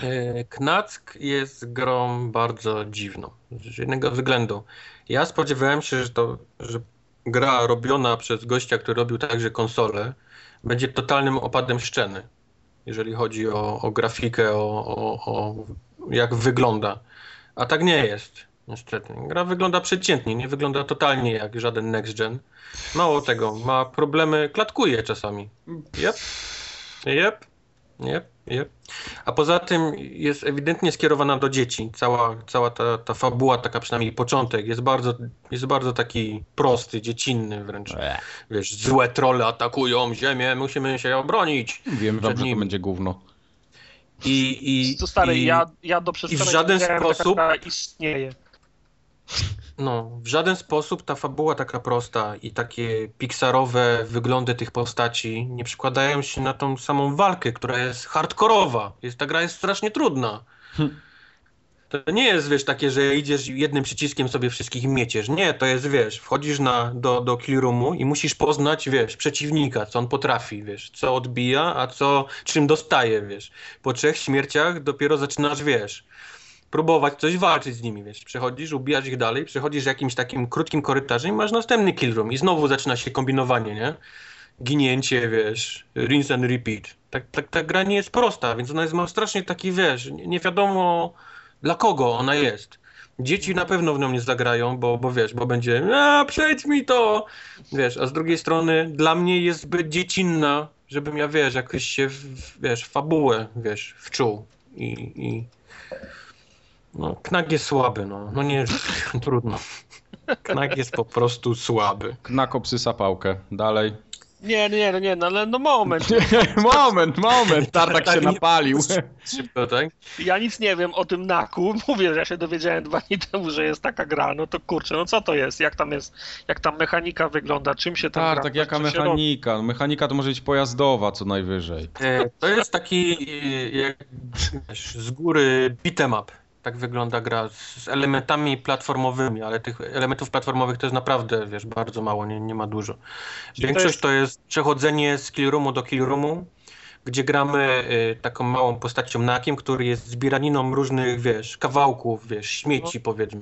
E, Knack jest grą bardzo dziwną. Z jednego względu. Ja spodziewałem się, że to, że gra robiona przez gościa, który robił także konsole, będzie totalnym opadem szczeny, jeżeli chodzi o, o grafikę, o, o, o jak wygląda. A tak nie jest, niestety. Gra wygląda przeciętnie, nie wygląda totalnie jak żaden next gen. Mało tego, ma problemy, klatkuje czasami. Jep, jep, jep, jep. A poza tym jest ewidentnie skierowana do dzieci. Cała, cała ta, ta fabuła, taka przynajmniej początek, jest bardzo, jest bardzo taki prosty, dziecinny wręcz. Wiesz, złe trolle atakują ziemię, musimy się obronić. Wiem wam, że to będzie gówno. I, i, To stary, i, ja, ja do żaden wiedziałem, że taka sposób- istnieje. No, w żaden sposób ta fabuła taka prosta i takie pixarowe wyglądy tych postaci nie przykładają się na tą samą walkę, która jest hardkorowa. Jest, ta gra jest strasznie trudna. To nie jest, wiesz, takie, że idziesz jednym przyciskiem sobie wszystkich mieciesz. Nie, to jest, wiesz, wchodzisz na, do, do kill roomu i musisz poznać, wiesz, przeciwnika, co on potrafi, wiesz, co odbija, a co, czym dostaje, wiesz. Po trzech śmierciach dopiero zaczynasz, wiesz, próbować coś walczyć z nimi, wiesz. Przechodzisz, ubijasz ich dalej, przechodzisz jakimś takim krótkim korytarzem i masz następny kill room i znowu zaczyna się kombinowanie, nie? Ginięcie, wiesz, rinse and repeat. Tak, tak, ta gra nie jest prosta, więc ona jest ma strasznie taki, wiesz, nie nie wiadomo dla kogo ona jest. Dzieci na pewno w nią nie zagrają, bo, bo wiesz, bo będzie, a przejdź mi to, wiesz, a z drugiej strony dla mnie jest zbyt dziecinna, żebym ja, wiesz, jakoś się, w, wiesz, fabułę, wiesz, wczuł i, i no, Knak jest słaby, no, no nie, trudno. Knak jest po prostu słaby. Knak obsysa pałkę. Dalej. Nie, nie, no nie, no ale no moment. moment, moment. Tartak się Tak, napalił. Szybko, tak? Ja nic nie wiem o tym naku. Mówię, że ja się dowiedziałem dwa dni temu, że jest taka gra. No to kurczę, no co to jest? Jak tam jest, jak tam mechanika wygląda? Czym się tam gra? Tartak, jaka się robi? mechanika? Mechanika to może być pojazdowa co najwyżej. E, To jest taki e, jak z góry beat'em up. Tak wygląda gra z elementami platformowymi, ale tych elementów platformowych to jest naprawdę, wiesz, bardzo mało, nie, nie ma dużo. Czyli to Większość jest- to jest przechodzenie z kill roomu do kill roomu, gdzie gramy y, taką małą postacią Nakiem, który jest zbieraniną różnych, wiesz, kawałków, wiesz, śmieci powiedzmy.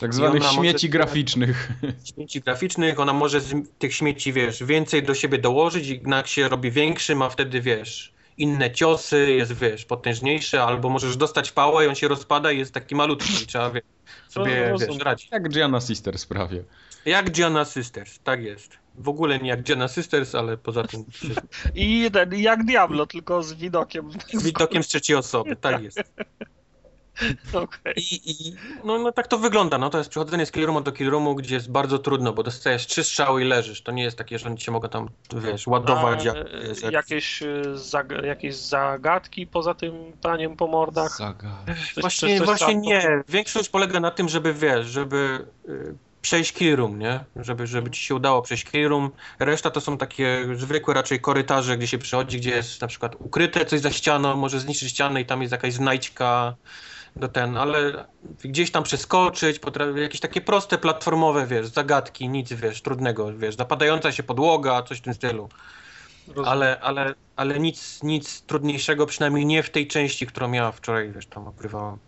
Tak zwanych ona może- śmieci graficznych. Śmieci graficznych, ona może z tych śmieci, wiesz, więcej do siebie dołożyć i Nak się robi większy, ma wtedy, wiesz, inne ciosy, jest, wiesz, potężniejszy, albo możesz dostać pałę i on się rozpada i jest taki malutki i trzeba, wiesz, sobie, No, wiesz, radzić. Jak Gianna Sisters prawie. Jak Gianna Sisters, tak jest. W ogóle nie jak Gianna Sisters, ale poza tym. I ten, jak Diablo, tylko z widokiem. widokiem z trzeciej osoby, tak jest. Okej. I, i no, no tak to wygląda, no to jest przechodzenie z killroomu do killroomu, gdzie jest bardzo trudno, bo dostajesz trzy strzały i leżysz. To nie jest takie, że oni cię mogą tam, wiesz, ładować. A, Jak, e, wiesz, jak... jakieś, e, zag- jakieś zagadki poza tym praniem po mordach? Coś- Właśnie, coś- coś właśnie tam- nie. Większość polega na tym, żeby wiesz, żeby y, przejść killroom, nie? Żeby, żeby ci się udało przejść killroom. Reszta to są takie zwykłe raczej korytarze, gdzie się przychodzi, gdzie jest na przykład ukryte coś za ścianą, może zniszczyć ścianę i tam jest jakaś znajdźka do ten, ale gdzieś tam przeskoczyć, jakieś takie proste platformowe, wiesz, zagadki, nic, wiesz, trudnego, wiesz, zapadająca się podłoga, coś w tym stylu. Rozumiem. Ale, ale, ale nic, nic trudniejszego, przynajmniej nie w tej części, którą ja wczoraj, wiesz, tam okrywałem.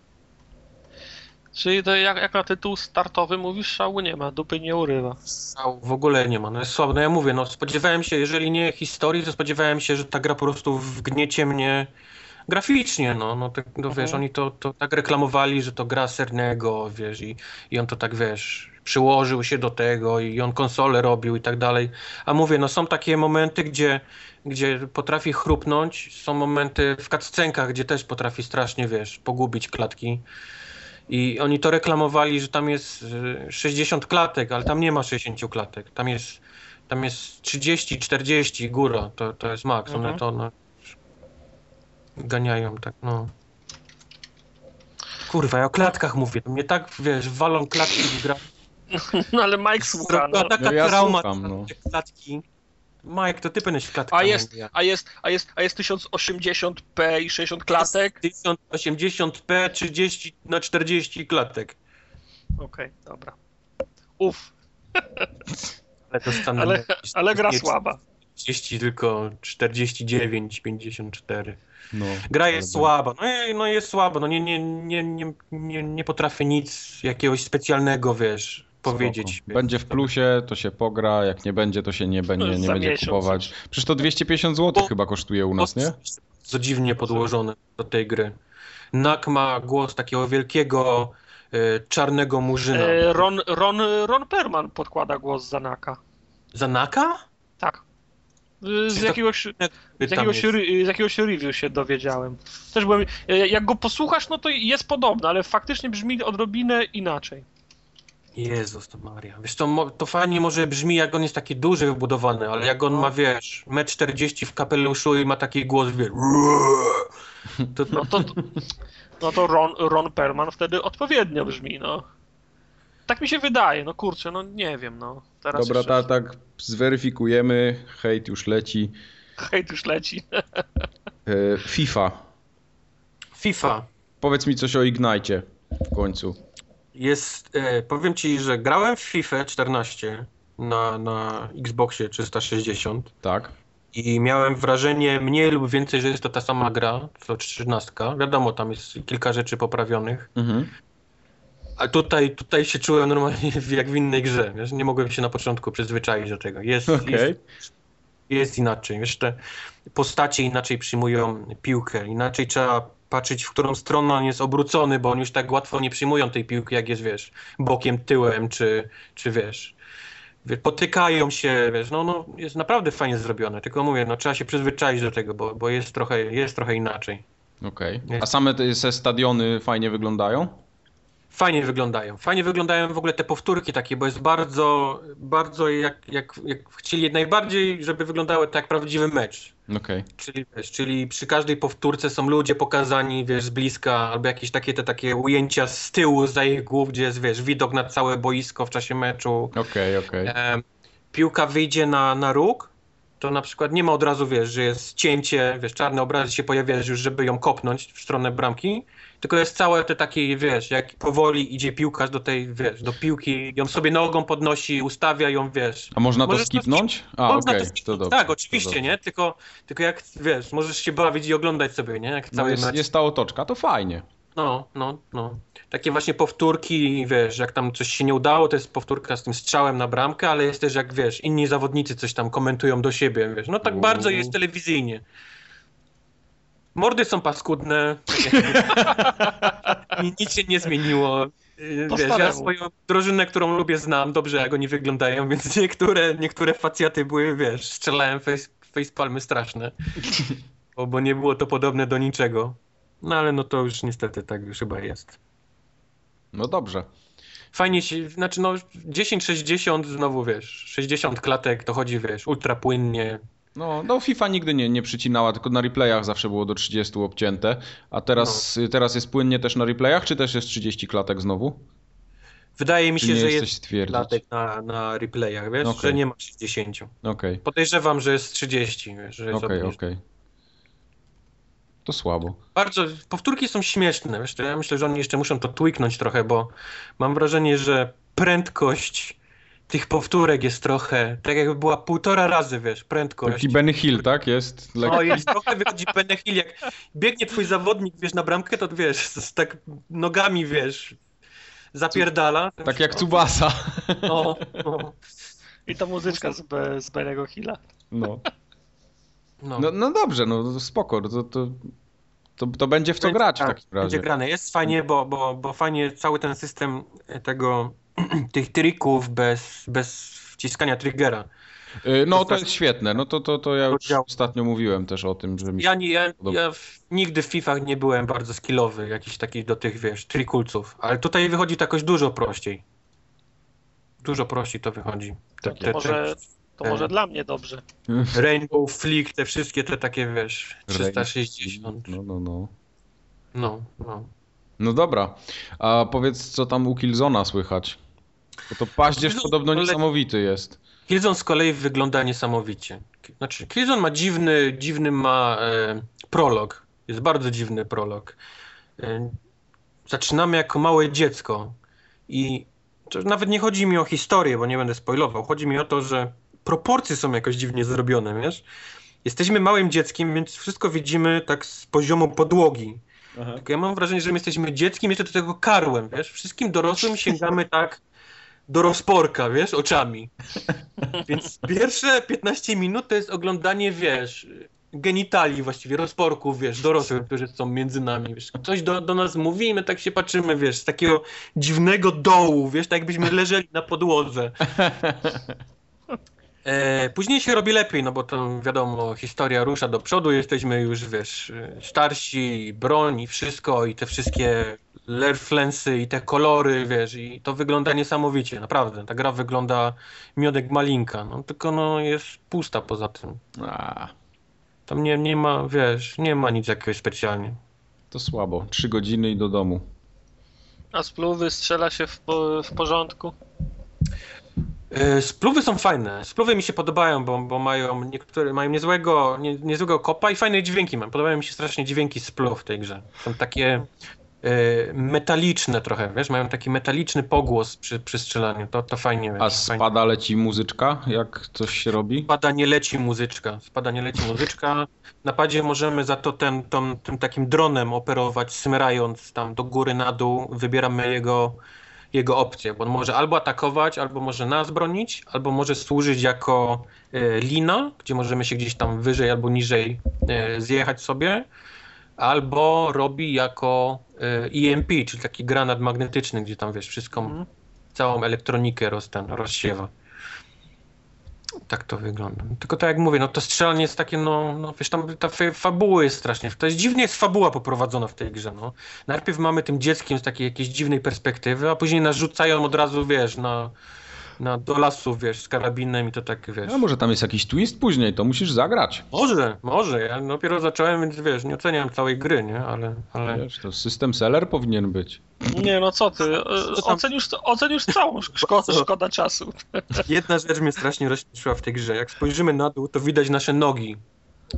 Czyli to jak, jak na tytuł startowy mówisz, szału nie ma, dupy nie urywa. Strzał w ogóle nie ma, no jest słabo. No ja mówię, no spodziewałem się, jeżeli nie historii, to spodziewałem się, że ta gra po prostu wgniecie mnie graficznie, no, no, tak, no wiesz, Mhm. oni to, to tak reklamowali, że to gra sernego, wiesz, i, i on to tak, wiesz, przyłożył się do tego i on konsolę robił i tak dalej, a mówię, no są takie momenty, gdzie, gdzie potrafi chrupnąć, są momenty w cutscenkach, gdzie też potrafi strasznie, wiesz, pogubić klatki. I oni to reklamowali, że tam jest y, 60 klatek, ale tam nie ma 60 klatek. Tam jest, tam jest 30, 40 góra, to, to jest maks. One Mhm. to one ganiają tak, no. Kurwa, ja o klatkach mówię. Mnie tak, wiesz, walą klatki w gra. No ale Mike słucha, no. taka No ja trauma słucham, no. klatki. Mike, to ty powinieneś klatkami. A jest, a jest, a jest, a jest 1080p i 60 klatek? 1080p 30 na 40 klatek. Okej, dobra. Uf, Ale ale, ale gra słaba. 30, tylko 49, 54. No, Gra ale jest by- słaba, no, i- no jest słaba, no nie, nie, nie, nie, nie, nie potrafię nic jakiegoś specjalnego, wiesz, powiedzieć. Spoko. Będzie w plusie, to się pogra, jak nie będzie, to się nie będzie, nie Za będzie miesiąc. kupować. Przecież to 250 zł Bo- chyba kosztuje u nas, nie? Co dziwnie podłożone do tej gry. Nak ma głos takiego wielkiego, y, czarnego murzyna. E, Ron, Ron, Ron Perman podkłada głos za Naka. Za Naka? Tak. Z Czy jakiegoś, z, jakiegoś, z jakiegoś review się dowiedziałem. Też byłem, e, jak go posłuchasz, no to jest podobny, ale faktycznie brzmi odrobinę inaczej. Jezus to Maria. Wiesz, to, to fajnie może brzmi, jak on jest taki duży, wybudowany, ale jak on ma, wiesz, 1,40 m w kapeluszu i ma taki głos, wiesz, to, No to, no to Ron, Ron Perman wtedy odpowiednio brzmi, no. Tak mi się wydaje, no kurczę, no nie wiem, no. Teraz Dobra, jeszcze ta, tak zweryfikujemy, hejt już leci. hejt już leci. E, FIFA. FIFA. powiedz mi coś o Ignite w końcu. Jest, e, powiem ci, że grałem w FIFA 14 na, na Xboxie 360 Tak. i miałem wrażenie mniej lub więcej, że jest to ta sama gra, co 13. Wiadomo, tam jest kilka rzeczy poprawionych, Mhm. A tutaj, tutaj się czułem normalnie jak w innej grze, wiesz? nie mogłem się na początku przyzwyczaić do tego. Jest, Okej. jest, jest inaczej, wiesz, te postacie inaczej przyjmują piłkę, inaczej trzeba patrzeć, w którą stronę on jest obrócony, bo oni już tak łatwo nie przyjmują tej piłki, jak jest, wiesz, bokiem, tyłem, czy, czy wiesz, wie- potykają się, wiesz, no, no jest naprawdę fajnie zrobione, tylko mówię, no trzeba się przyzwyczaić do tego, bo, bo jest trochę, jest trochę inaczej. Okej. Jest. A same te stadiony fajnie wyglądają? Fajnie wyglądają. Fajnie wyglądają w ogóle te powtórki takie, bo jest bardzo, bardzo jak, jak, jak chcieli najbardziej, żeby wyglądały tak jak prawdziwy mecz. Okej. Czyli, wiesz, czyli przy każdej powtórce są ludzie pokazani, wiesz, z bliska, albo jakieś takie te takie ujęcia z tyłu, za ich głów, gdzie jest, wiesz, widok na całe boisko w czasie meczu. Okej, okej. Em, piłka wyjdzie na, na róg, to na przykład nie ma od razu, wiesz, że jest cięcie, wiesz, czarne obrazy się pojawiają już, żeby ją kopnąć w stronę bramki, tylko jest całe te takie, wiesz, jak powoli idzie piłkarz do tej, wiesz, do piłki, ją sobie nogą podnosi, ustawia ją, wiesz. A można to Możesz to skipnąć? A, okej, to to dobrze. Tak, oczywiście, dobrze. nie? Tylko, tylko jak, wiesz, możesz się bawić i oglądać sobie, nie? Jak No cały jest, jest ta otoczka, to fajnie. No, no, no. Takie właśnie powtórki, wiesz, jak tam coś się nie udało, to jest powtórka z tym strzałem na bramkę, ale jest też jak, wiesz, inni zawodnicy coś tam komentują do siebie, wiesz. No tak Uuu. bardzo jest telewizyjnie. Mordy są paskudne. Ni- Nic się nie zmieniło. Po Wiesz, ja swoją drużynę, którą lubię, znam dobrze, jak oni wyglądają, więc niektóre, niektóre facjaty były, wiesz, strzelałem face, facepalmy straszne, bo, bo nie było to podobne do niczego. No ale no to już niestety tak już chyba jest. No dobrze. Fajnie się, znaczy no 10-60 znowu wiesz, 60 klatek to chodzi wiesz, ultra płynnie. No, no FIFA nigdy nie, nie przycinała, tylko na replayach zawsze było do 30 obcięte. A teraz, No. teraz jest płynnie też na replayach, czy też jest 30 klatek znowu? Wydaje mi się, że jest klatek na, na replayach, wiesz, Okej. że nie ma 60. Okej, Podejrzewam, że jest 30, wiesz, że jest okej, obniżone. okej. To słabo. Bardzo, powtórki są śmieszne, wiesz, to ja myślę, że oni jeszcze muszą to tweaknąć trochę, bo mam wrażenie, że prędkość tych powtórek jest trochę, tak jakby była półtora razy, wiesz, prędkość. Taki Benny Hill, tak? Jest lekko. No i trochę wychodzi Benny Hill, jak biegnie twój zawodnik, wiesz, na bramkę, to wiesz, z, tak nogami, wiesz, zapierdala. Tak jak Tsubasa. No, no, I ta muzyczka z, Be, z Benego Hilla. No. No. No, no dobrze, no spoko. To, to, to, to będzie w co grać w tak, takim Będzie razie. grane. Jest fajnie, bo, bo, bo fajnie cały ten system tego, tych trików bez, bez wciskania triggera. Y, No to Postaci- jest świetne. No to, to, to ja już ostatnio mówiłem też o tym, że mi się Ja, nie, ja, ja w, nigdy w Fifach nie byłem bardzo skillowy, jakiś taki do tych, wiesz, trikulców, ale tutaj wychodzi to jakoś dużo prościej. Dużo prościej to wychodzi. Te, Tak te, Może, to E. może dla mnie dobrze. Rainbow Flick, te wszystkie te takie, wiesz, 360. No, no, no. No, no. No dobra, a powiedz co tam u Killzona słychać? Bo to paździerz Killzone podobno kolej- niesamowity jest. Killzone z kolei wygląda niesamowicie. Znaczy, Killzone ma dziwny, dziwny ma e, prolog. Jest bardzo dziwny prolog. E, zaczynamy jako małe dziecko i to nawet nie chodzi mi o historię, bo nie będę spoilował. Chodzi mi o to, że proporcje są jakoś dziwnie zrobione, wiesz? Jesteśmy małym dzieckiem, więc wszystko widzimy tak z poziomu podłogi. Tylko ja mam wrażenie, że my jesteśmy dzieckiem, jeszcze do tego karłem, wiesz? Wszystkim dorosłym sięgamy tak do rozporka, wiesz, oczami. Więc pierwsze 15 minut to jest oglądanie, wiesz, genitali właściwie, rozporków, wiesz, dorosłych, którzy są między nami, wiesz. Ktoś do, do nas mówi i my tak się patrzymy, wiesz, z takiego dziwnego dołu, wiesz, tak jakbyśmy leżeli na podłodze. E, później się robi lepiej, no bo to wiadomo, historia rusza do przodu, jesteśmy już, wiesz, starsi, broń i wszystko i te wszystkie lerflensy i te kolory, wiesz, i to wygląda niesamowicie, naprawdę. Ta gra wygląda miodek malinka, no tylko no jest pusta poza tym. A, Tam nie, nie ma, wiesz, nie ma nic jakiegoś specjalnie. to słabo. Trzy godziny i do domu. A spluwy strzela się w, po, w porządku. E, Spluwy są fajne. Spluwy mi się podobają, bo, bo mają niektóre mają niezłego, nie, niezłego kopa i fajne dźwięki mają. Podobają mi się strasznie dźwięki spluw w tej grze. Są takie e, metaliczne trochę, wiesz, mają taki metaliczny pogłos przy, przy strzelaniu, to, to fajnie. A wiesz, spada fajnie. leci muzyczka, jak coś się robi? Spada, nie leci muzyczka, spada, nie leci muzyczka. Na padzie możemy za to ten, tą, tym takim dronem operować, smyrając tam do góry, na dół, wybieramy jego, jego opcję, bo on może albo atakować, albo może nas bronić, albo może służyć jako e, lina, gdzie możemy się gdzieś tam wyżej albo niżej e, zjechać sobie, albo robi jako e, EMP, czyli taki granat magnetyczny, gdzie tam wiesz, wszystko, Mhm. całą elektronikę roz, ten, rozsiewa. Tak to wygląda. Tylko tak jak mówię, no to strzelanie jest takie, no, no wiesz, tam ta fa- fabuła jest strasznie, to jest dziwnie jest fabuła poprowadzona w tej grze, no. Najpierw mamy tym dzieckiem z takiej jakiejś dziwnej perspektywy, a później nas rzucają od razu, wiesz, na, na do lasu, wiesz, z karabinem i to tak, wiesz. A może tam jest jakiś twist później, to musisz zagrać. Może, może, ja dopiero zacząłem, więc wiesz, nie oceniam całej gry, nie, ale, ale... Wiesz, to system seller powinien być. Nie, no co ty, ocenisz, ocenisz całą, szkoda, szkoda czasu. Jedna rzecz mnie strasznie rozśmieszyła w tej grze. Jak spojrzymy na dół, to widać nasze nogi.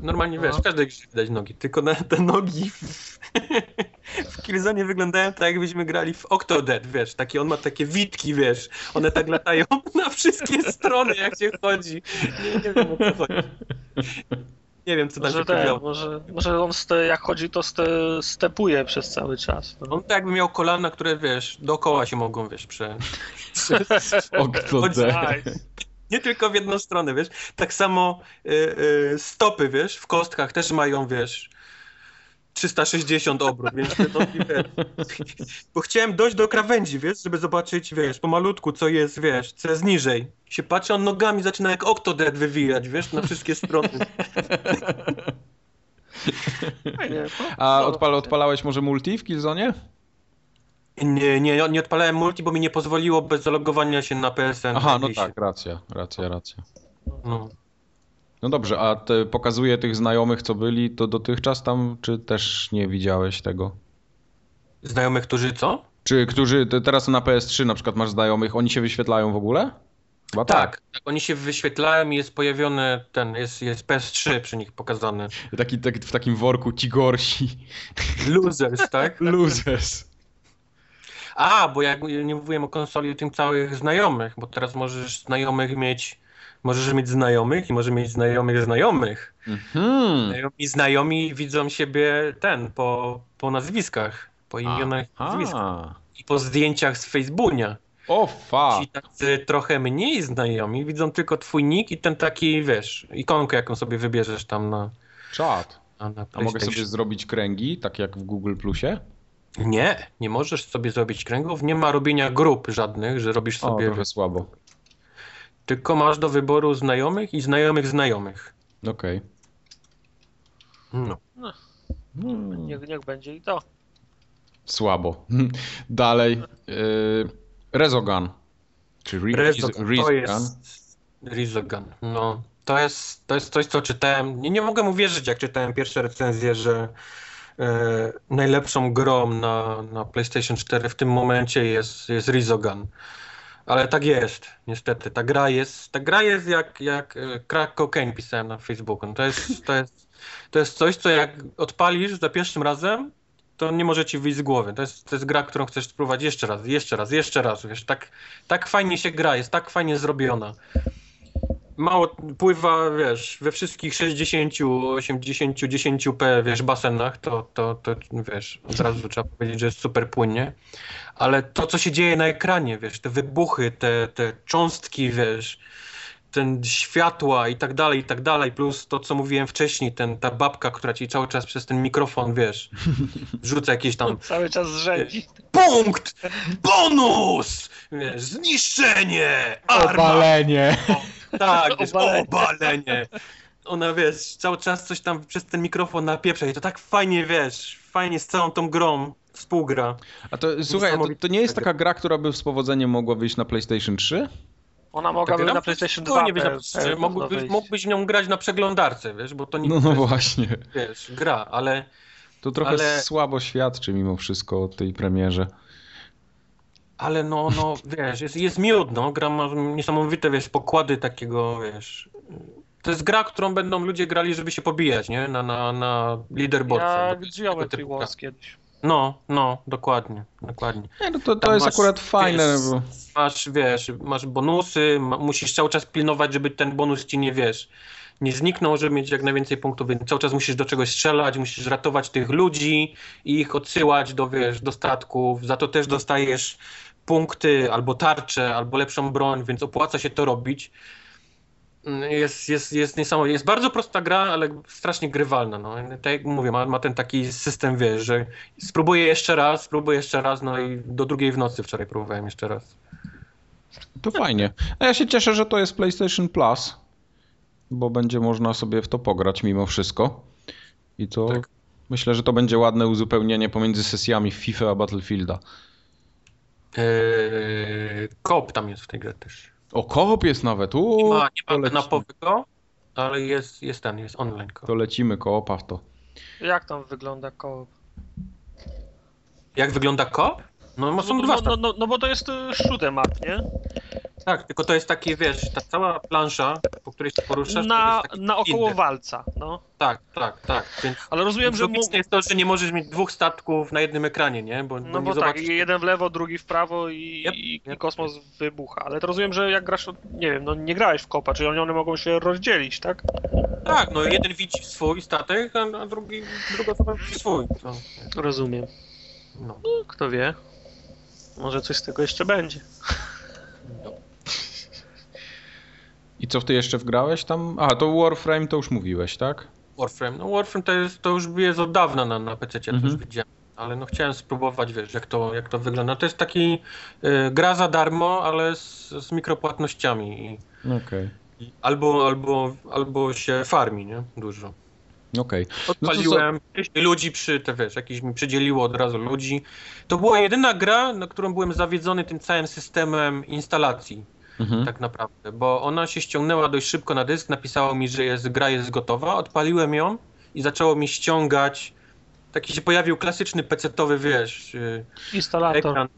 Normalnie wiesz, No. w każdej grze widać nogi, tylko na, te nogi w, w Killzone wyglądają tak, jakbyśmy grali w Octodad, wiesz, takie, on ma takie witki, wiesz, one tak latają na wszystkie strony, jak się chodzi. Nie, nie wiem, o co chodzi. Nie wiem, co tam Może, się ten, może, może on ste, jak chodzi, to ste, stepuje przez cały czas. No. On tak jakby miał kolana, które, wiesz, dookoła się mogą, wiesz, prze... Octodad. Nie tylko w jedną stronę, wiesz. Tak samo y, y, stopy, wiesz, w kostkach też mają, wiesz, 360 obrót, więc te nogi, wiesz. Bo chciałem dojść do krawędzi, wiesz, żeby zobaczyć, wiesz, pomalutku, co jest, wiesz, co jest niżej. Się patrzę, on nogami zaczyna jak Octodad wywijać, wiesz, na wszystkie strony. A odpal, odpalałeś może multi w Killzone? Nie, nie, nie odpalałem multi, bo mi nie pozwoliło bez zalogowania się na PSN. Aha, no tak, racja, racja, racja. No. No dobrze, a te pokazuje tych znajomych, co byli, to dotychczas tam, czy też nie widziałeś tego? Znajomych, którzy co? Czy którzy te- teraz na PS3 na przykład masz znajomych, oni się wyświetlają w ogóle? Chyba Tak, tak, oni się wyświetlają i jest pojawiony ten, jest, jest PS3 przy nich pokazany. Taki, tak, w takim worku ci gorsi. Losers, tak? Losers. A, bo ja nie mówiłem o konsoli tym całych znajomych, bo teraz możesz znajomych mieć, możesz mieć znajomych i możesz mieć znajomych znajomych. Mhm. Znajomi znajomi widzą siebie ten, po, po nazwiskach, po imionach i nazwiskach Aha. i po zdjęciach z Facebooka. O fa. Ci tacy trochę mniej znajomi widzą tylko twój nick i ten taki, wiesz, ikonkę, jaką sobie wybierzesz tam na, Czad. A mogę sobie zrobić kręgi, tak jak w Google Plusie? Nie, nie możesz sobie zrobić kręgów, nie ma robienia grup żadnych, że robisz O, sobie, trochę słabo. tylko masz do wyboru znajomych i znajomych znajomych. Okej. No. Hmm. Niech, niech będzie i to. Słabo. Dalej. Yy, Rezogun. Czy Re- Rezogun, to Rezogun. jest... Rezogun, no. To jest, to jest coś, co czytałem. Nie, nie mogę uwierzyć, jak czytałem pierwsze recenzje, że najlepszą grą na, na PlayStation 4 w tym momencie jest, jest Rezogun. Ale tak jest, niestety. Ta gra jest, ta gra jest jak, jak e, crack cocaine pisałem na Facebooku. No to, jest, to, jest, to jest coś, co jak odpalisz za pierwszym razem, to nie może ci wyjść z głowy. To jest, to jest gra, którą chcesz spróbować jeszcze raz, jeszcze raz, jeszcze raz. Wiesz, tak, tak fajnie się gra, jest tak fajnie zrobiona. Mało pływa, wiesz, we wszystkich 60, 80, 10p, wiesz, basenach, to, to, to wiesz, od razu trzeba powiedzieć, że jest super płynnie. Ale to, co się dzieje na ekranie, wiesz, te wybuchy, te, te cząstki, wiesz, ten światła i tak dalej, i tak dalej, plus to, co mówiłem wcześniej, ten, ta babka, która ci cały czas przez ten mikrofon, wiesz, rzuca jakieś tam Cały czas zrzędzi. punkt, bonus, wiesz, zniszczenie, arma, Obalenie. Tak, wiesz, Obalenie. obalenie. Ona, wiesz, cały czas coś tam przez ten mikrofon napieprza i to tak fajnie, wiesz, fajnie z całą tą grą współgra. A to słuchaj, to, to nie jest taka gra, która by z powodzeniem mogła wyjść na PlayStation 3? Ona mogłaby na PlayStation spokojnie 2 być na pe- PlayStation, pe- mógłbyś, mógłbyś nią grać na przeglądarce, wiesz, bo to nie No, no jest, właśnie. wiesz, gra, ale To trochę Ale- słabo świadczy mimo wszystko o tej premierze. Ale no, no, wiesz, jest, jest miód, no, gra ma niesamowite, wiesz, pokłady takiego, wiesz, to jest gra, którą będą ludzie grali, żeby się pobijać, nie, na, na, na leaderboardce. Ja gra. Wars kiedyś. No, no, dokładnie, dokładnie. Nie, no to, to Tam jest masz, akurat fajne, wiesz, bo... Masz, wiesz, masz bonusy, ma, musisz cały czas pilnować, żeby ten bonus ci nie, wiesz, nie zniknął, żeby mieć jak najwięcej punktów, więc cały czas musisz do czegoś strzelać, musisz ratować tych ludzi i ich odsyłać do, wiesz, do statków, za to też dostajesz punkty, albo tarczę, albo lepszą broń, więc opłaca się to robić. Mm, Jest, jest, jest niesamowite. Jest bardzo prosta gra, ale strasznie grywalna. No. Tak jak mówię, ma, ma ten taki system, wiesz, że spróbuję jeszcze raz, spróbuję jeszcze raz, no i do drugiej w nocy wczoraj próbowałem jeszcze raz. To fajnie. A ja się cieszę, że to jest PlayStation Plus, bo będzie można sobie w to pograć mimo wszystko. I to Tak. myślę, że to będzie ładne uzupełnienie pomiędzy sesjami FIFA a Battlefielda. Eee, Koop tam jest w tej grze też. O, koop jest nawet. Nie Uuu, ma, nie ma lecimy, kanapowego, ale jest, jest ten, jest online koop. to lecimy koopa w to. Jak tam wygląda koło? Jak wygląda koop? No, no są No, dwa no, no, no, no bo to jest y, shoot'em up, nie? Tak, tylko to jest takie, wiesz, ta cała plansza, po której się poruszasz, to Na, jest taki na około inny. walca, no. Tak, tak, tak. Więc Ale rozumiem, że... Mu... logiczne jest to, że nie możesz mieć dwóch statków na jednym ekranie, nie? Bo, No nie bo tak, zobaczysz... jeden w lewo, drugi w prawo i, Yep, i, i yep. kosmos wybucha. Ale to rozumiem, że jak grasz, nie wiem, no nie grałeś w kopa, czyli one mogą się rozdzielić, tak? Tak, no jeden widzi swój statek, a, a drugi, druga osoba widzi swój. No, Rozumiem. no. No, kto wie. Może coś z tego jeszcze będzie. no. I co ty jeszcze wgrałeś tam? A, to Warframe to już mówiłeś, tak? Warframe. No Warframe to, jest, to już jest od dawna na, na PC, ja to Mhm. już widziałem. Ale no chciałem spróbować, wiesz, jak to, jak to wygląda. To jest taki y, gra za darmo, ale z, z mikropłatnościami. Okej. i albo, albo, albo się farmi, nie? Dużo. Okej. Odpaliłem ludzi przy, te wiesz, jakieś mi przydzieliło od razu ludzi. To była jedyna gra, na którą byłem zawiedzony tym całym systemem instalacji, Mhm. tak naprawdę, bo ona się ściągnęła dość szybko na dysk, napisało mi, że jest, gra jest gotowa, odpaliłem ją i zaczęło mi ściągać, taki się pojawił klasyczny pecetowy, wiesz, yy, Instalator. ekran,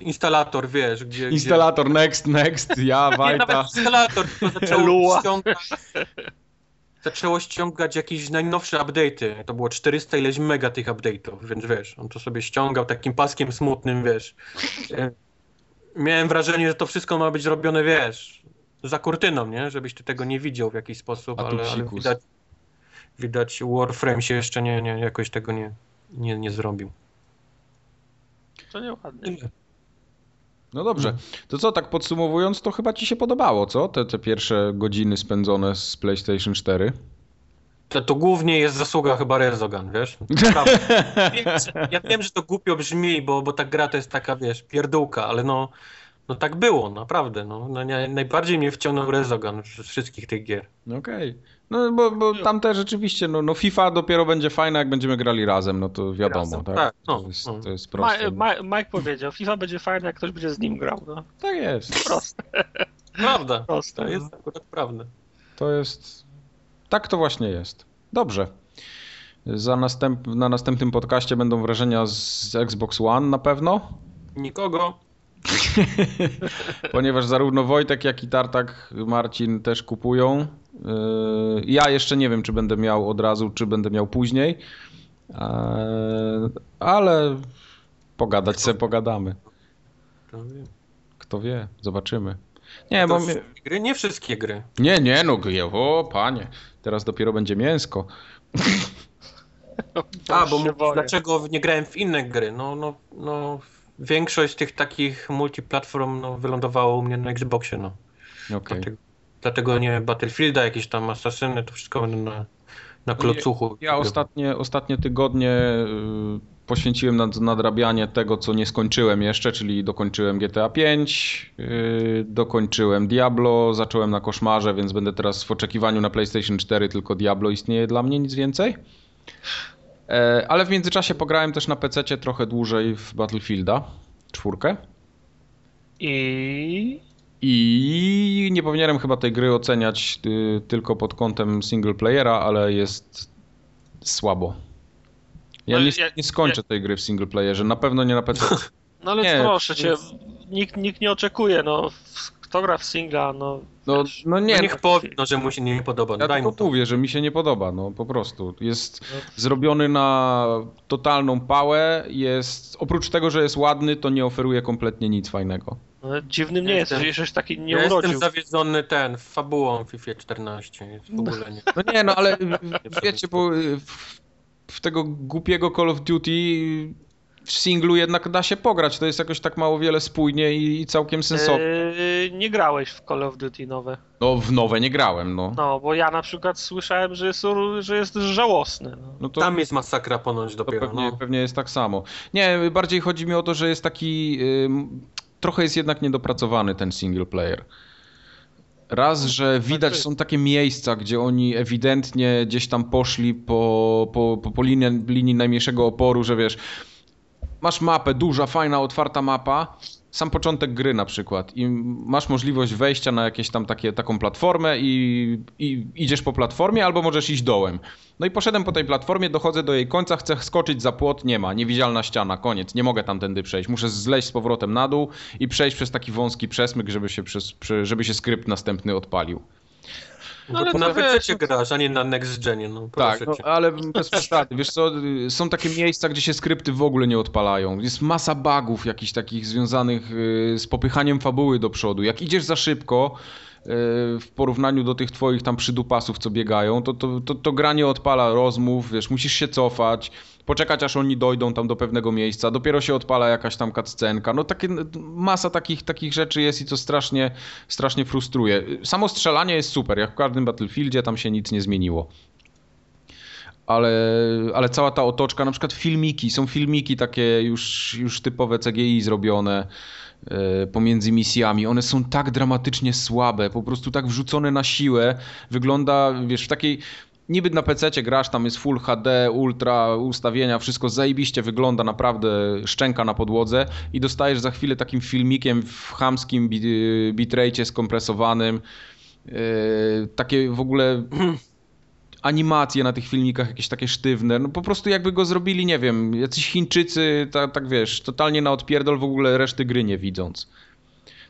instalator, wiesz, gdzie... Instalator, next, next, ja, gdzie, nie, Wajta. nawet instalator, tylko zaczęło Lua. ściągać... Zaczęło ściągać jakieś najnowsze update'y. To było 400 ileś mega tych update'ów, więc wiesz, on to sobie ściągał takim paskiem smutnym, wiesz. E, Miałem wrażenie, że to wszystko ma być robione, wiesz, za kurtyną, nie? Żebyś ty tego nie widział w jakiś sposób, A tu ale, ale widać, widać Warframe się jeszcze nie, nie jakoś tego nie, nie, nie zrobił. To nieładnie. No dobrze. Mhm. To co, tak podsumowując, to chyba ci się podobało, co? Te, te pierwsze godziny spędzone z PlayStation 4. To, to głównie jest zasługa chyba Rezogan, wiesz? Naprawdę. Wiem, że- ja wiem, że to głupio brzmi, bo, bo ta gra to jest taka, wiesz, pierdółka, ale no, no tak było, naprawdę. No, no, najbardziej mnie wciągnął Rezogan z wszystkich tych gier. Okej. No bo, bo tam też rzeczywiście, no, no FIFA dopiero będzie fajna, jak będziemy grali razem, no to wiadomo, Razem, tak? tak, no, to, jest, no. to jest Ma, proste. Ma, Mike powiedział, FIFA będzie fajna, jak ktoś będzie z nim grał. No. Tak jest. Proste, Prawda, proste. to no. jest akurat prawda. To jest. Tak to właśnie jest. Dobrze. Za następ... Na następnym podcaście będą wrażenia z Xbox One na pewno, Nikogo. ponieważ zarówno Wojtek, jak i Tartak Marcin też kupują. Yy, Ja jeszcze nie wiem, czy będę miał od razu, czy będę miał później, Eee, ale pogadać sobie pogadamy. To wiem. Kto wie, zobaczymy. Nie, bo gry, nie wszystkie gry. Nie, nie, no je- o panie, teraz dopiero będzie mięsko. A, bo dlaczego nie grałem w inne gry? No, no, no, większość tych takich multiplatform no, wylądowało u mnie na Xboxie, no. Okej. Dlatego, dlatego nie Battlefielda, jakieś tam Assassiny, to wszystko będę na, na klocuchu. Ja ostatnie, ostatnie tygodnie y, poświęciłem na nadrabianie tego, co nie skończyłem jeszcze, czyli dokończyłem GTA 5, y, dokończyłem Diablo, zacząłem na koszmarze, więc będę teraz w oczekiwaniu na PlayStation 4, tylko Diablo istnieje dla mnie, nic więcej. E, Ale w międzyczasie pograłem też na PC trochę dłużej w Battlefielda, czwórkę. I I nie powinienem chyba tej gry oceniać y, tylko pod kątem single playera, ale jest słabo. Ja No, nie, ja- nie skończę tej gry w single playerze, na pewno nie na PC. No ale Nie, proszę cię, nikt, nikt nie oczekuje, no. W- kto gra w singla, no... No, no nie, No no, niech powie, no, że mu się nie podoba. ja Daj mu to. mówię, że mi się nie podoba, no po prostu. Jest No. zrobiony na totalną pałę, jest, oprócz tego, że jest ładny, to nie oferuje kompletnie nic fajnego. no dziwnym nie Ja jest, jestem- że taki nie Ja jestem urodził. zawiedzony ten, fabułą w FIFA 14. W ogóle nie. No nie, no ale wiecie, bo w, w tego głupiego Call of Duty w singlu jednak da się pograć. To jest jakoś tak mało wiele spójnie i, i całkiem sensowne. Eee, nie grałeś w Call of Duty nowe. No w nowe nie grałem, no. No, bo ja na przykład słyszałem, że jest, że jest żałosny. No. no to, Tam jest masakra ponoć dopiero. pewnie, No. pewnie jest tak samo. Nie, bardziej chodzi mi o to, że jest taki... ym, trochę jest jednak niedopracowany ten single player. Raz, że widać, jest. są takie miejsca, gdzie oni ewidentnie gdzieś tam poszli po, po, po, po linii, linii najmniejszego oporu, że wiesz, masz mapę, duża, fajna, otwarta mapa, sam początek gry na przykład i masz możliwość wejścia na jakieś tam takie, taką platformę i, i idziesz po platformie albo możesz iść dołem. No i poszedłem po tej platformie, dochodzę do jej końca, chcę skoczyć za płot, nie ma, niewidzialna ściana, koniec, nie mogę tamtędy przejść. Muszę zleźć z powrotem na dół i przejść przez taki wąski przesmyk, żeby się, przez, żeby się skrypt następny odpalił. No, ale to na to wiesz, grasz, a nie na Next Genie, no proszę Tak, no, ale bez przesady. Wiesz co, są takie miejsca, gdzie się skrypty w ogóle nie odpalają. Jest masa bugów jakichś takich związanych y, z popychaniem fabuły do przodu. Jak idziesz za szybko w porównaniu do tych twoich tam przydupasów, co biegają, to, to, to, to gra nie odpala rozmów, wiesz, musisz się cofać, poczekać aż oni dojdą tam do pewnego miejsca, dopiero się odpala jakaś tam cutscenka. No takie, masa takich, takich rzeczy jest i to strasznie, strasznie frustruje. Samo strzelanie jest super, jak w każdym Battlefieldzie, tam się nic nie zmieniło ale, ale cała ta otoczka, na przykład filmiki, są filmiki takie już, już typowe CGI zrobione e, pomiędzy misjami. One są tak dramatycznie słabe, po prostu tak wrzucone na siłę. Wygląda, wiesz, w takiej niby na PC grasz, tam jest Full HD, ultra ustawienia, wszystko zajebiście wygląda, naprawdę szczęka na podłodze i dostajesz za chwilę takim filmikiem w chamskim bit- bitrate skompresowanym. E, takie w ogóle animacje na tych filmikach jakieś takie sztywne, no po prostu jakby go zrobili, nie wiem, jacyś Chińczycy, tak, tak wiesz, totalnie na odpierdol w ogóle reszty gry nie widząc.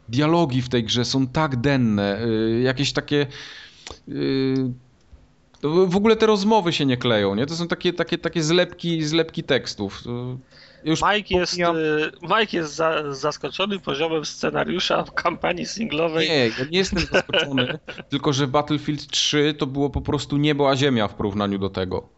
Dialogi w tej grze są tak denne, y, jakieś takie... y, no w ogóle te rozmowy się nie kleją, nie? To są takie, takie, takie zlepki, zlepki tekstów. Już Mike jest, pomijam- y, Mike jest za, zaskoczony poziomem scenariusza w kampanii singlowej. Nie, ja nie jestem zaskoczony, tylko że Battlefield 3 to było po prostu niebo a ziemia w porównaniu do tego.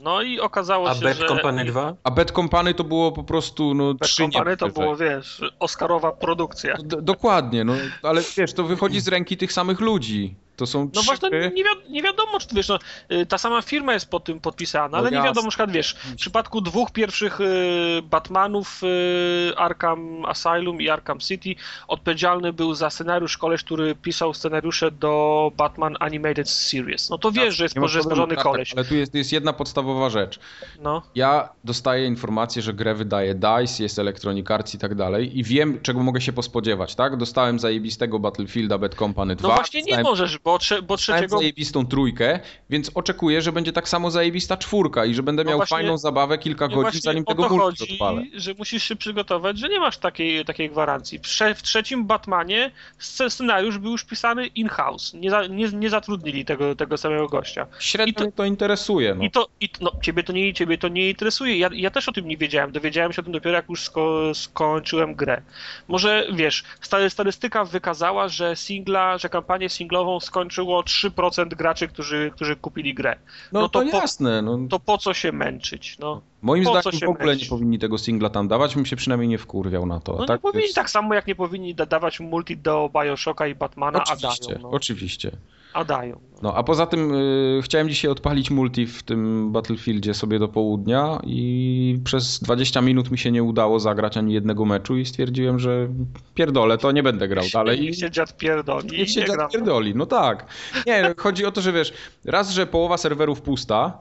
No i okazało A się, Bad że... Company 2? A Bad Company to było po prostu no Bad trzy Company to było, wiesz, Oscarowa produkcja. D- dokładnie, no ale wiesz, to wychodzi z ręki tych samych ludzi. To są No trzy właśnie, nie, wi- nie wiadomo, czy wiesz, no, y, ta sama firma jest pod tym podpisana, No ale nie jasne. wiadomo, na przykład, wiesz, w przypadku dwóch pierwszych y, Batmanów, y, Arkham Asylum i Arkham City, odpowiedzialny był za scenariusz koleś, który pisał scenariusze do Batman Animated Series. No to wiesz, że jest Nie porządny tak, tak, koleś. Ale tu jest, tu jest jedna podstawowa rzecz. No. Ja dostaję informację, że grę wydaje DICE, jest Electronic Arts i tak dalej i wiem, czego mogę się pospodziewać, tak? Dostałem zajebistego Battlefielda Bad Company 2. No właśnie nie dostałem, możesz, bo, trze, bo trzeciego... zajebistą trójkę, więc oczekuję, że będzie tak samo zajebista czwórka i że będę No miał właśnie- fajną zabawę kilka Nie, godzin, zanim tego multi odpalę. że musisz się przygotować, że nie masz takiej, takiej gwarancji. W, trze- w trzecim Batmanie sce- scenariusz był już pisany in-house. Nie, za, nie, nie zatrudnili tego, tego samego gościa. Średnio I to- mnie to interesuje. No. I to, i, no, ciebie to nie, ciebie to nie interesuje. Ja, ja też o tym nie wiedziałem. Dowiedziałem się o tym dopiero jak już sko, skończyłem grę. Może wiesz, sta- statystyka wykazała, że singla, że kampanię singlową skończyło 3% graczy, którzy, którzy kupili grę. No, no to, to jasne. No. To po co się męczyć? No. Moim po zdaniem w ogóle męczyć? nie powinni tego singla tam dawać, bym się przynajmniej nie wkurwiał na to. No tak nie powinni, jest- tak samo jak nie powinni da- dawać multi do Bioshocka i Batmana, a Oczywiście, dają. No. oczywiście. A dają. No. No, a poza tym y, chciałem dzisiaj odpalić multi w tym Battlefieldzie sobie do południa i przez 20 minut mi się nie udało zagrać ani jednego meczu i stwierdziłem, że pierdolę, to nie będę grał dalej. Niech się dziad pierdoli. Niech się nie gram. pierdoli, no tak. Nie, chodzi o to, że wiesz, raz, że połowa serwerów pusta,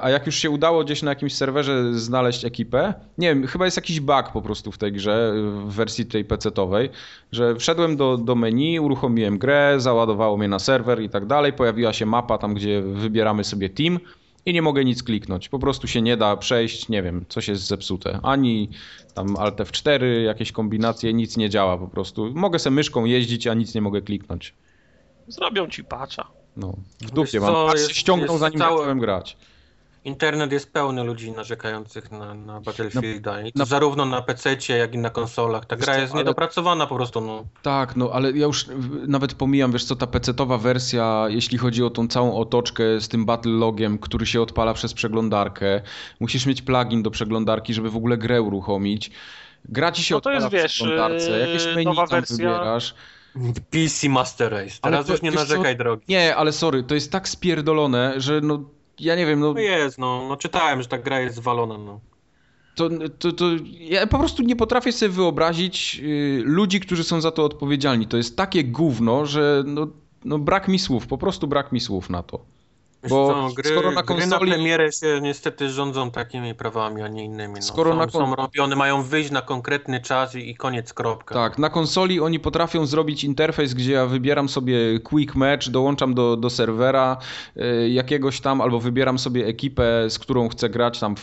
a jak już się udało gdzieś na jakimś serwerze znaleźć ekipę, nie wiem, chyba jest jakiś bug po prostu w tej grze, w wersji tej PC-towej, że wszedłem do, do menu, uruchomiłem grę, załadowało mnie na serwer i tak dalej, pojawiła się mapa tam, gdzie wybieramy sobie team i nie mogę nic kliknąć. Po prostu się nie da przejść, nie wiem, coś jest zepsute. Ani tam Alt F4, jakieś kombinacje, nic nie działa po prostu. Mogę sobie myszką jeździć, a nic nie mogę kliknąć. Zrobią ci patcha. No, w Wiesz dupie co, mam. Aż jest- ściągnął jest zanim całe- zacząłem grać. Internet jest pełny ludzi narzekających na, na Battlefielda. I to zarówno na PC, jak i na konsolach. Ta Wiesz gra co, jest ale- niedopracowana po prostu. No. Tak, no ale ja już nawet pomijam, wiesz co, ta PC-towa wersja, jeśli chodzi o tą całą otoczkę z tym battle logiem, który się odpala przez przeglądarkę, musisz mieć plugin do przeglądarki, żeby w ogóle grę uruchomić. Gra ci się No to odpala jest, wiesz, w przeglądarce, jakieś yy, menu nowa tam wersja. wybierasz. PC Master Race. Teraz to- już nie wiesz co? narzekaj, drogi. Nie, ale sorry, to jest tak spierdolone, że no, ja nie wiem, no No jest, no, no czytałem, że ta gra jest zwalona. No. to, to, to ja po prostu nie potrafię sobie wyobrazić y, ludzi, którzy są za to odpowiedzialni. To jest takie gówno, że no, no brak mi słów, po prostu brak mi słów na to. Bo co, gry, skoro na gry na konsoli- premierę się niestety rządzą takimi prawami, a nie innymi. No. Skoro są, na kon- są robione, mają wyjść na konkretny czas i, i koniec, kropka. Tak, na konsoli oni potrafią zrobić interfejs, gdzie ja wybieram sobie quick match, dołączam do, do serwera y, jakiegoś tam, albo wybieram sobie ekipę, z którą chcę grać tam w,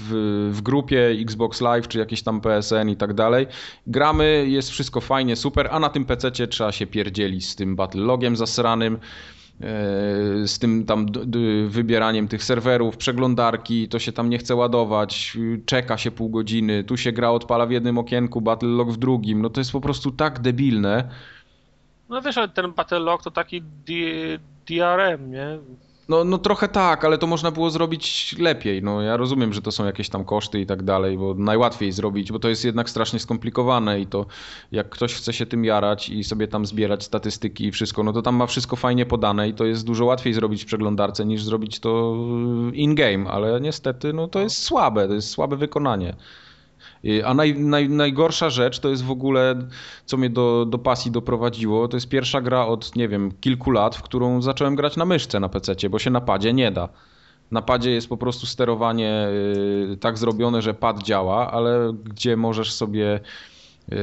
w, w grupie Xbox Live, czy jakieś tam PSN i tak dalej. Gramy, jest wszystko fajnie, super, a na tym PC trzeba się pierdzielić z tym battle logiem zasranym. Y, Z tym tam wybieraniem tych serwerów, przeglądarki, to się tam nie chce ładować, czeka się pół godziny, tu się gra odpala w jednym okienku, battle log w drugim. No to jest po prostu tak debilne. No wiesz, ale ten Battle Log to taki DRM, nie? No, no trochę tak, ale to można było zrobić lepiej. No ja rozumiem, że to są jakieś tam koszty i tak dalej, bo najłatwiej zrobić, bo to jest jednak strasznie skomplikowane i to jak ktoś chce się tym jarać i sobie tam zbierać statystyki i wszystko, no to tam ma wszystko fajnie podane i to jest dużo łatwiej zrobić w przeglądarce niż zrobić to in-game, ale niestety no to jest słabe, to jest słabe wykonanie. Y, A naj, naj, najgorsza rzecz to jest w ogóle, co mnie do, do pasji doprowadziło, to jest pierwsza gra od, nie wiem, kilku lat, w którą zacząłem grać na myszce na PC, bo się na padzie nie da. Na padzie jest po prostu sterowanie y, tak zrobione, że pad działa, ale gdzie możesz sobie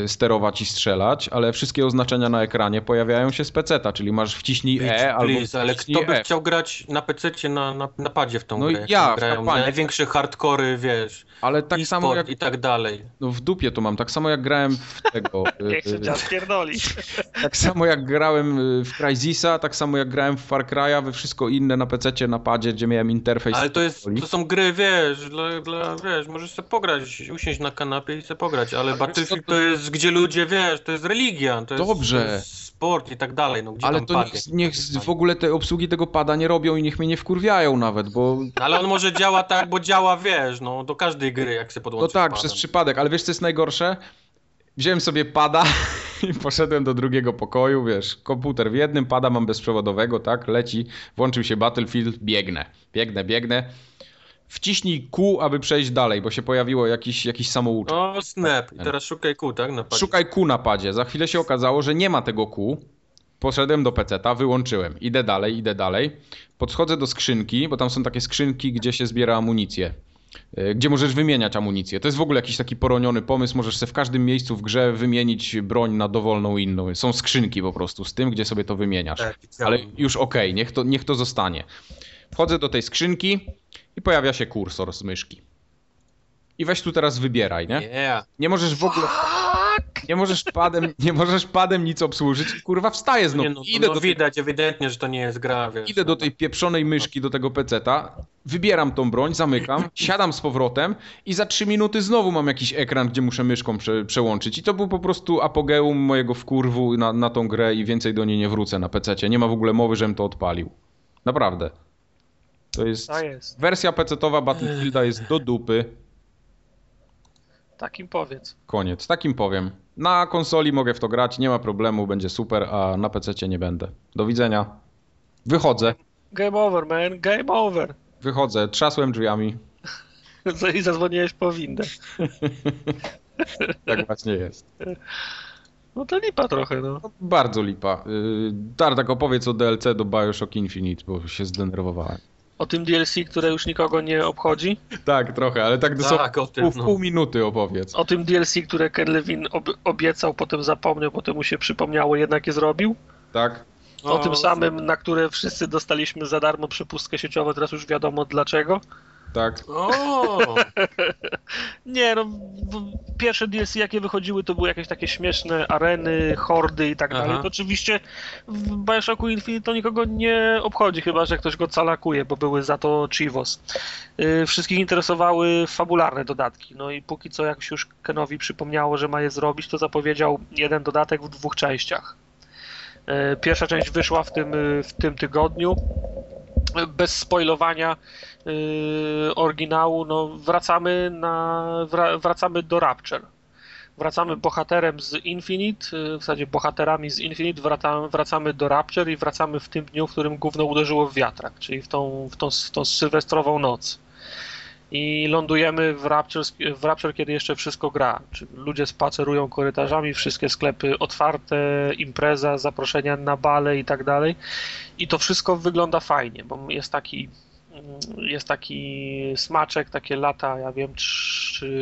sterować i strzelać, ale wszystkie oznaczenia na ekranie pojawiają się z peceta, czyli masz wciśnij E albo please, ale kto by F. chciał grać na PC na, na, na padzie w tą No grę? ja, w grają kampanii. największe hardkory, wiesz, Ale tak e-sport samo jak i tak dalej. no w dupie to mam, tak samo jak grałem w tego. Niech się y, czas pierdoli. Tak samo jak grałem y, w Crysisa, tak samo jak grałem w Far Cry'a, we wszystko inne na PC, na padzie, gdzie miałem interfejs. Ale to jest, to są gry, wiesz, dla, dla, wiesz, możesz sobie pograć, usiąść na kanapie i sobie pograć, ale wiesz Battlefield to jest, gdzie ludzie, wiesz, to jest religia, to jest, Dobrze. to jest sport i tak dalej, no gdzie Ale to niech, niech w ogóle te obsługi tego pada nie robią i niech mnie nie wkurwiają nawet, bo Ale on może działa tak, bo działa, wiesz, no, do każdej gry, jak się no podłączy tak, padem. przez przypadek, ale wiesz co jest najgorsze? Wziąłem sobie pada i poszedłem do drugiego pokoju, wiesz, komputer w jednym, pada mam bezprzewodowego, tak, leci, włączył się Battlefield, biegnę, biegnę, biegnę. Wciśnij Q, aby przejść dalej, bo się pojawiło jakiś, jakiś samouczek. O, snap. I teraz szukaj kół, tak? Na padzie. Szukaj Q na padzie. Za chwilę się okazało, że nie ma tego Q. Poszedłem do peceta, wyłączyłem. Idę dalej, idę dalej. Podchodzę do skrzynki, bo tam są takie skrzynki, gdzie się zbiera amunicję. y, Gdzie możesz wymieniać amunicję. To jest w ogóle jakiś taki poroniony pomysł. Możesz sobie w każdym miejscu w grze wymienić broń na dowolną inną. Są skrzynki po prostu z tym, gdzie sobie to wymieniasz. Tak. Ale już okej, niech, to, niech to zostanie. Wchodzę do tej skrzynki i pojawia się kursor z myszki. I weź tu teraz wybieraj, nie? Yeah. Nie możesz w ogóle. Nie możesz padem, nie możesz padem nic obsłużyć. Kurwa, wstaję znowu. No, idę, no do tej, widać ewidentnie, że to nie jest gra, wiesz. idę do tej pieprzonej myszki, do tego peceta, wybieram tą broń, zamykam, siadam z powrotem i za trzy minuty znowu mam jakiś ekran, gdzie muszę myszką prze, przełączyć. I to był po prostu apogeum mojego wkurwu na, na tą grę i więcej do niej nie wrócę na pececie. Nie ma w ogóle mowy, żebym to odpalił. Naprawdę. To jest... Tak jest. Wersja pecetowa Battlefielda jest do dupy. Takim powiedz. Koniec. Takim powiem. Na konsoli mogę w to grać, nie ma problemu, będzie super, a na PC nie będę. Do widzenia. Wychodzę, Game over, man. Game over. wychodzę, trzasłem drzwiami. I zadzwoniłeś po windę. Tak właśnie jest. No to lipa trochę, no. No, bardzo lipa. Tartak opowiedz o DLC do Bioshock Infinite, bo się zdenerwowałem. O tym DLC, które już nikogo nie obchodzi. Tak, trochę, ale tak dosłownie Tak, o tym, pół, w no. pół minuty opowiedz. O tym DLC, które Ken Levin ob obiecał, potem zapomniał, potem mu się przypomniało, jednak je zrobił. Tak? O tym samym, na które wszyscy dostaliśmy za darmo przepustkę sieciową, teraz już wiadomo dlaczego. Tak. O! Nie, no pierwsze DLC jakie wychodziły to były jakieś takie śmieszne areny, hordy i tak Aha. dalej. To oczywiście w Bioshocku Infinite to nikogo nie obchodzi, chyba że ktoś go calakuje, bo były za to Chivos. Yy, Wszystkich interesowały fabularne dodatki. No i póki co jak się już Kenowi przypomniało, że ma je zrobić, to zapowiedział jeden dodatek w dwóch częściach. Yy, Pierwsza część wyszła w tym, yy, w tym tygodniu. Bez spoilowania oryginału, no wracamy na, wra, wracamy do Rapture. Wracamy bohaterem z Infinite, yy, w zasadzie bohaterami z Infinite wracamy, wracamy do Rapture i wracamy w tym dniu, w którym gówno uderzyło w wiatrak, czyli w tą, w tą, w tą sylwestrową noc. I lądujemy w Rapture, w Rapture, kiedy jeszcze wszystko gra. Ludzie spacerują korytarzami, wszystkie sklepy otwarte, impreza, zaproszenia na bale i tak dalej. I to wszystko wygląda fajnie, bo jest taki jest taki smaczek, takie lata, ja wiem,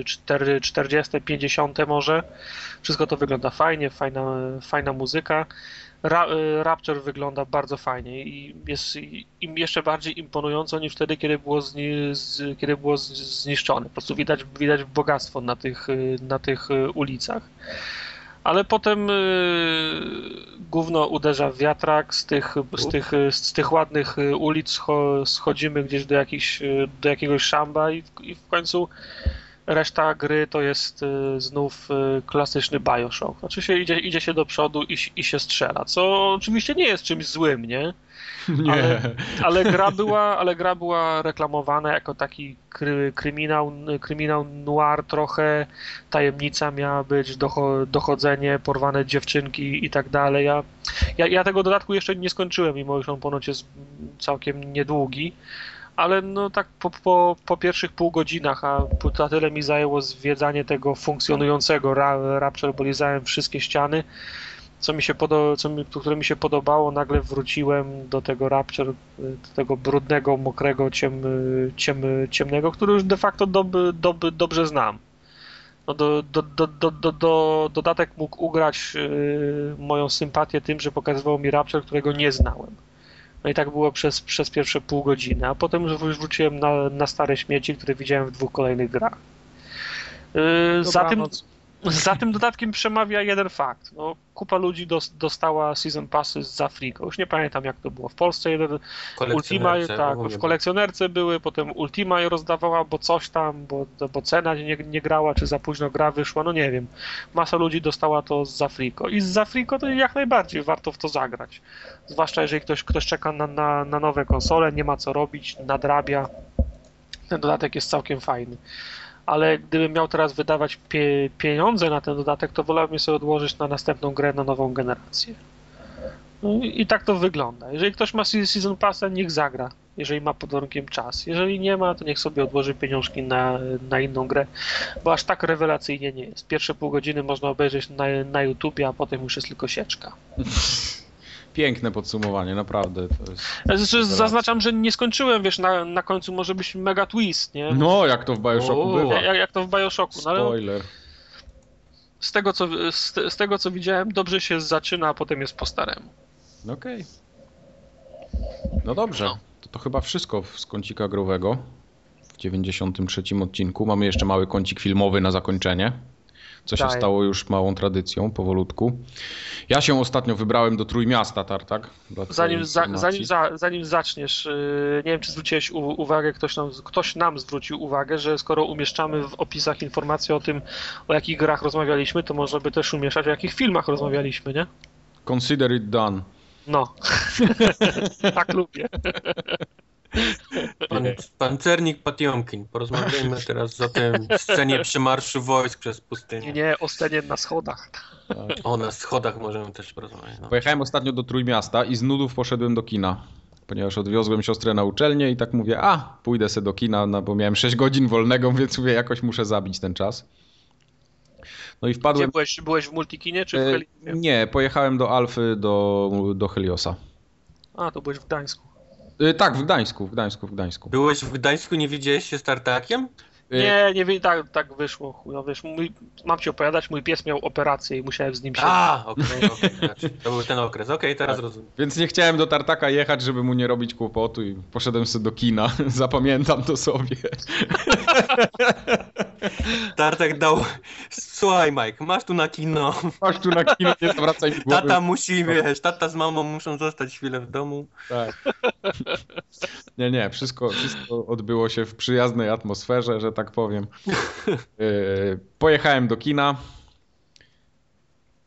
4, 40, 50 może. Wszystko to wygląda fajnie, fajna, fajna muzyka. Ra, Rapture wygląda bardzo fajnie i jest im jeszcze bardziej imponująco niż wtedy, kiedy było, zni, z, kiedy było zniszczone. Po prostu widać, widać bogactwo na tych, na tych ulicach ale potem y, gówno uderza w wiatrak, z tych, z tych, z tych ładnych ulic scho, schodzimy gdzieś do, jakichś, do jakiegoś szamba i w, i w końcu reszta gry to jest y, znów y, klasyczny Bioshock. Znaczy się idzie, idzie się do przodu i, i się strzela, co oczywiście nie jest czymś złym, nie? Nie. Ale, ale, gra była, ale gra była reklamowana jako taki kry, kryminał, kryminał noir trochę, tajemnica miała być, docho, dochodzenie, porwane dziewczynki i tak dalej. Ja, ja, ja tego dodatku jeszcze nie skończyłem, mimo że on ponoć jest całkiem niedługi, ale no tak po, po, po pierwszych pół godzinach, a na tyle mi zajęło zwiedzanie tego funkcjonującego ra, Rapture, bo lizałem wszystkie ściany, co mi się podo- co mi, które mi się podobało, nagle wróciłem do tego Rapture, do tego brudnego, mokrego, ciem, ciem, ciemnego, który już de facto dob, dob, dobrze znam. No do, do, do, do, do, do, dodatek mógł ugrać yy, moją sympatię tym, że pokazywał mi Rapture, którego nie znałem. No i tak było przez, przez pierwsze pół godziny, a potem już wróciłem na, na stare śmieci, które widziałem w dwóch kolejnych grach. Yy, za tym, za tym dodatkiem przemawia jeden fakt. No, kupa ludzi dos, dostała Season Passy z Afriko. Już nie pamiętam jak to było. W Polsce jeden Ultima, tak, w kolekcjonerce były, potem Ultima je rozdawała, bo coś tam, bo, bo cena nie, nie grała, czy za późno gra wyszła, no nie wiem. Masa ludzi dostała to z Afriko. I z Afriko to jak najbardziej warto w to zagrać. Zwłaszcza jeżeli ktoś, ktoś czeka na, na, na nowe konsole, nie ma co robić, nadrabia. Ten dodatek jest całkiem fajny ale gdybym miał teraz wydawać pie pieniądze na ten dodatek, to wolałbym sobie odłożyć na następną grę, na nową generację. No i, tak to wygląda. Jeżeli ktoś ma Season Passa, niech zagra, jeżeli ma pod warunkiem czas. Jeżeli nie ma, to niech sobie odłoży pieniążki na, na inną grę, bo aż tak rewelacyjnie nie jest. Pierwsze pół godziny można obejrzeć na, na YouTubie, a potem już jest tylko sieczka. Piękne podsumowanie, naprawdę. To jest zaznaczam, że nie skończyłem, wiesz, na, na końcu może być mega twist, nie? No, jak to w Bioshocku O, bywa. Jak, jak to w Bioshocku. No, ale Spoiler. z, tego, co, z, z tego, co widziałem, dobrze się zaczyna, a potem jest po staremu. Okej. No dobrze, to, to chyba wszystko z kącika growego w 93 odcinku. Mamy jeszcze mały kącik filmowy na zakończenie. Co się Daję. stało już małą tradycją, powolutku. Ja się ostatnio wybrałem do Trójmiasta, Tartak. Zanim, za, zanim, za, zanim zaczniesz, yy, nie wiem, czy zwróciłeś uwagę, ktoś nam, ktoś nam zwrócił uwagę, że skoro umieszczamy w opisach informacje o tym, o jakich grach rozmawialiśmy, to można by też umieszczać, o jakich filmach rozmawialiśmy, nie? Consider it done. No. tak lubię. Pan, pancernik Patiomkin. Porozmawiajmy teraz o tym scenie przemarszu wojsk przez pustynię. nie, o scenie na schodach. O, na schodach możemy też porozmawiać. No. Pojechałem ostatnio do Trójmiasta i z nudów poszedłem do kina. Ponieważ odwiozłem siostrę na uczelnię i tak mówię, a pójdę se do kina, no bo miałem 6 godzin wolnego, więc mówię, jakoś muszę zabić ten czas. No i Gdzie wpadłem... byłeś? Byłeś w Multikinie czy w E, Heliosie? Nie, pojechałem do Alfy, do, do Heliosa. A, to byłeś w Gdańsku. E, Tak, w Gdańsku, w Gdańsku, w Gdańsku. Byłeś w Gdańsku, nie widziałeś się z Tartakiem? Y, Nie, nie wy- tak, tak wyszło. No wiesz, mój, mam ci opowiadać, mój pies miał operację i musiałem z nim siedzieć. A, okej, okej, znaczy, to był ten okres. Okej, teraz Tak. rozumiem. Więc nie chciałem do Tartaka jechać, żeby mu nie robić kłopotu i poszedłem sobie do kina. Zapamiętam to sobie. Tartek dał, słuchaj Mike, masz tu na kino, Chodź tu na kino, nie zwracaj głowy. tata musi, wiesz, tata z mamą muszą zostać chwilę w domu. Tak. Nie, nie, wszystko, wszystko odbyło się w przyjaznej atmosferze, że tak powiem. Yy, Pojechałem do kina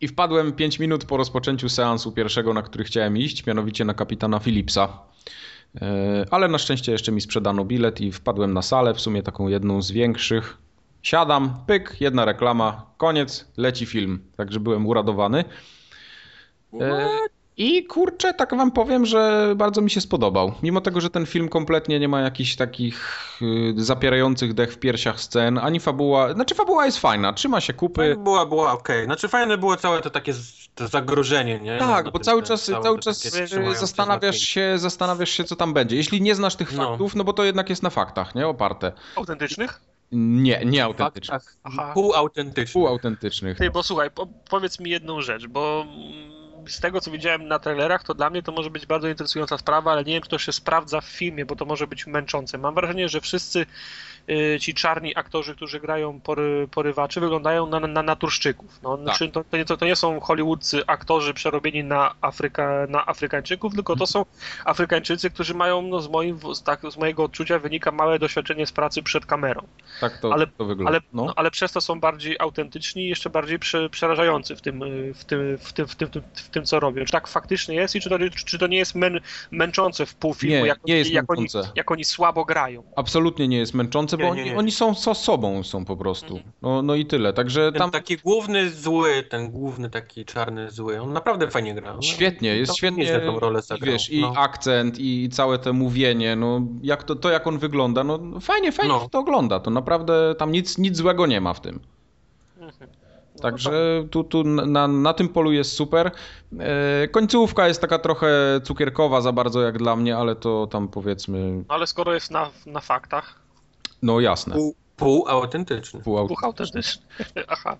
i wpadłem 5 minut po rozpoczęciu seansu pierwszego, na który chciałem iść, mianowicie na kapitana Philipsa. Yy, Ale na szczęście jeszcze mi sprzedano bilet i wpadłem na salę, w sumie taką jedną z większych. Siadam, pyk, jedna reklama, koniec, leci film. Także byłem uradowany. E, I kurczę, tak wam powiem, że bardzo mi się spodobał. Mimo tego, że ten film kompletnie nie ma jakichś takich y, zapierających dech w piersiach scen, ani fabuła. Znaczy, fabuła jest fajna, trzyma się kupy. Była, była okej. Znaczy fajne było całe to takie to zagrożenie, nie? Tak, Na bo cały czas, cały to czas y, zastanawiasz się, zastanawiasz się, co tam będzie. Jeśli nie znasz tych No. faktów, no bo to jednak jest na faktach, nie? Oparte. Autentycznych? Nie, nie W autentycznych. faktach Aha. półautentycznych. Półautentycznych. Ty, bo słuchaj, po, powiedz mi jedną rzecz, bo mm, z tego co widziałem na trailerach, to dla mnie to może być bardzo interesująca sprawa, ale nie wiem, czy to się sprawdza w filmie, bo to może być męczące. Mam wrażenie, że wszyscy ci czarni aktorzy, którzy grają pory, porywaczy, wyglądają na, na naturszczyków. No, znaczy, to, to, nie, to, nie są hollywoodzcy aktorzy przerobieni na, Afryka, na Afrykańczyków, tylko to są Afrykańczycy, którzy mają, no, z, moim, tak, z mojego odczucia wynika małe doświadczenie z pracy przed kamerą. Tak to, Ale- to wygląda. Ale, no. no, ale przez to są bardziej autentyczni i jeszcze bardziej prze, przerażający w tym, y, w, tym, w, tym, w, tym, w, tym, w tym, co robią. Czy tak faktycznie jest i czy to, czy to nie jest mę, męczące w pół filmu, Nie, jak, nie jest jak, oni, męczące. jak oni słabo grają? Absolutnie nie jest męczące, bo Nie, oni, nie, nie. oni są so sobą są po prostu. Mhm. No, no i tyle. Także Ten tam taki główny zły, ten główny taki czarny zły, on naprawdę fajnie gra. No, świetnie, jest to świetnie. tą rolę zagrał. wiesz, i no. akcent, i całe te mówienie, no jak to, to jak on wygląda, no fajnie, fajnie No. to ogląda. To naprawdę tam nic, nic złego nie ma w tym. Mhm. No Także tu, tu na, na tym polu jest super. E, końcówka jest taka trochę cukierkowa za bardzo jak dla mnie, ale to tam powiedzmy, Ale skoro jest na, na faktach, no jasne. Pół, półautentyczny. Pół buch autentyczny. Aha.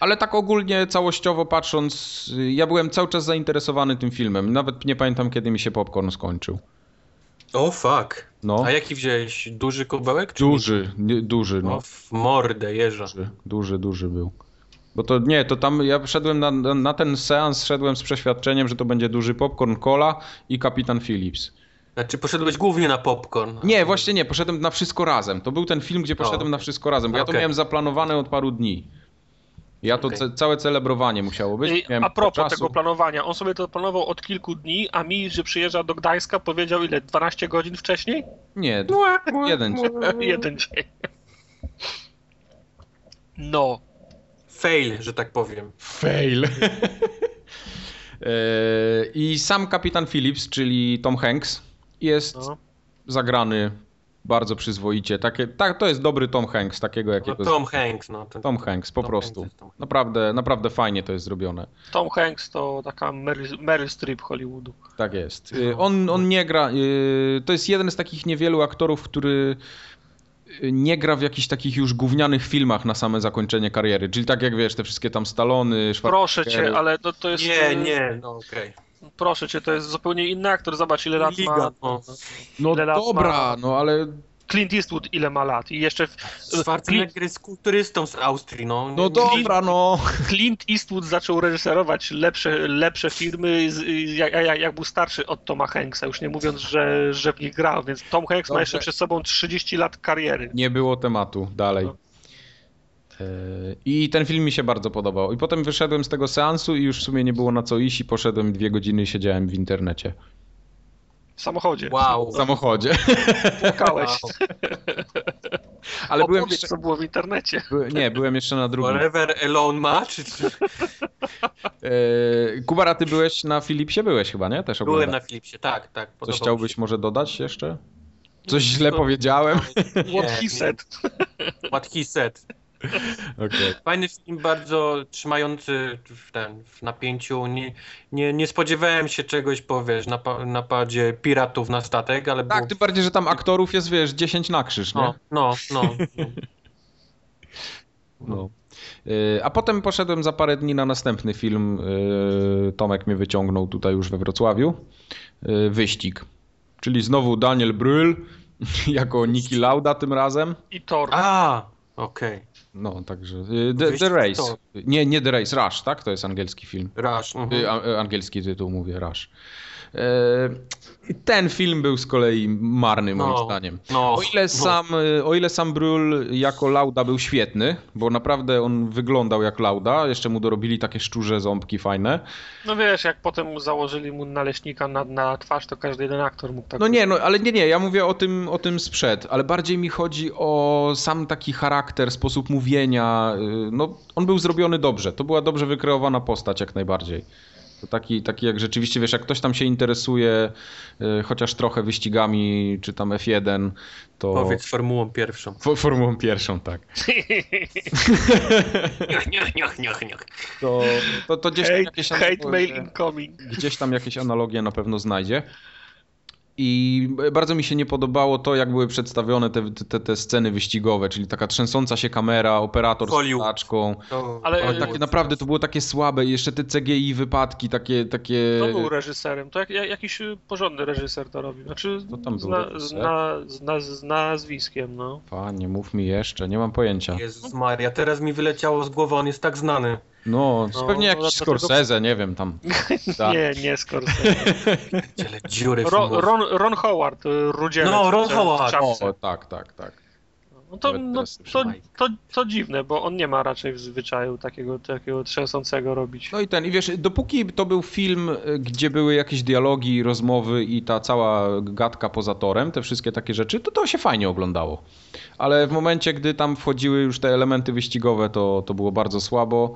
Ale tak ogólnie, całościowo patrząc, ja byłem cały czas zainteresowany tym filmem. Nawet nie pamiętam, kiedy mi się popcorn skończył. O fuck. No, A jaki wziąłeś? Duży kubełek? Czy duży, nie, duży, No, no. w mordę jeża. Duży, duży, duży był. Bo to nie, to tam ja szedłem na, na, na ten seans, szedłem z przeświadczeniem, że to będzie duży popcorn, cola i kapitan Phillips. Znaczy poszedłeś głównie na popcorn. Nie, właśnie nie, poszedłem na wszystko razem. To był ten film, gdzie poszedłem okej. na wszystko razem, bo ja to Okej. miałem zaplanowane od paru dni. Ja to Okej. ce, całe celebrowanie musiało być. Miałem a propos czasu. tego planowania, on sobie to planował od kilku dni, a mi, że przyjeżdża do Gdańska, powiedział ile? 12 godzin wcześniej? Nie, jeden dzień. Jeden dzień. No. Fail, że tak powiem. Fail. E, I sam kapitan Phillips, czyli Tom Hanks, jest no. zagrany bardzo przyzwoicie. Takie, tak, to jest dobry Tom Hanks, takiego No, jakiego. Tom Hanks, no. Ten, Tom Hanks, po Tom prostu. Hanks. Naprawdę, naprawdę fajnie to jest zrobione. Tom Hanks to taka Meryl, Meryl Streep Hollywoodu. Tak jest. Y, On, on nie gra. y, To jest jeden z takich niewielu aktorów, który y, nie gra w jakichś takich już gównianych filmach na same zakończenie kariery. Czyli tak jak wiesz, te wszystkie tam Stallony, Proszę Schwarzeneggery. cię, ale to, to jest... Nie, nie, no okej. Proszę cię, to jest zupełnie inny aktor. Zobacz, ile lat Liga, ma... no. No ile lat dobra, ma- no ale. Clint Eastwood ile ma lat i jeszcze... Schwarzenegger jest kulturystą z Austrii, no. No dobra, no. Clint Eastwood zaczął reżyserować lepsze, lepsze filmy, jak, jak, jak był starszy od Toma Hanksa, już nie mówiąc, że, że w nich grał, więc Tom Hanks ma Dobrze. jeszcze przed sobą 30 lat kariery. Nie było tematu dalej. No. I ten film mi się bardzo podobał. I potem wyszedłem z tego seansu i już w sumie nie było na co iść i poszedłem dwie godziny i siedziałem w internecie. W samochodzie. Wow. W samochodzie. Płakałeś. Wow. Ale byłem jeszcze... co było w internecie. By... Nie, byłem jeszcze na drugim. Forever Alone ma, czy. E, Kubara, ty byłeś na Philipsie? Byłeś chyba, nie? Też Byłem na Philipsie, tak, tak. Coś chciałbyś się. może dodać jeszcze? Coś źle powiedziałem? Nie, What he said. What he said. Okej. Fajny film, bardzo trzymający w, ten, w napięciu. Nie, nie, nie spodziewałem się czegoś, powiesz, napa napadzie piratów na statek, ale Tak, było... tym bardziej, że tam aktorów jest, wiesz, 10 na krzyż, nie? No, no, no. No. Y, a potem poszedłem za parę dni na następny film. y, Tomek mnie wyciągnął tutaj już we Wrocławiu. Y, Wyścig. Czyli znowu Daniel Brühl jako Niki Lauda tym razem. I Thor. A, okej. No, także. y, The, Wyścig The Race. to- Nie, nie The Race, Rush, tak? To jest angielski film. Rush. Y, Mhm. a- y, Angielski tytuł mówię, Rush. Y, Ten film był z kolei marny moim No, zdaniem. no, O ile, no. sam, o ile sam Brul jako Lauda był świetny, bo naprawdę on wyglądał jak Lauda, jeszcze mu dorobili takie szczurze ząbki fajne. No wiesz, jak potem założyli mu naleśnika na, na twarz, to każdy jeden aktor mógł tak... No nie, no ale nie, nie, ja mówię o tym, o tym sprzed, ale bardziej mi chodzi o sam taki charakter, sposób mówienia. y, No, on był zrobiony dobrze, to była dobrze wykreowana postać jak najbardziej. To taki, taki jak rzeczywiście, wiesz, jak ktoś tam się interesuje y, chociaż trochę wyścigami, czy tam F1, to... Powiedz formułą pierwszą. Fo- Formułą pierwszą, tak. Niech, niech, niech, niech, niech. To, to, to gdzieś tam hate, jakieś hate mail analogie, incoming. gdzieś tam jakieś analogie na pewno znajdzie. I bardzo mi się nie podobało to, jak były przedstawione te, te, te sceny wyścigowe, czyli taka trzęsąca się kamera, operator z taczką. To- Ale- Ale takie naprawdę to było takie słabe i jeszcze te CGI wypadki, takie, takie... To był reżyserem, to jak, jak, jakiś porządny reżyser to robił. Znaczy Kto tam był zna, reżyser? zna, zna, z nazwiskiem, no. Panie, mów mi jeszcze, nie mam pojęcia. Jezus Maria, teraz mi wyleciało z głowy, on jest tak znany. No, No, pewnie no, jakiś Scorsese, nie wiem tam. Tak. Nie, nie Scorsese. Dziury Ro, filmowe. Ron, Ron Howard, y, rudzielec. No, Ron Howard. O, tak, tak, tak. No to, no, to, to, to dziwne, bo on nie ma raczej w zwyczaju takiego, takiego trzęsącego robić. No i ten, i wiesz, dopóki to był film, y, gdzie były jakieś dialogi, rozmowy i ta cała gadka poza torem, te wszystkie takie rzeczy, to to się fajnie oglądało. Ale w momencie, gdy tam wchodziły już te elementy wyścigowe, to, to było bardzo słabo.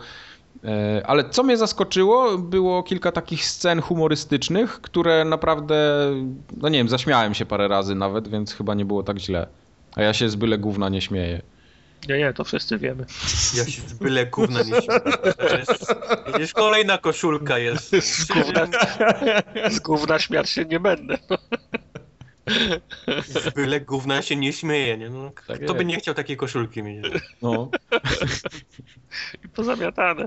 E, Ale co mnie zaskoczyło, było kilka takich scen humorystycznych, które naprawdę, no nie wiem, zaśmiałem się parę razy nawet, więc chyba nie było tak źle. A ja się z byle gówna nie śmieję. Nie, nie, to wszyscy wiemy. Ja się z byle gówna nie śmieję. Widzisz, kolejna koszulka jest. Z gówna, z gówna śmiać się nie będę. Z byle gówna się nie śmieje. Nie? No, Tak kto by jest. nie chciał takiej koszulki mieć? No. I pozamiatane.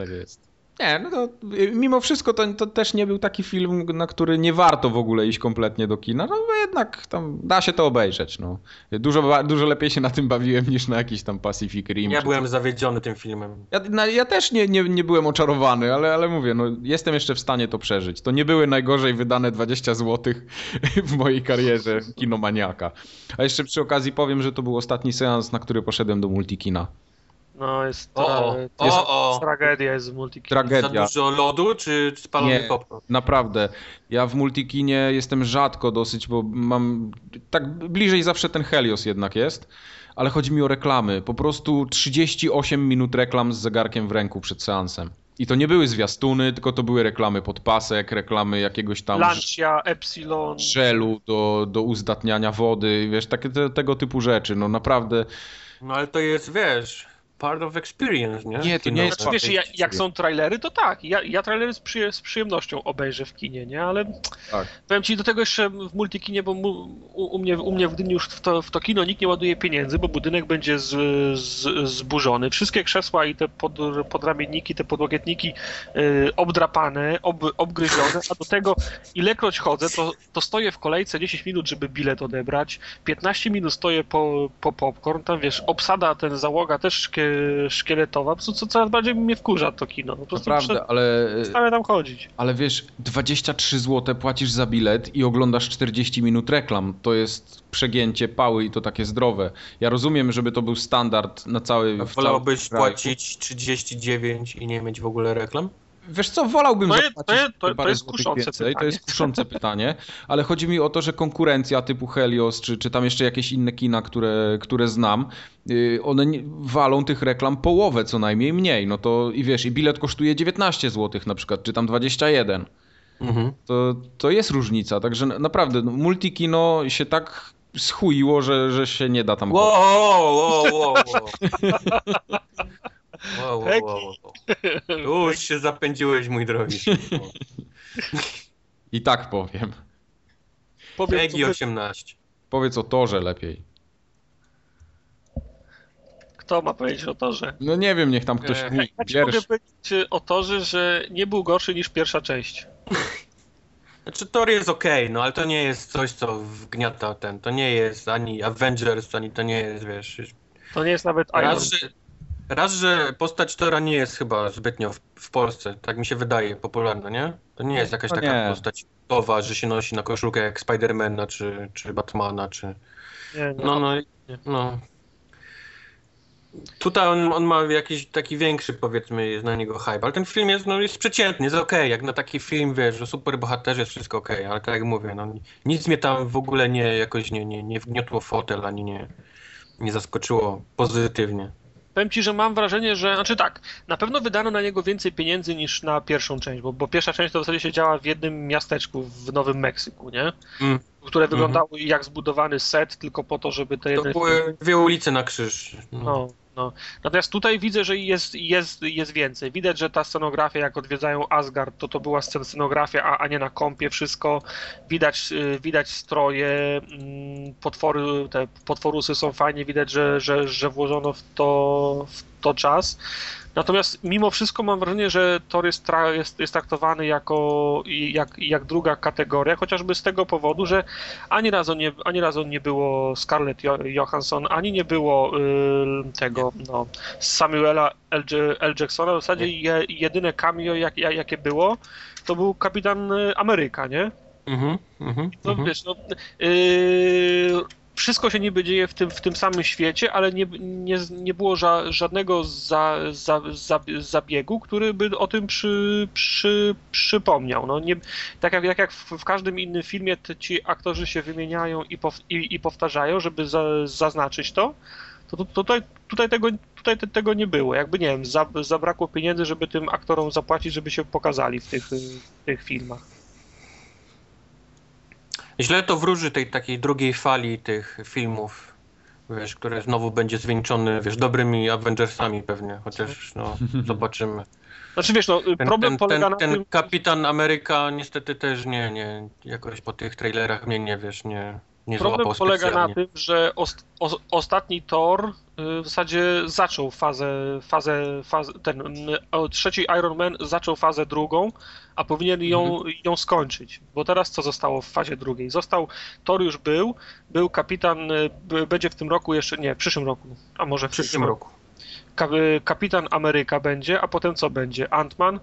Tak jest. Nie, no to y, mimo wszystko to, to też nie był taki film, na który nie warto w ogóle iść kompletnie do kina, no bo jednak tam da się to obejrzeć, no. Dużo, dużo lepiej się na tym bawiłem niż na jakiś tam Pacific Rim. Ja byłem coś. zawiedziony tym filmem. Ja, na, ja też nie, nie, nie byłem oczarowany, ale, ale mówię, no jestem jeszcze w stanie to przeżyć. To nie były najgorzej wydane 20 zł w mojej karierze kinomaniaka. A jeszcze przy okazji powiem, że to był ostatni seans, na który poszedłem do multikina. No jest, tra- o, jest o, o. tragedia jest z multikinem. Tragedia. Za dużo lodu, czy spalony popcorn? Naprawdę. Ja w multikinie jestem rzadko dosyć, bo mam. Tak bliżej zawsze ten Helios jednak jest. Ale chodzi mi o reklamy. Po prostu 38 minut reklam z zegarkiem w ręku przed seansem. I to nie były zwiastuny, tylko to były reklamy podpasek, reklamy jakiegoś tam Lancia, Epsilon. żelu do, do uzdatniania wody, wiesz, takie te, tego typu rzeczy. No naprawdę. No ale to jest, wiesz, part of experience, nie? Nie, to nie jest Znaczy, wiesz, Czwartej jak, są trailery, to tak. Ja, ja trailery z, przyje, z przyjemnością obejrzę w kinie, nie? Ale Tak. powiem ci do tego jeszcze w multikinie, bo mu, u, u, mnie, u mnie w Gdyni już w to, w to kino nikt nie ładuje pieniędzy, bo budynek będzie z, z, zburzony. Wszystkie krzesła i te pod, podramienniki, te podłokietniki y, obdrapane, ob, obgryzione, a do tego ilekroć chodzę, to, to stoję w kolejce 10 minut, żeby bilet odebrać, 15 minut stoję po, po popcorn, tam wiesz, obsada ten załoga też szkieletowa, po prostu co, coraz bardziej mnie wkurza to kino. Po prostu Naprawdę, ale. Przestaję tam chodzić. Ale wiesz, 23 zł płacisz za bilet i oglądasz 40 minut reklam. To jest przegięcie pały i to takie zdrowe. Ja rozumiem, żeby to był standard na cały. Wolałbyś płacić 39 i nie mieć w ogóle reklam? Wiesz co, wolałbym To jest- zapłacić to jest- to- to jest kuszące więcej. To pytanie. jest kuszące pytanie, ale chodzi mi o to, że konkurencja typu Helios, czy, czy tam jeszcze jakieś inne kina, które, które znam, yy, one walą tych reklam połowę co najmniej mniej. No to i wiesz, i bilet kosztuje 19 zł na przykład, czy tam 21. Mhm. to, to jest różnica. Także na- naprawdę, no, multikino się tak schuiło, że, że się nie da tam. Wow, wow, wow, wow. Wow, wow, wow, wow. Już się zapędziłeś, mój drogi. I tak powiem. Co, 18. Powiedz o torze lepiej. Kto ma powiedzieć o torze? No nie wiem, niech tam ktoś E, mi Ja ci mogę powiedzieć o torze, że nie był gorszy niż pierwsza część. Znaczy Thor jest okej, no ale to nie jest coś, co wgniata ten. To nie jest ani Avengers, ani to nie jest, wiesz. To nie jest nawet Iron Raz, że, raz, że postać Tora nie jest chyba zbytnio w, w Polsce, tak mi się wydaje, popularna, nie? To nie jest jakaś No taka nie. postać towa, że się nosi na koszulkę jak Spidermana, czy, czy Batmana, czy... Nie, nie. No, no, no. Tutaj on, on ma jakiś taki większy, powiedzmy, jest na niego hype, ale ten film jest, no, jest przeciętny, jest okej, jak na taki film, wiesz, że super bohaterzy jest wszystko okej, ale tak jak mówię, no, nic mnie tam w ogóle nie, jakoś nie, nie, nie wgniotło w fotel, ani nie, nie zaskoczyło pozytywnie. Powiem ci, że mam wrażenie, że. Znaczy tak, na pewno wydano na niego więcej pieniędzy niż na pierwszą część, bo, bo pierwsza część to w zasadzie się działa w jednym miasteczku w Nowym Meksyku, nie? Mm. Które wyglądało jak zbudowany set, tylko po to, żeby te To jedne. były dwie ulice na krzyż. No. No, no. Natomiast tutaj widzę, że jest, jest, jest więcej. Widać, że ta scenografia, jak odwiedzają Asgard, to to była scen- scenografia, a, a nie na kąpie wszystko. Widać, y, widać stroje, mm, potwory, te potworusy są fajnie, widać, że, że, że włożono w to, w to czas. Natomiast mimo wszystko mam wrażenie, że Thor jest, tra- jest, jest traktowany jako jak, jak druga kategoria, chociażby z tego powodu, że ani razu nie, ani razu nie było Scarlett Jo- Johansson, ani nie było y, tego no, Samuela L. L. Jacksona. W zasadzie je, jedyne cameo, jak, jak, jakie było, to był Kapitan y, Ameryka, nie? Mhm, mhm, No mhm. wiesz, no, yy, wszystko się niby dzieje w tym, w tym samym świecie, ale nie, nie, nie było ża, żadnego za, za, za, zabiegu, który by o tym przy, przy, przypomniał. No, nie, tak jak, jak, jak w, w każdym innym filmie ci aktorzy się wymieniają i, pow, i, i powtarzają, żeby za, zaznaczyć to, to, to tutaj, tutaj, tego, tutaj te, tego nie było. Jakby, nie wiem, za, zabrakło pieniędzy, żeby tym aktorom zapłacić, żeby się pokazali w tych, w tych filmach. Źle to wróży tej takiej drugiej fali tych filmów, wiesz, które znowu będzie zwieńczony, wiesz, dobrymi Avengersami pewnie, chociaż no, zobaczymy. Znaczy wiesz, no, Ten, problem ten, polega ten, na ten tym... Kapitan Ameryka niestety też nie, nie, jakoś po tych trailerach mnie nie, wiesz, nie, nie Problem polega na tym, że ost, os, ostatni Thor y, w zasadzie zaczął fazę, fazę, fazę ten y, o, trzeci Iron Man zaczął fazę drugą, a powinien ją, Mhm. ją skończyć. Bo teraz co zostało w fazie drugiej? Został, Thor już był, był kapitan, y, będzie w tym roku jeszcze, nie, w przyszłym roku, a może W przyszłym roku. Ka, kapitan Ameryka będzie, a potem co będzie? Ant-Man?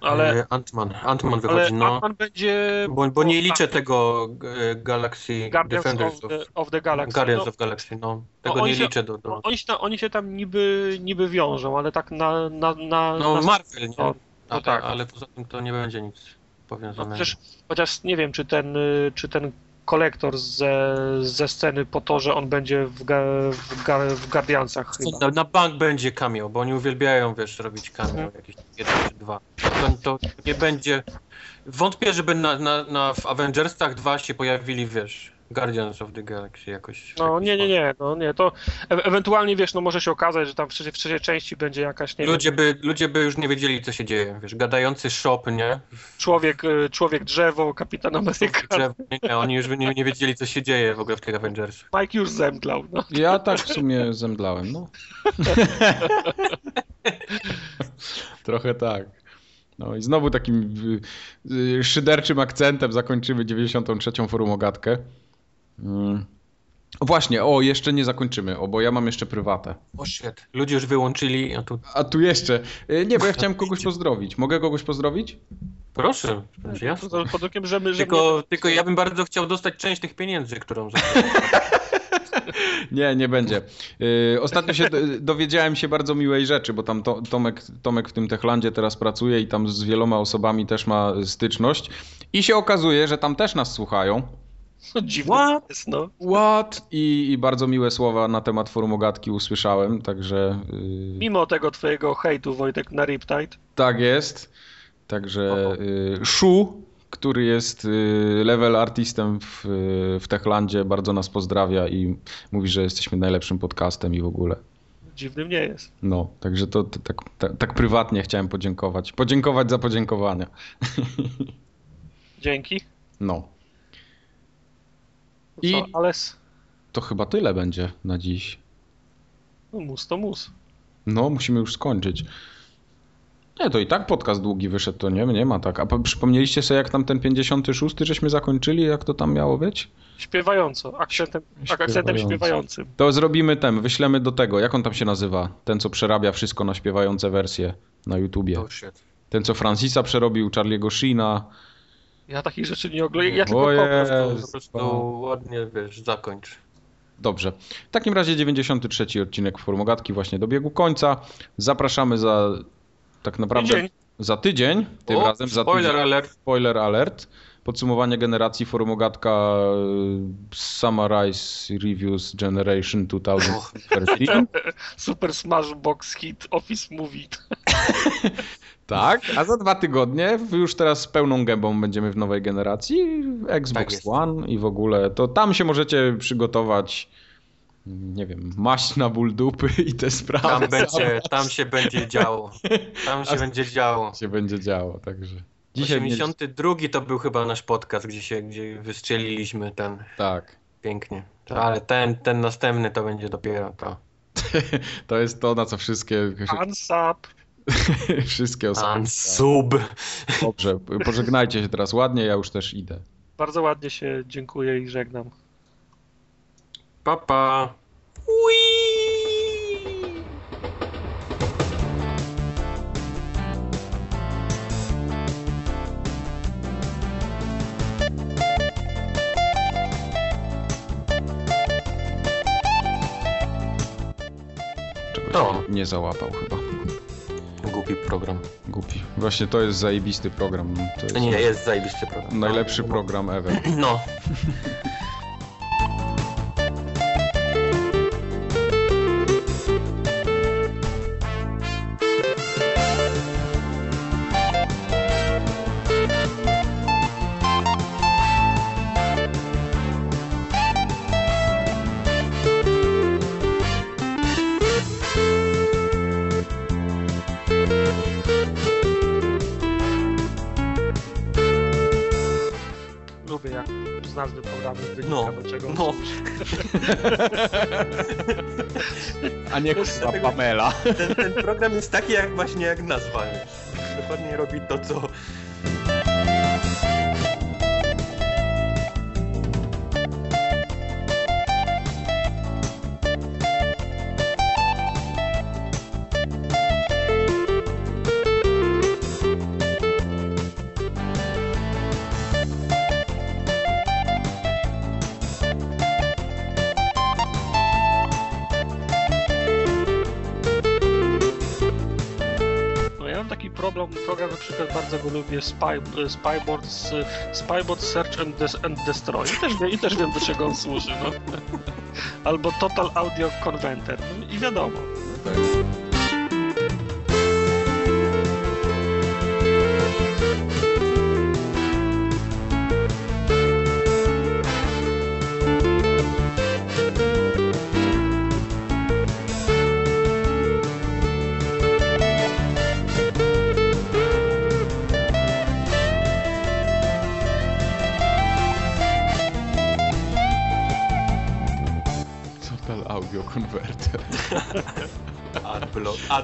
Ale, E, Ant-Man, Ant-Man ale wychodzi, no. Ant-Man będzie... Bo, bo nie liczę tego e, Galaxy Guardians Defenders of the, of the Galaxy. Guardians No, of Galaxy, no. Tego oni nie się- liczę do... do... No, oni, się tam, oni się tam niby, niby wiążą, ale tak na. na, na, No na Marvel, nie? No, A, no tak. Ale poza tym to nie będzie nic no, powiązanego. przecież, chociaż nie wiem, czy ten, y, czy ten kolektor ze, ze sceny po to, że on będzie w, ga, w, ga, w Guardiansach chyba. Na, na bank będzie cameo, bo oni uwielbiają, wiesz, robić cameo, Mhm. jakieś jeden czy dwa. To, to nie będzie... Wątpię, żeby na, na, na w Avengersach 2 się pojawili, wiesz, Guardians of the Galaxy jakoś. No nie, nie, nie, no nie, to e ewentualnie wiesz, no może się okazać, że tam w trzeciej, w trzeciej części będzie jakaś, nie Ludzie by, ludzie by już nie wiedzieli, co się dzieje, wiesz, gadający shop, nie? wiem, człowiek, y, człowiek drzewo, kapitan Ameryka. Że, nie, oni już by nie, nie wiedzieli, co się dzieje w ogóle w tych Avengersach. Mike już zemdlał, no. Ja tak w sumie zemdlałem, no. Trochę tak. No i znowu takim y, szyderczym akcentem zakończymy 93. forumogatkę. Mm. Właśnie, o, jeszcze nie zakończymy, o, bo ja mam jeszcze prywatę. O shit. Ludzie już wyłączyli, a tu... A tu jeszcze. y, Nie, bo ja chciałem kogoś pozdrowić. Mogę kogoś pozdrowić? Proszę, jasne. Pod pod okiem, że my, Tylko, tylko ja bym bardzo chciał dostać część tych pieniędzy, którą. Nie, nie będzie. Yy, ostatnio się do- dowiedziałem się bardzo miłej rzeczy, bo tam to, Tomek, Tomek w tym Techlandzie teraz pracuje i tam z wieloma osobami też ma styczność. I się okazuje, że tam też nas słuchają. mnie... Dziwne What? jest, no. What? I, I bardzo miłe słowa na temat forum Ogatki usłyszałem, także yy, Mimo tego twojego hejtu, Wojtek, na Riptide, tak jest. Także yy, Shu, który jest yy, level artistem w, w Techlandzie, bardzo nas pozdrawia i mówi, że jesteśmy najlepszym podcastem i w ogóle. dziwnym nie jest. No, także to, to tak, tak, tak prywatnie chciałem podziękować. Podziękować za podziękowania. Dzięki. No, I... I- Co, to chyba tyle będzie na dziś. No mus to mus. No, musimy już skończyć. Nie, to i tak podcast długi wyszedł, to nie, nie ma tak. A po- przypomnieliście sobie, jak tam ten 56 żeśmy zakończyli, jak to tam miało być? Śpiewająco, akcentem, akcentem Śpiewająco. śpiewającym. To zrobimy ten, wyślemy do tego, jak on tam się nazywa? Ten, co przerabia wszystko na śpiewające wersje na YouTubie. Ten, co Francisa przerobił, Charlie'ego Sheena. Ja takich rzeczy nie oglądam. Ja tylko kopię. Po prostu ładnie, wiesz, zakończ. Dobrze. W takim razie 93 odcinek Formogatki właśnie dobiegł końca. Zapraszamy za tak naprawdę Tydzień. za tydzień. Tym O, razem za spoiler tydzień. alert. Spoiler alert. Podsumowanie generacji Formogatka y, Summarize Reviews Generation 2013. Super Smash Box Hit Office Movie. tak, a za dwa tygodnie już teraz z pełną gębą będziemy w nowej generacji Tak Xbox jest. One i w ogóle to tam się możecie przygotować nie wiem, maść na ból dupy i te sprawy. Tam, będzie, tam się będzie działo. Tam się będzie działo. się będzie działo, także. Dzisiaj 82 to był chyba nasz podcast, gdzie się gdzie wystrzeliliśmy ten Tak. pięknie. Ale ten, ten następny to będzie dopiero to. To jest to, na co wszystkie, Unsub. wszystkie osoby. Ansub. Dobrze, pożegnajcie się teraz ładnie, ja już też idę. Bardzo ładnie się dziękuję i żegnam. Papa. Pa. Nie załapał chyba. Głupi program. Głupi. Właśnie to jest zajebisty program. To jest Nie, jest zajebisty program. najlepszy program ever. No. nie kurwa Pamela. Ten, ten program jest taki jak właśnie jak nazwa. Dokładnie robi to, co... Spy, Spybot, Spybot Search and, Des, and Destroy. I też, I też wiem do czego on służy, no. Albo Total Audio Converter. No i wiadomo.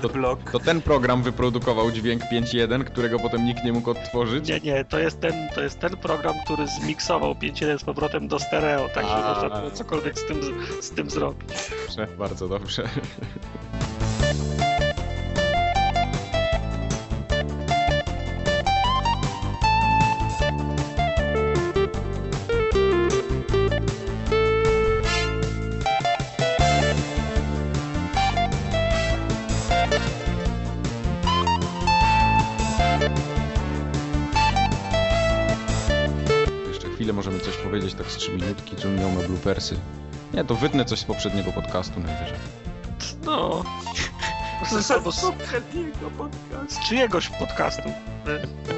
Adblock. Adblock. To ten program wyprodukował dźwięk 5.1, którego potem nikt nie mógł odtworzyć. Nie, nie, to jest ten, to jest ten program, który zmiksował 5.1 z powrotem do stereo, także można było cokolwiek z tym, z tym zrobić. Dobrze, bardzo dobrze. Nie, to wytnę coś z poprzedniego podcastu najwyżej. No. Z, poprzedniego podcastu. z czyjegoś podcastu.